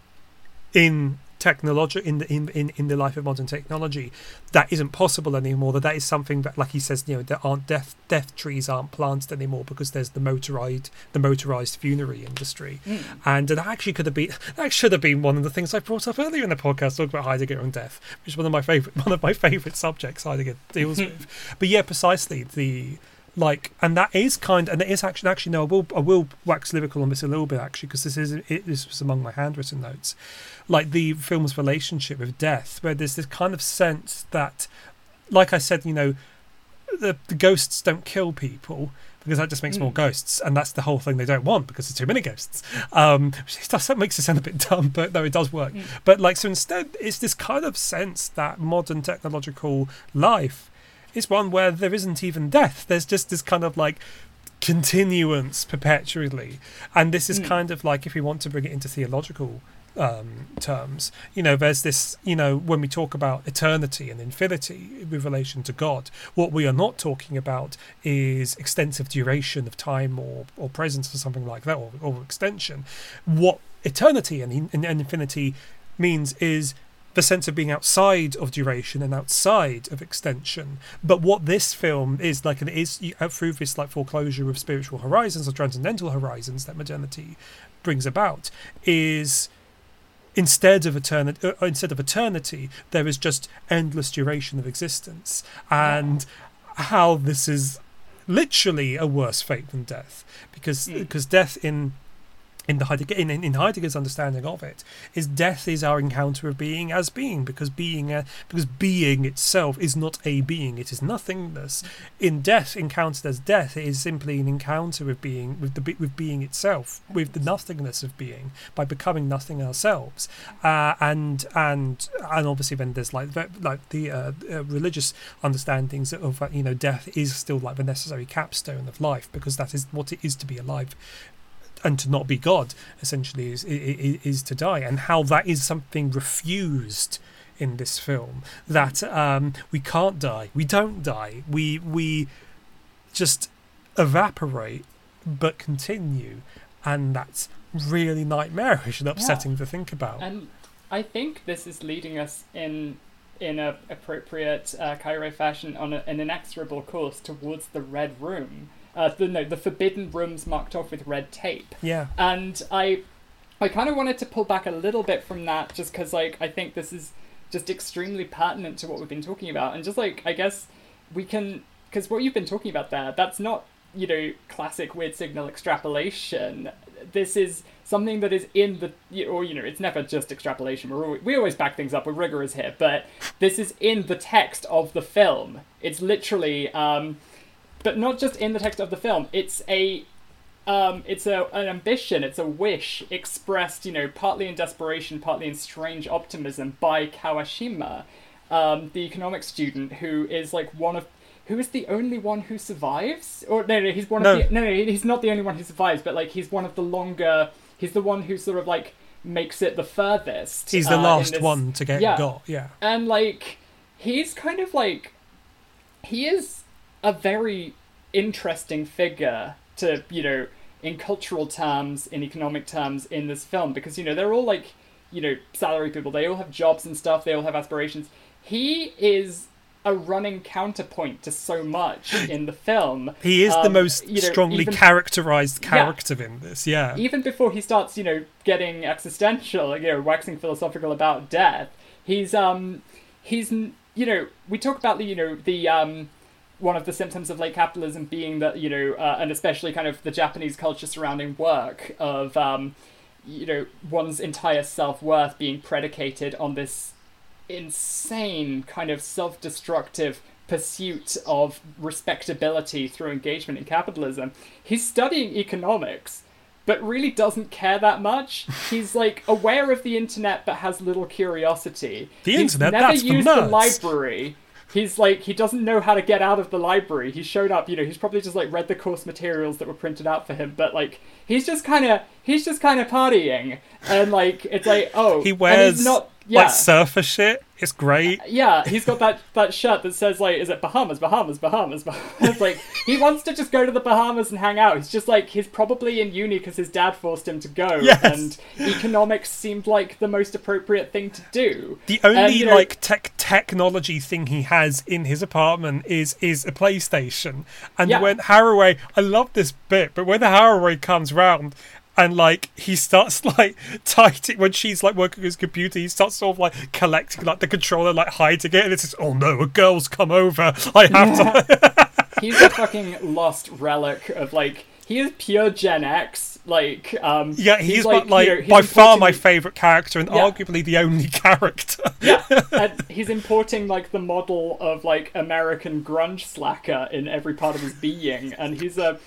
in technology in the in, in in the life of modern technology that isn't possible anymore. That that is something that like he says you know there aren't death death trees aren't planted anymore because there's the motorized the motorized funerary industry. Mm. and that actually could have been that should have been one of the things I brought up earlier in the podcast talking about Heidegger and death which is one of my favorite one of my favorite subjects Heidegger deals with. But yeah precisely the like and that is kind and it is actually actually no I will I will wax lyrical on this a little bit actually because this is it, this was among my handwritten notes like the film's relationship with death where there's this kind of sense that like I said you know the, the ghosts don't kill people because that just makes more Mm. ghosts and that's the whole thing they don't want because there's too many ghosts um which does, that makes it sound a bit dumb but no it does work Mm. but like so instead it's this kind of sense that modern technological life is one where there isn't even death there's just this kind of like continuance perpetually and this is Mm. kind of like if we want to bring it into theological um, terms. You know, there's this, you know, when we talk about eternity and infinity with relation to God, what we are not talking about is extensive duration of time or, or presence or something like that, or, or extension. What eternity and, and infinity means is the sense of being outside of duration and outside of extension. But what this film is like, and it is through this like foreclosure of spiritual horizons or transcendental horizons that modernity brings about, is instead of eternity, uh, instead of eternity, there is just endless duration of existence, and how this is literally a worse fate than death, because Mm. because death in in the Heidegger in, in Heidegger's understanding of it is death is our encounter of being as being because being a, because being itself is not a being. It is nothingness. In death encountered as death it is simply an encounter with being with the with being itself with the nothingness of being by becoming nothing ourselves. Uh, and and and obviously then there's like like the uh, uh, religious understandings of uh, you know death is still like the necessary capstone of life because that is what it is to be alive and to not be God essentially is, is is to die, and how that is something refused in this film. That um, we can't die, we don't die, we we just evaporate but continue, and that's really nightmarish and upsetting to think about. And I think this is leading us in in a appropriate uh, Kairo fashion on a, an inexorable course towards the red room. Uh, the no, the forbidden rooms marked off with red tape. yeah, And I, I kind of wanted to pull back a little bit from that, just because like I think this is just extremely pertinent to what we've been talking about, and just like I guess we can, because what you've been talking about there, that's not you know classic weird signal extrapolation. This is something that is in the or you know it's never just extrapolation. We're always, we always back things up with rigorous here, but this is in the text of the film. It's literally. Um, but not just in the text of the film. It's a um, it's a an ambition, it's a wish expressed, you know, partly in desperation, partly in strange optimism by Kawashima, um, the economics student who is like one of who is the only one who survives? Or no, no, he's one No. of the no, no, he's not the only one who survives, but like he's one of the longer. He's the one who sort of like makes it the furthest. he's the uh, last this- one to get yeah. got. Yeah, and like he's kind of like he is a very interesting figure to you know in cultural terms in economic terms in this film because you know they're all like you know salary people. They all have jobs and stuff. They all have aspirations. He is a running counterpoint to so much in the film. He is the Um, most you know, strongly even- characterized character in this. Yeah, even before he starts, you know, getting existential, you know, waxing philosophical about death, he's um, he's you know, we talk about the you know the um, one of the symptoms of late capitalism being that you know, uh, and especially kind of the Japanese culture surrounding work of um, you know, one's entire self worth being predicated on this insane kind of self-destructive pursuit of respectability through engagement in capitalism. He's studying economics, but really doesn't care that much. He's like aware of the internet but has little curiosity. The He's internet, never that's used the nerds. library. He's like he doesn't know how to get out of the library. He showed up, you know, he's probably just like read the course materials that were printed out for him, but like he's just kind of he's just kind of partying and like it's like oh he and wears he's not yeah like surfer shit. It's great. Uh, yeah, he's got that, that shirt that says like, is it Bahamas, Bahamas, Bahamas, Bahamas? like he wants to just go to the Bahamas and hang out. He's just like he's probably in uni because his dad forced him to go, Yes. and economics seemed like the most appropriate thing to do. The only And, you know- like tech technology thing he has in his apartment is is a PlayStation. And Yeah. when Harue, I love this bit, but when the Harue comes round and like he starts like tightening when she's like working his computer, he starts sort of like collecting like the controller, like hiding it, and it's just oh no, a girl's come over. I have to. He's a fucking lost relic of like he is pure Gen X. Like um Yeah, he's, like, like, like you know, he's by far my favorite character and Yeah. arguably the only character. yeah, and he's importing like the model of like American grunge slacker in every part of his being, and he's a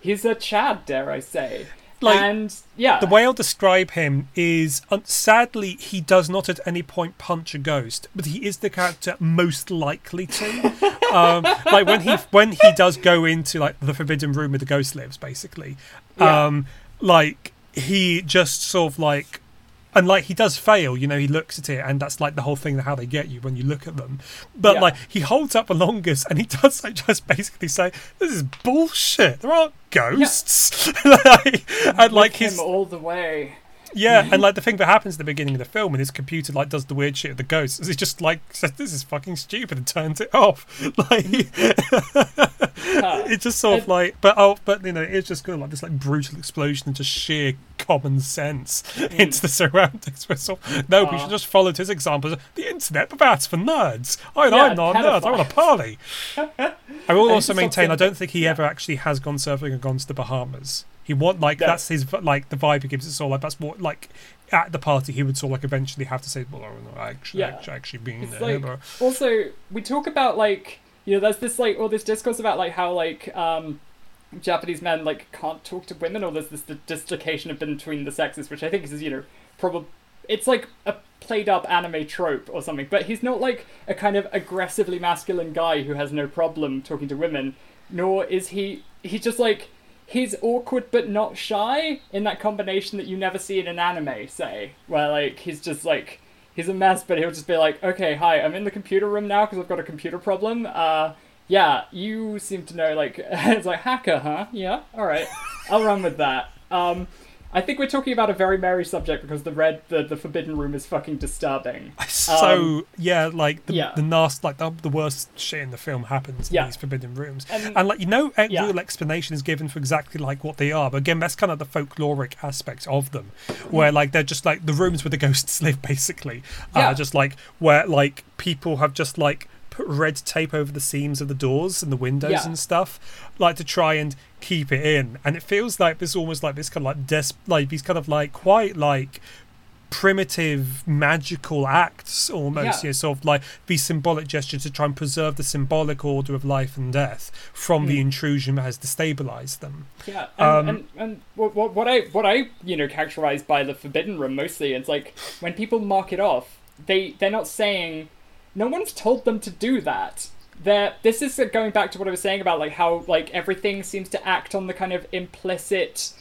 he's a Chad, dare I say? Like, and yeah, The way I'll describe him is, sadly, he does not at any point punch a ghost, but he is the character most likely to. um, like when he when he does go into like the forbidden room where the ghost lives, basically. Yeah. Um, like he just sort of like. And like he does fail, you know, he looks at it, and that's like the whole thing how they get you when you look at them. But Yeah. like he holds up the longest, and he does like just basically say, "This is bullshit. There aren't ghosts." like, and like him his all the way. Yeah, and like the thing that happens at the beginning of the film when his computer like does the weird shit with the ghosts is it just like says this is fucking stupid and turns it off. Like it's just sort of like but oh but you know it's just kind of like this like brutal explosion of just sheer common sense into the surroundings. We're sort of, no, we Mm. Ah. should just follow his examples. The internet, but that's for nerds. I, Yeah, I'm not a nerd. I want a parley. I will also maintain I don't think he ever actually has gone surfing and gone to the Bahamas. He want like No. that's his like the vibe he gives. It's all like that's what like at the party he would sort of like eventually have to say, well, I actually Yeah. actually, actually been It's there. like also we talk about like you know there's this like all this discourse about like how like um Japanese men like can't talk to women or there's this dislocation between the sexes which I think is you know probably it's like a played up anime trope or something but he's not like a kind of aggressively masculine guy who has no problem talking to women nor is he he's just like he's awkward but not shy in that combination that you never see in an anime say. Where like he's just like he's a mess but he'll just be like okay hi i'm in the computer room now because i've got a computer problem. Uh yeah you seem to know like it's like hacker huh? Yeah? All right. I'll run with that. Um i think we're talking about a very merry subject because the red the, the forbidden room is fucking disturbing so yeah, like the Um, yeah. the nasty, like the, the worst shit in the film happens in Yeah. these forbidden rooms, And- and, like you know, Yeah. real explanation is given for exactly like what they are. But again, that's kind of the folkloric aspect of them, where like they're just like the rooms where the ghosts live, basically. Yeah. Uh, just like where like people have just like put red tape over the seams of the doors and the windows Yeah. and stuff, like to try and keep it in. And it feels like this almost like this kind of like des like these kind of like quite like primitive magical acts almost Yeah. you know, sort of like these symbolic gestures to try and preserve the symbolic order of life and death from the Mm. intrusion that has destabilized them Yeah, and, Um, and, and what, what, what I what I you know characterize by the Forbidden Room mostly it's like when people mark it off, they they're not saying, no one's told them to do that. They're, this is going back to what I was saying about like how like everything seems to act on the kind of implicit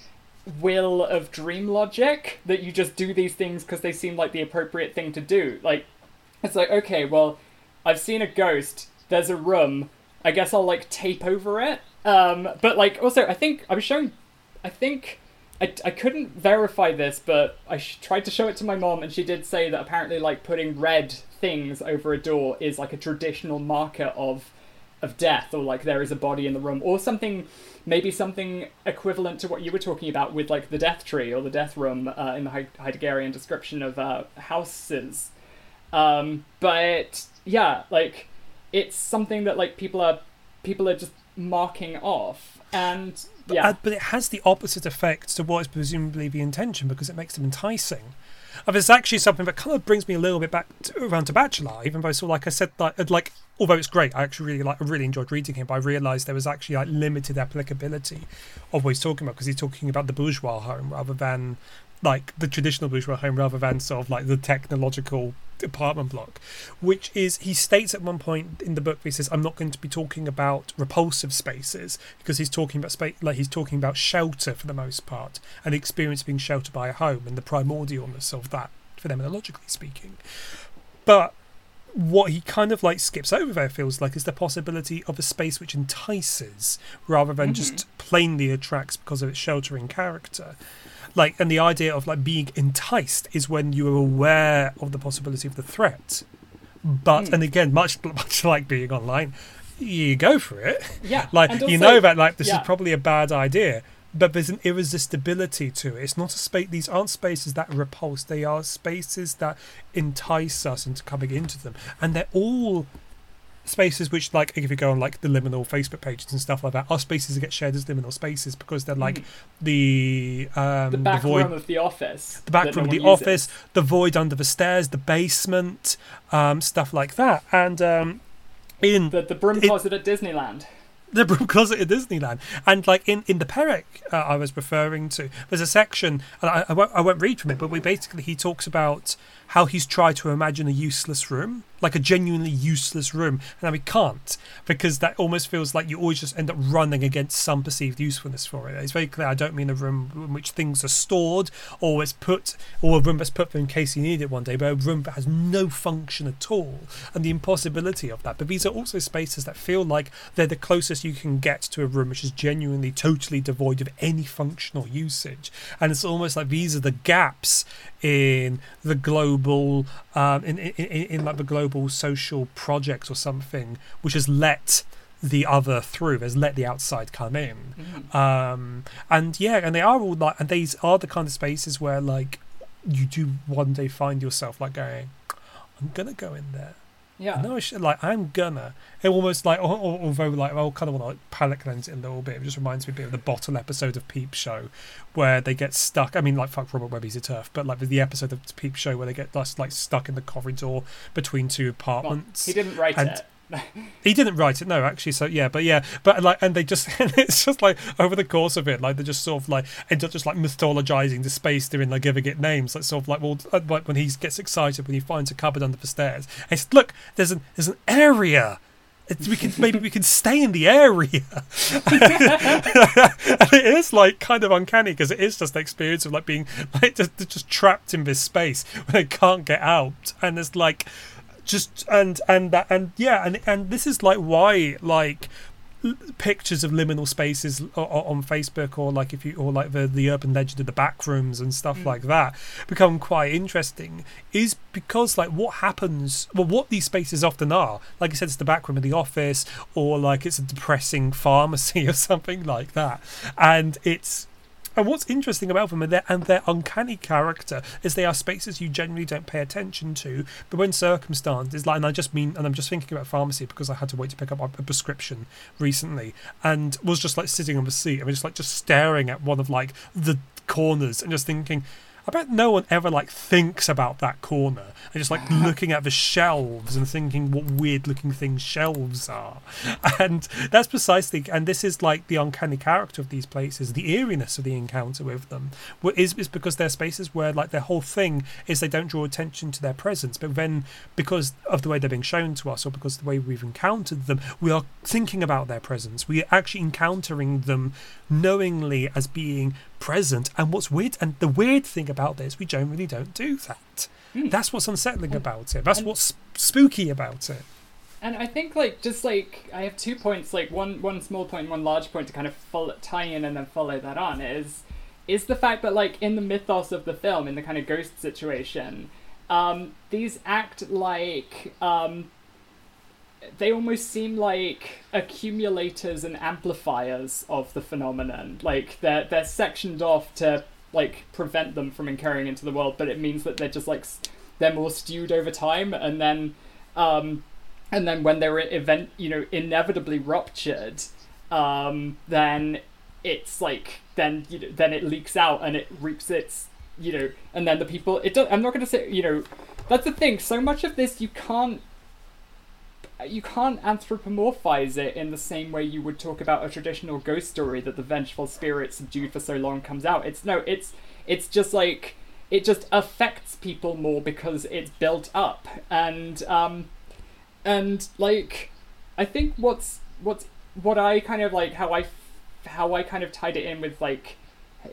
will of dream logic that you just do these things because they seem like the appropriate thing to do. Like it's like okay, well, I've seen a ghost. There's a room. I guess I'll like tape over it. Um, but like also, I think I was showing. I think I, I couldn't verify this, but I sh- tried to show it to my mom, and she did say that apparently like putting red things over a door is like a traditional marker of of death, or like there is a body in the room, or something. Maybe something equivalent to what you were talking about with like the death tree or the death room uh, in the Heid- Heideggerian description of uh, houses. Um, but yeah, like it's something that like people are people are just marking off, and yeah, Uh, but it has the opposite effect to what is presumably the intention because it makes them enticing. And it's actually something that kind of brings me a little bit back to, around to Bachelard, even though so like I said, like, uh, like although it's great, I actually really like, I really enjoyed reading him, but I realised there was actually like limited applicability of what he's talking about because he's talking about the bourgeois home rather than like the traditional bourgeois home rather than sort of like the technological apartment block which is he states at one point in the book he says i'm not going to be talking about repulsive spaces because he's talking about space like he's talking about shelter for the most part and the experience of being sheltered by a home and the primordialness of that phenomenologically speaking. But what he kind of like skips over there feels like is the possibility of a space which entices rather than mm-hmm. just plainly attracts because of its sheltering character like and the idea of like being enticed is when you are aware of the possibility of the threat. But Hmm. and again much much like being online you go for it. Yeah, like and you know that like this yeah. is probably a bad idea but there's an irresistibility to it. It's not a space these aren't spaces that repulse. They are spaces that entice us into coming into them. And they're all spaces which like if you go on like the liminal facebook pages and stuff like that are spaces that get shared as liminal spaces because they're like Mhm. the um the back void room of the office, the back that no room, one the uses. office, the void under the stairs, the basement, um, stuff like that. And um, in the the broom closet at Disneyland. the broom closet at Disneyland, and like in in the Perec uh, I was referring to, there's a section, and I, I won't I won't read from it, but we basically he talks about how he's tried to imagine a useless room, like a genuinely useless room, and he can't because that almost feels like you always just end up running against some perceived usefulness for it. It's very clear. I don't mean a room in which things are stored or is put, or a room that's put there in case you need it one day, but a room that has no function at all, and the impossibility of that. But these are also spaces that feel like they're the closest you can get to a room which is genuinely totally devoid of any functional usage. And it's almost like these are the gaps in the global, um, in, in, in, in like the global social project or something, which has let the other through. Has let the outside come in. Um, and yeah, and they are all like, and these are the kind of spaces where like you do one day find yourself like going, I'm gonna go in there. Yeah. No, I like I'm gonna. It almost like, al- al- although like I'll kind of want to like palate cleanse it a little bit. It just reminds me a bit of the bottle episode of Peep Show, where they get stuck. I mean, like fuck Robert Webby's a TERF, but like the episode of Peep Show where they get like stuck in the corridor between two Well, apartments. he didn't write And- it. He didn't write it, no, actually. So yeah, but yeah, but like, and they just, and it's just like over the course of it, like they just sort of like end up just like mythologizing the space they're in, like giving it names, like sort of like well, like when he gets excited when he finds a cupboard under the stairs, and it's look, there's an there's an area. We can maybe we can stay in the area. and it is like kind of uncanny because it is just the experience of like being like just, just trapped in this space where they can't get out, and it's like just and and that and yeah and and this is like why like pictures of liminal spaces on Facebook or like if you or like the the urban legend of the back rooms and stuff mm. like that become quite interesting is because like what happens well what these spaces often are like you said it's the back room of the office or like it's a depressing pharmacy or something like that. And it's and what's interesting about them and their, and their uncanny character is they are spaces you generally don't pay attention to, but when circumstances, like, and I just mean, and I'm just thinking about pharmacy because I had to wait to pick up a prescription recently and was just like sitting on the seat and was just like just staring at one of like the corners and just thinking, I bet no one ever like thinks about that corner and just like looking at the shelves and thinking what weird looking things shelves are. And that's precisely and this is like the uncanny character of these places, the eeriness of the encounter with them. Is is because they're spaces where like their whole thing is they don't draw attention to their presence, but then because of the way they're being shown to us or because of the way we've encountered them, we are thinking about their presence. We are actually encountering them knowingly as being present. And what's weird, and the weird thing about this, we generally don't do that. That's what's unsettling about it. That's and- what's spooky about it. And I think like just like I have two points, like one one small point, and one large point to kind of follow, tie in and then follow that on is is the fact that like in the mythos of the film, in the kind of ghost situation, um, these act like um, they almost seem like accumulators and amplifiers of the phenomenon. Like they're they're sectioned off to like prevent them from incurring into the world, but it means that they're just like they're more stewed over time, and then um, and then when they're event you know inevitably ruptured, um, then it's like then you know, then it leaks out and it reaps its you know and then the people it does, I'm not going to say you know that's the thing so much of this you can't you can't anthropomorphize it in the same way you would talk about a traditional ghost story that the vengeful spirit subdued for so long comes out. It's no, it's it's just like it just affects people more because it's built up and um and like I think what's what's what I kind of like how I how I kind of tied it in with like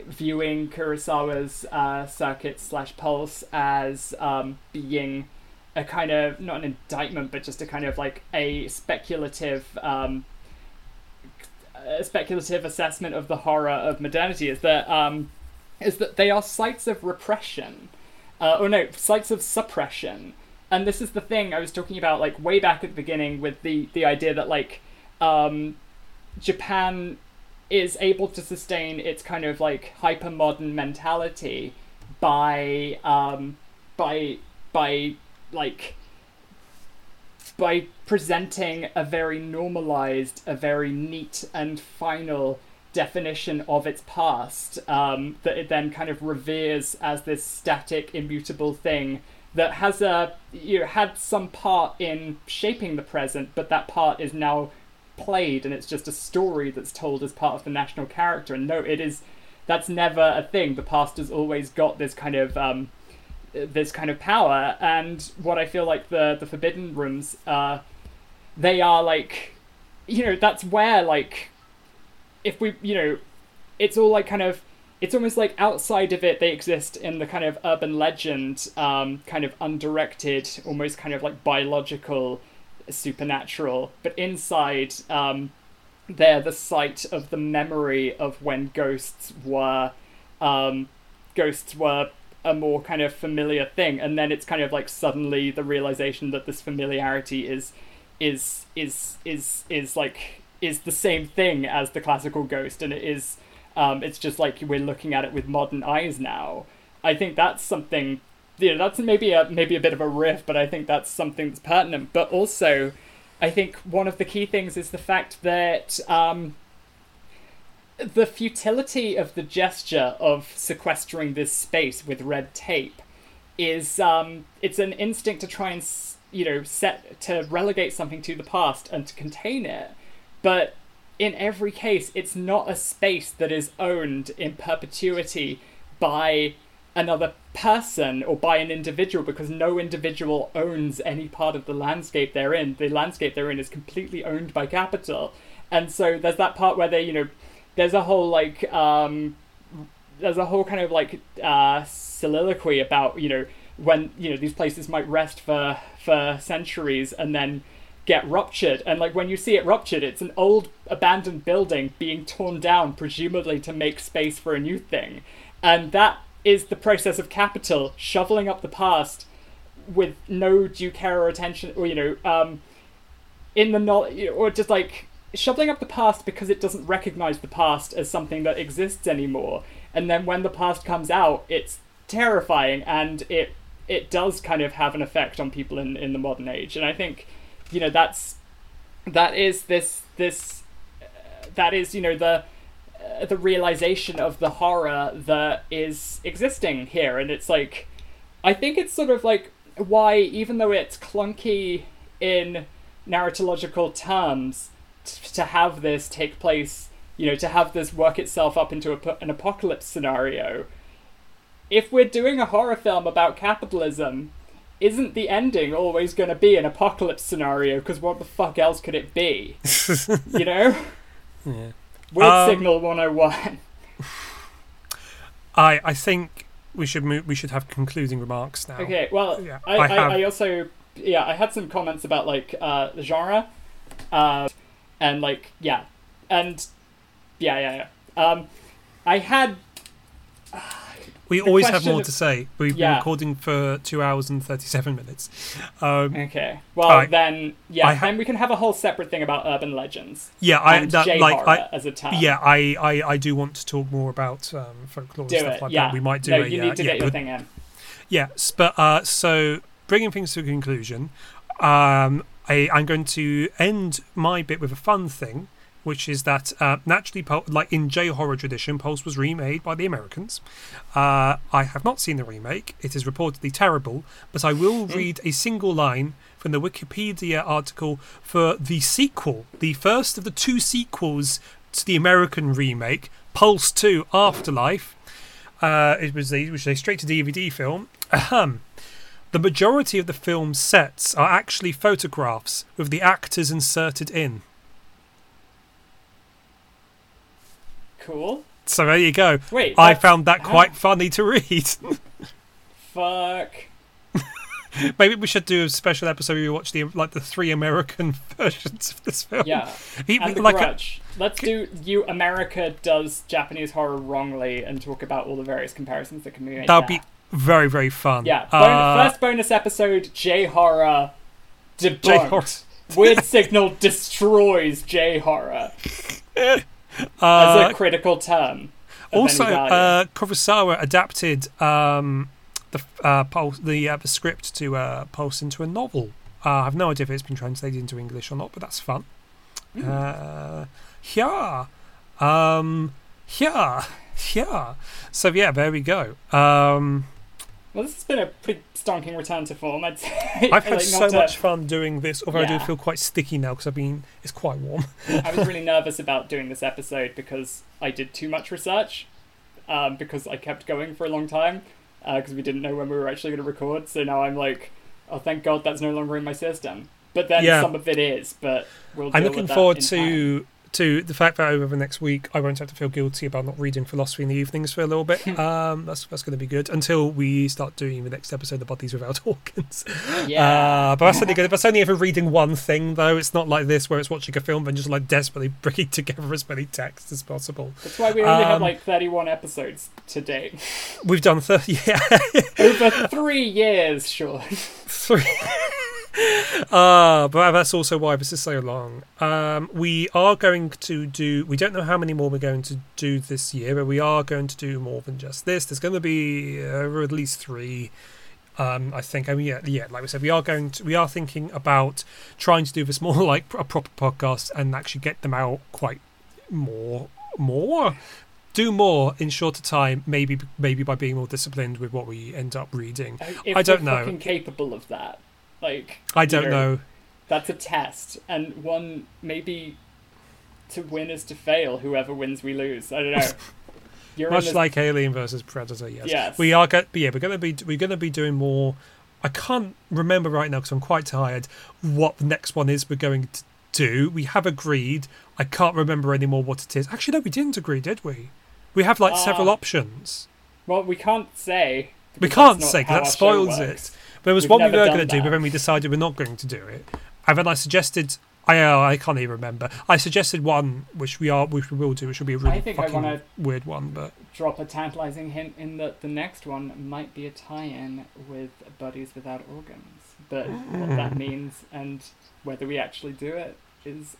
viewing Kurosawa's uh, circuit slash pulse as um, being a kind of not an indictment but just a kind of like a speculative um, a speculative assessment of the horror of modernity is that um, is that they are sites of repression. Uh, or no sites of suppression. And this is the thing I was talking about like way back at the beginning with the the idea that like um, Japan is able to sustain its kind of like hyper modern mentality by um, by by like by presenting a very normalized, a very neat and final definition of its past um, that it then kind of reveres as this static, immutable thing that has a you know, had some part in shaping the present, but that part is now played and it's just a story that's told as part of the national character. And no, it is that's never a thing. The past has always got this kind of um, this kind of power and what i feel like the the forbidden rooms uh they are like you know that's where like if we you know it's all like kind of it's almost like outside of it they exist in the kind of urban legend um kind of undirected almost kind of like biological supernatural but inside um they're the site of the memory of when ghosts were um, ghosts were a more kind of familiar thing and then it's kind of like suddenly the realization that this familiarity is is is is is like is the same thing as the classical ghost and it is um, it's just like we're looking at it with modern eyes now. I think that's something you know that's maybe a maybe a bit of a riff but i think that's something that's pertinent. But also i think one of the key things is the fact that um, the futility of the gesture of sequestering this space with red tape is um, it's an instinct to try and you know set to relegate something to the past and to contain it. But in every case it's not a space that is owned in perpetuity by another person or by an individual because no individual owns any part of the landscape they're in. The landscape they're in is completely owned by capital. And so there's that part where they you know there's a whole like um there's a whole kind of like uh soliloquy about you know when you know these places might rest for for centuries and then get ruptured. And like when you see it ruptured it's an old abandoned building being torn down presumably to make space for a new thing. And that is the process of capital shoveling up the past with no due care or attention or you know um in the knowledge or just like shoveling up the past because it doesn't recognize the past as something that exists anymore. And then when the past comes out it's terrifying and it it does kind of have an effect on people in in the modern age. And i think you know that's that is this this uh, that is you know the uh, the realization of the horror that is existing here. And it's like i think it's sort of like why even though it's clunky in narratological terms t- to have this take place you know to have this work itself up into a, an apocalypse scenario if we're doing a horror film about capitalism isn't the ending always going to be an apocalypse scenario because what the fuck else could it be you know Yeah. weird Um, signal 101 I I think we should move. We should have concluding remarks now. Okay, well, Yeah, I, I I, have- I, also yeah I had some comments about like uh, the genre, uh, and like yeah, and yeah yeah yeah. Um, I had We always have more of- to say. We've been recording for two hours and thirty-seven minutes. Um, okay. Well Alright. then yeah, ha- then we can have a whole separate thing about urban legends yeah, I that, like I as a term. yeah I, I I do want to talk more about um, folklore do and stuff it. like yeah, that. We might do no, a you uh, need to yeah, get your thing in. Yes, but uh, so bringing things to a conclusion, um, I, I'm going to end my bit with a fun thing, which is that uh, naturally, Pul- like in J horror tradition, Pulse was remade by the Americans. Uh, I have not seen the remake; it is reportedly terrible. But I will read a single line from the Wikipedia article for the sequel, the first of the two sequels to the American remake, Pulse Two: Afterlife. Uh, it was a, which is a straight to DVD film. Ahem. The majority of the film's sets are actually photographs with the actors inserted in. Cool. So there you go. Wait, I found that how- quite funny to read. Fuck. Maybe we should do a special episode where we watch the like the three American versions of this film. Yeah. He- And the like a- Grudge. Let's do you America does Japanese horror wrongly and talk about all the various comparisons that can be made. that would there. be very very fun. Yeah, bon- Uh, first bonus episode, J horror debunked. J-horror. Weird Signal destroys J horror as uh, a critical term. also, uh, Kurosawa adapted um, the uh, Pulse, the uh, the script to uh, Pulse into a novel. Uh, I have no idea if it's been translated into English or not, but that's fun. Uh, yeah, um, yeah, yeah. So yeah, there we go. Um, well, this has been a pretty stonking return to form. I'd say. I've had Like, so to- much fun doing this, although I do feel quite sticky now because I've been. It's quite warm. I was really nervous about doing this episode because I did too much research. Um, because I kept going for a long time because we didn't know when we were actually going to record. So now I'm like, oh, thank God that's no longer in my system. But then Yeah. some of it is. But we'll. I'm looking forward to to the fact that over the next week I won't have to feel guilty about not reading philosophy in the evenings for a little bit. Um, that's that's going to be good until we start doing the next episode of Bodies Without Organs. Yeah. Uh, but that's only good. If That's only ever reading one thing though. It's not like this where it's watching a film and just like desperately bringing together as many texts as possible. That's why we only have um, like 31 episodes to date. We've done thirty. Yeah, Over three years, sure. three. Uh, but that's also why this is so long. Um, we are going to do. We don't know how many more we're going to do this year, but we are going to do more than just this. There's going to be uh, at least three. Um, I think. I mean, yeah, yeah. Like we said, we are going to. We are thinking about trying to do this more like a proper podcast and actually get them out quite more, more. Do more in shorter time, maybe maybe by being more disciplined with what we end up reading. If I don't know. capable of that. Like, I don't know. That's a test, and one maybe to win is to fail. Whoever wins, we lose. I don't know. You're Much this- like Alien versus Predator, yes. Yes. We are go- yeah, we're gonna be we're gonna be doing more. I can't remember right now because I'm quite tired. What the next one is we're going to do? We have agreed. I can't remember anymore what it is. Actually, no, we didn't agree, did we? We have like several Uh, options. well, we can't say. We can't say not say 'cause how that spoils it. There was We've one we were going to do, but then we decided we're not going to do it. And then I suggested. I uh, I can't even remember. I suggested one which we are which we will do, which will be a really I think fucking wanna- weird one, but Drop a tantalizing hint in that the next one might be a tie-in with Bodies Without Organs, but what that means and whether we actually do it is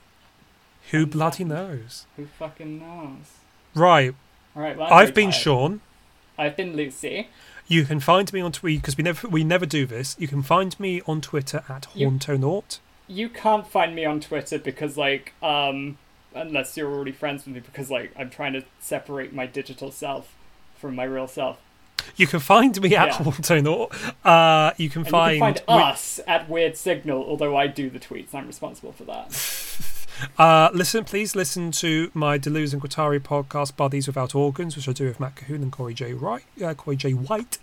who Uncertain. bloody knows? who fucking knows. Right. All right, well, I'm I've been tired. Sean. I've been Lucy. You can find me on Twitter because we never we never do this. You can find me on Twitter at You- Horntonaut. You can't find me on Twitter because, like, um, unless you're already friends with me, because, like, I'm trying to separate my digital self from my real self. You can find me at Yeah. Horntonaut. Uh, you can And find, you can find us at Weird Signal, although I do the tweets. I'm responsible for that. Uh, listen, please listen to my Deleuze and Guattari podcast, Bodies Without Organs, which I do with Matt Cahoon and Corey J. Wright, uh, Corey J. White,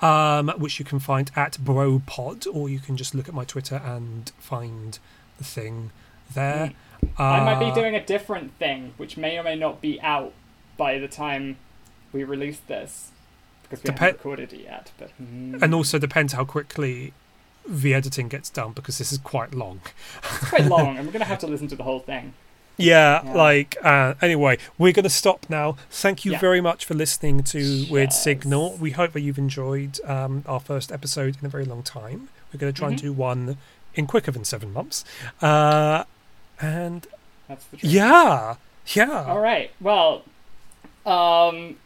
um, which you can find at BroPod, or you can just look at my Twitter and find the thing there. I might be Uh, doing a different thing, which may or may not be out by the time we release this, because we Depe- haven't recorded it yet. But hmm. and also depends how quickly the editing gets done because this is quite long. it's quite long, and we're gonna have to listen to the whole thing. Yeah, Yeah. like uh, anyway, we're going to stop now. Thank you Yeah. very much for listening to Weird Signal. We hope that you've enjoyed um, our first episode in a very long time. We're going to try and Mhm. do one in quicker than seven months. Uh, and That's the truth. yeah, yeah. All right. Well, um,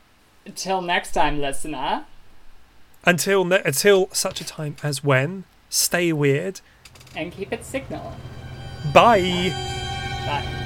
until next time, listener. Until ne- until such a time as when, stay weird. and keep it signal. Bye. Bye.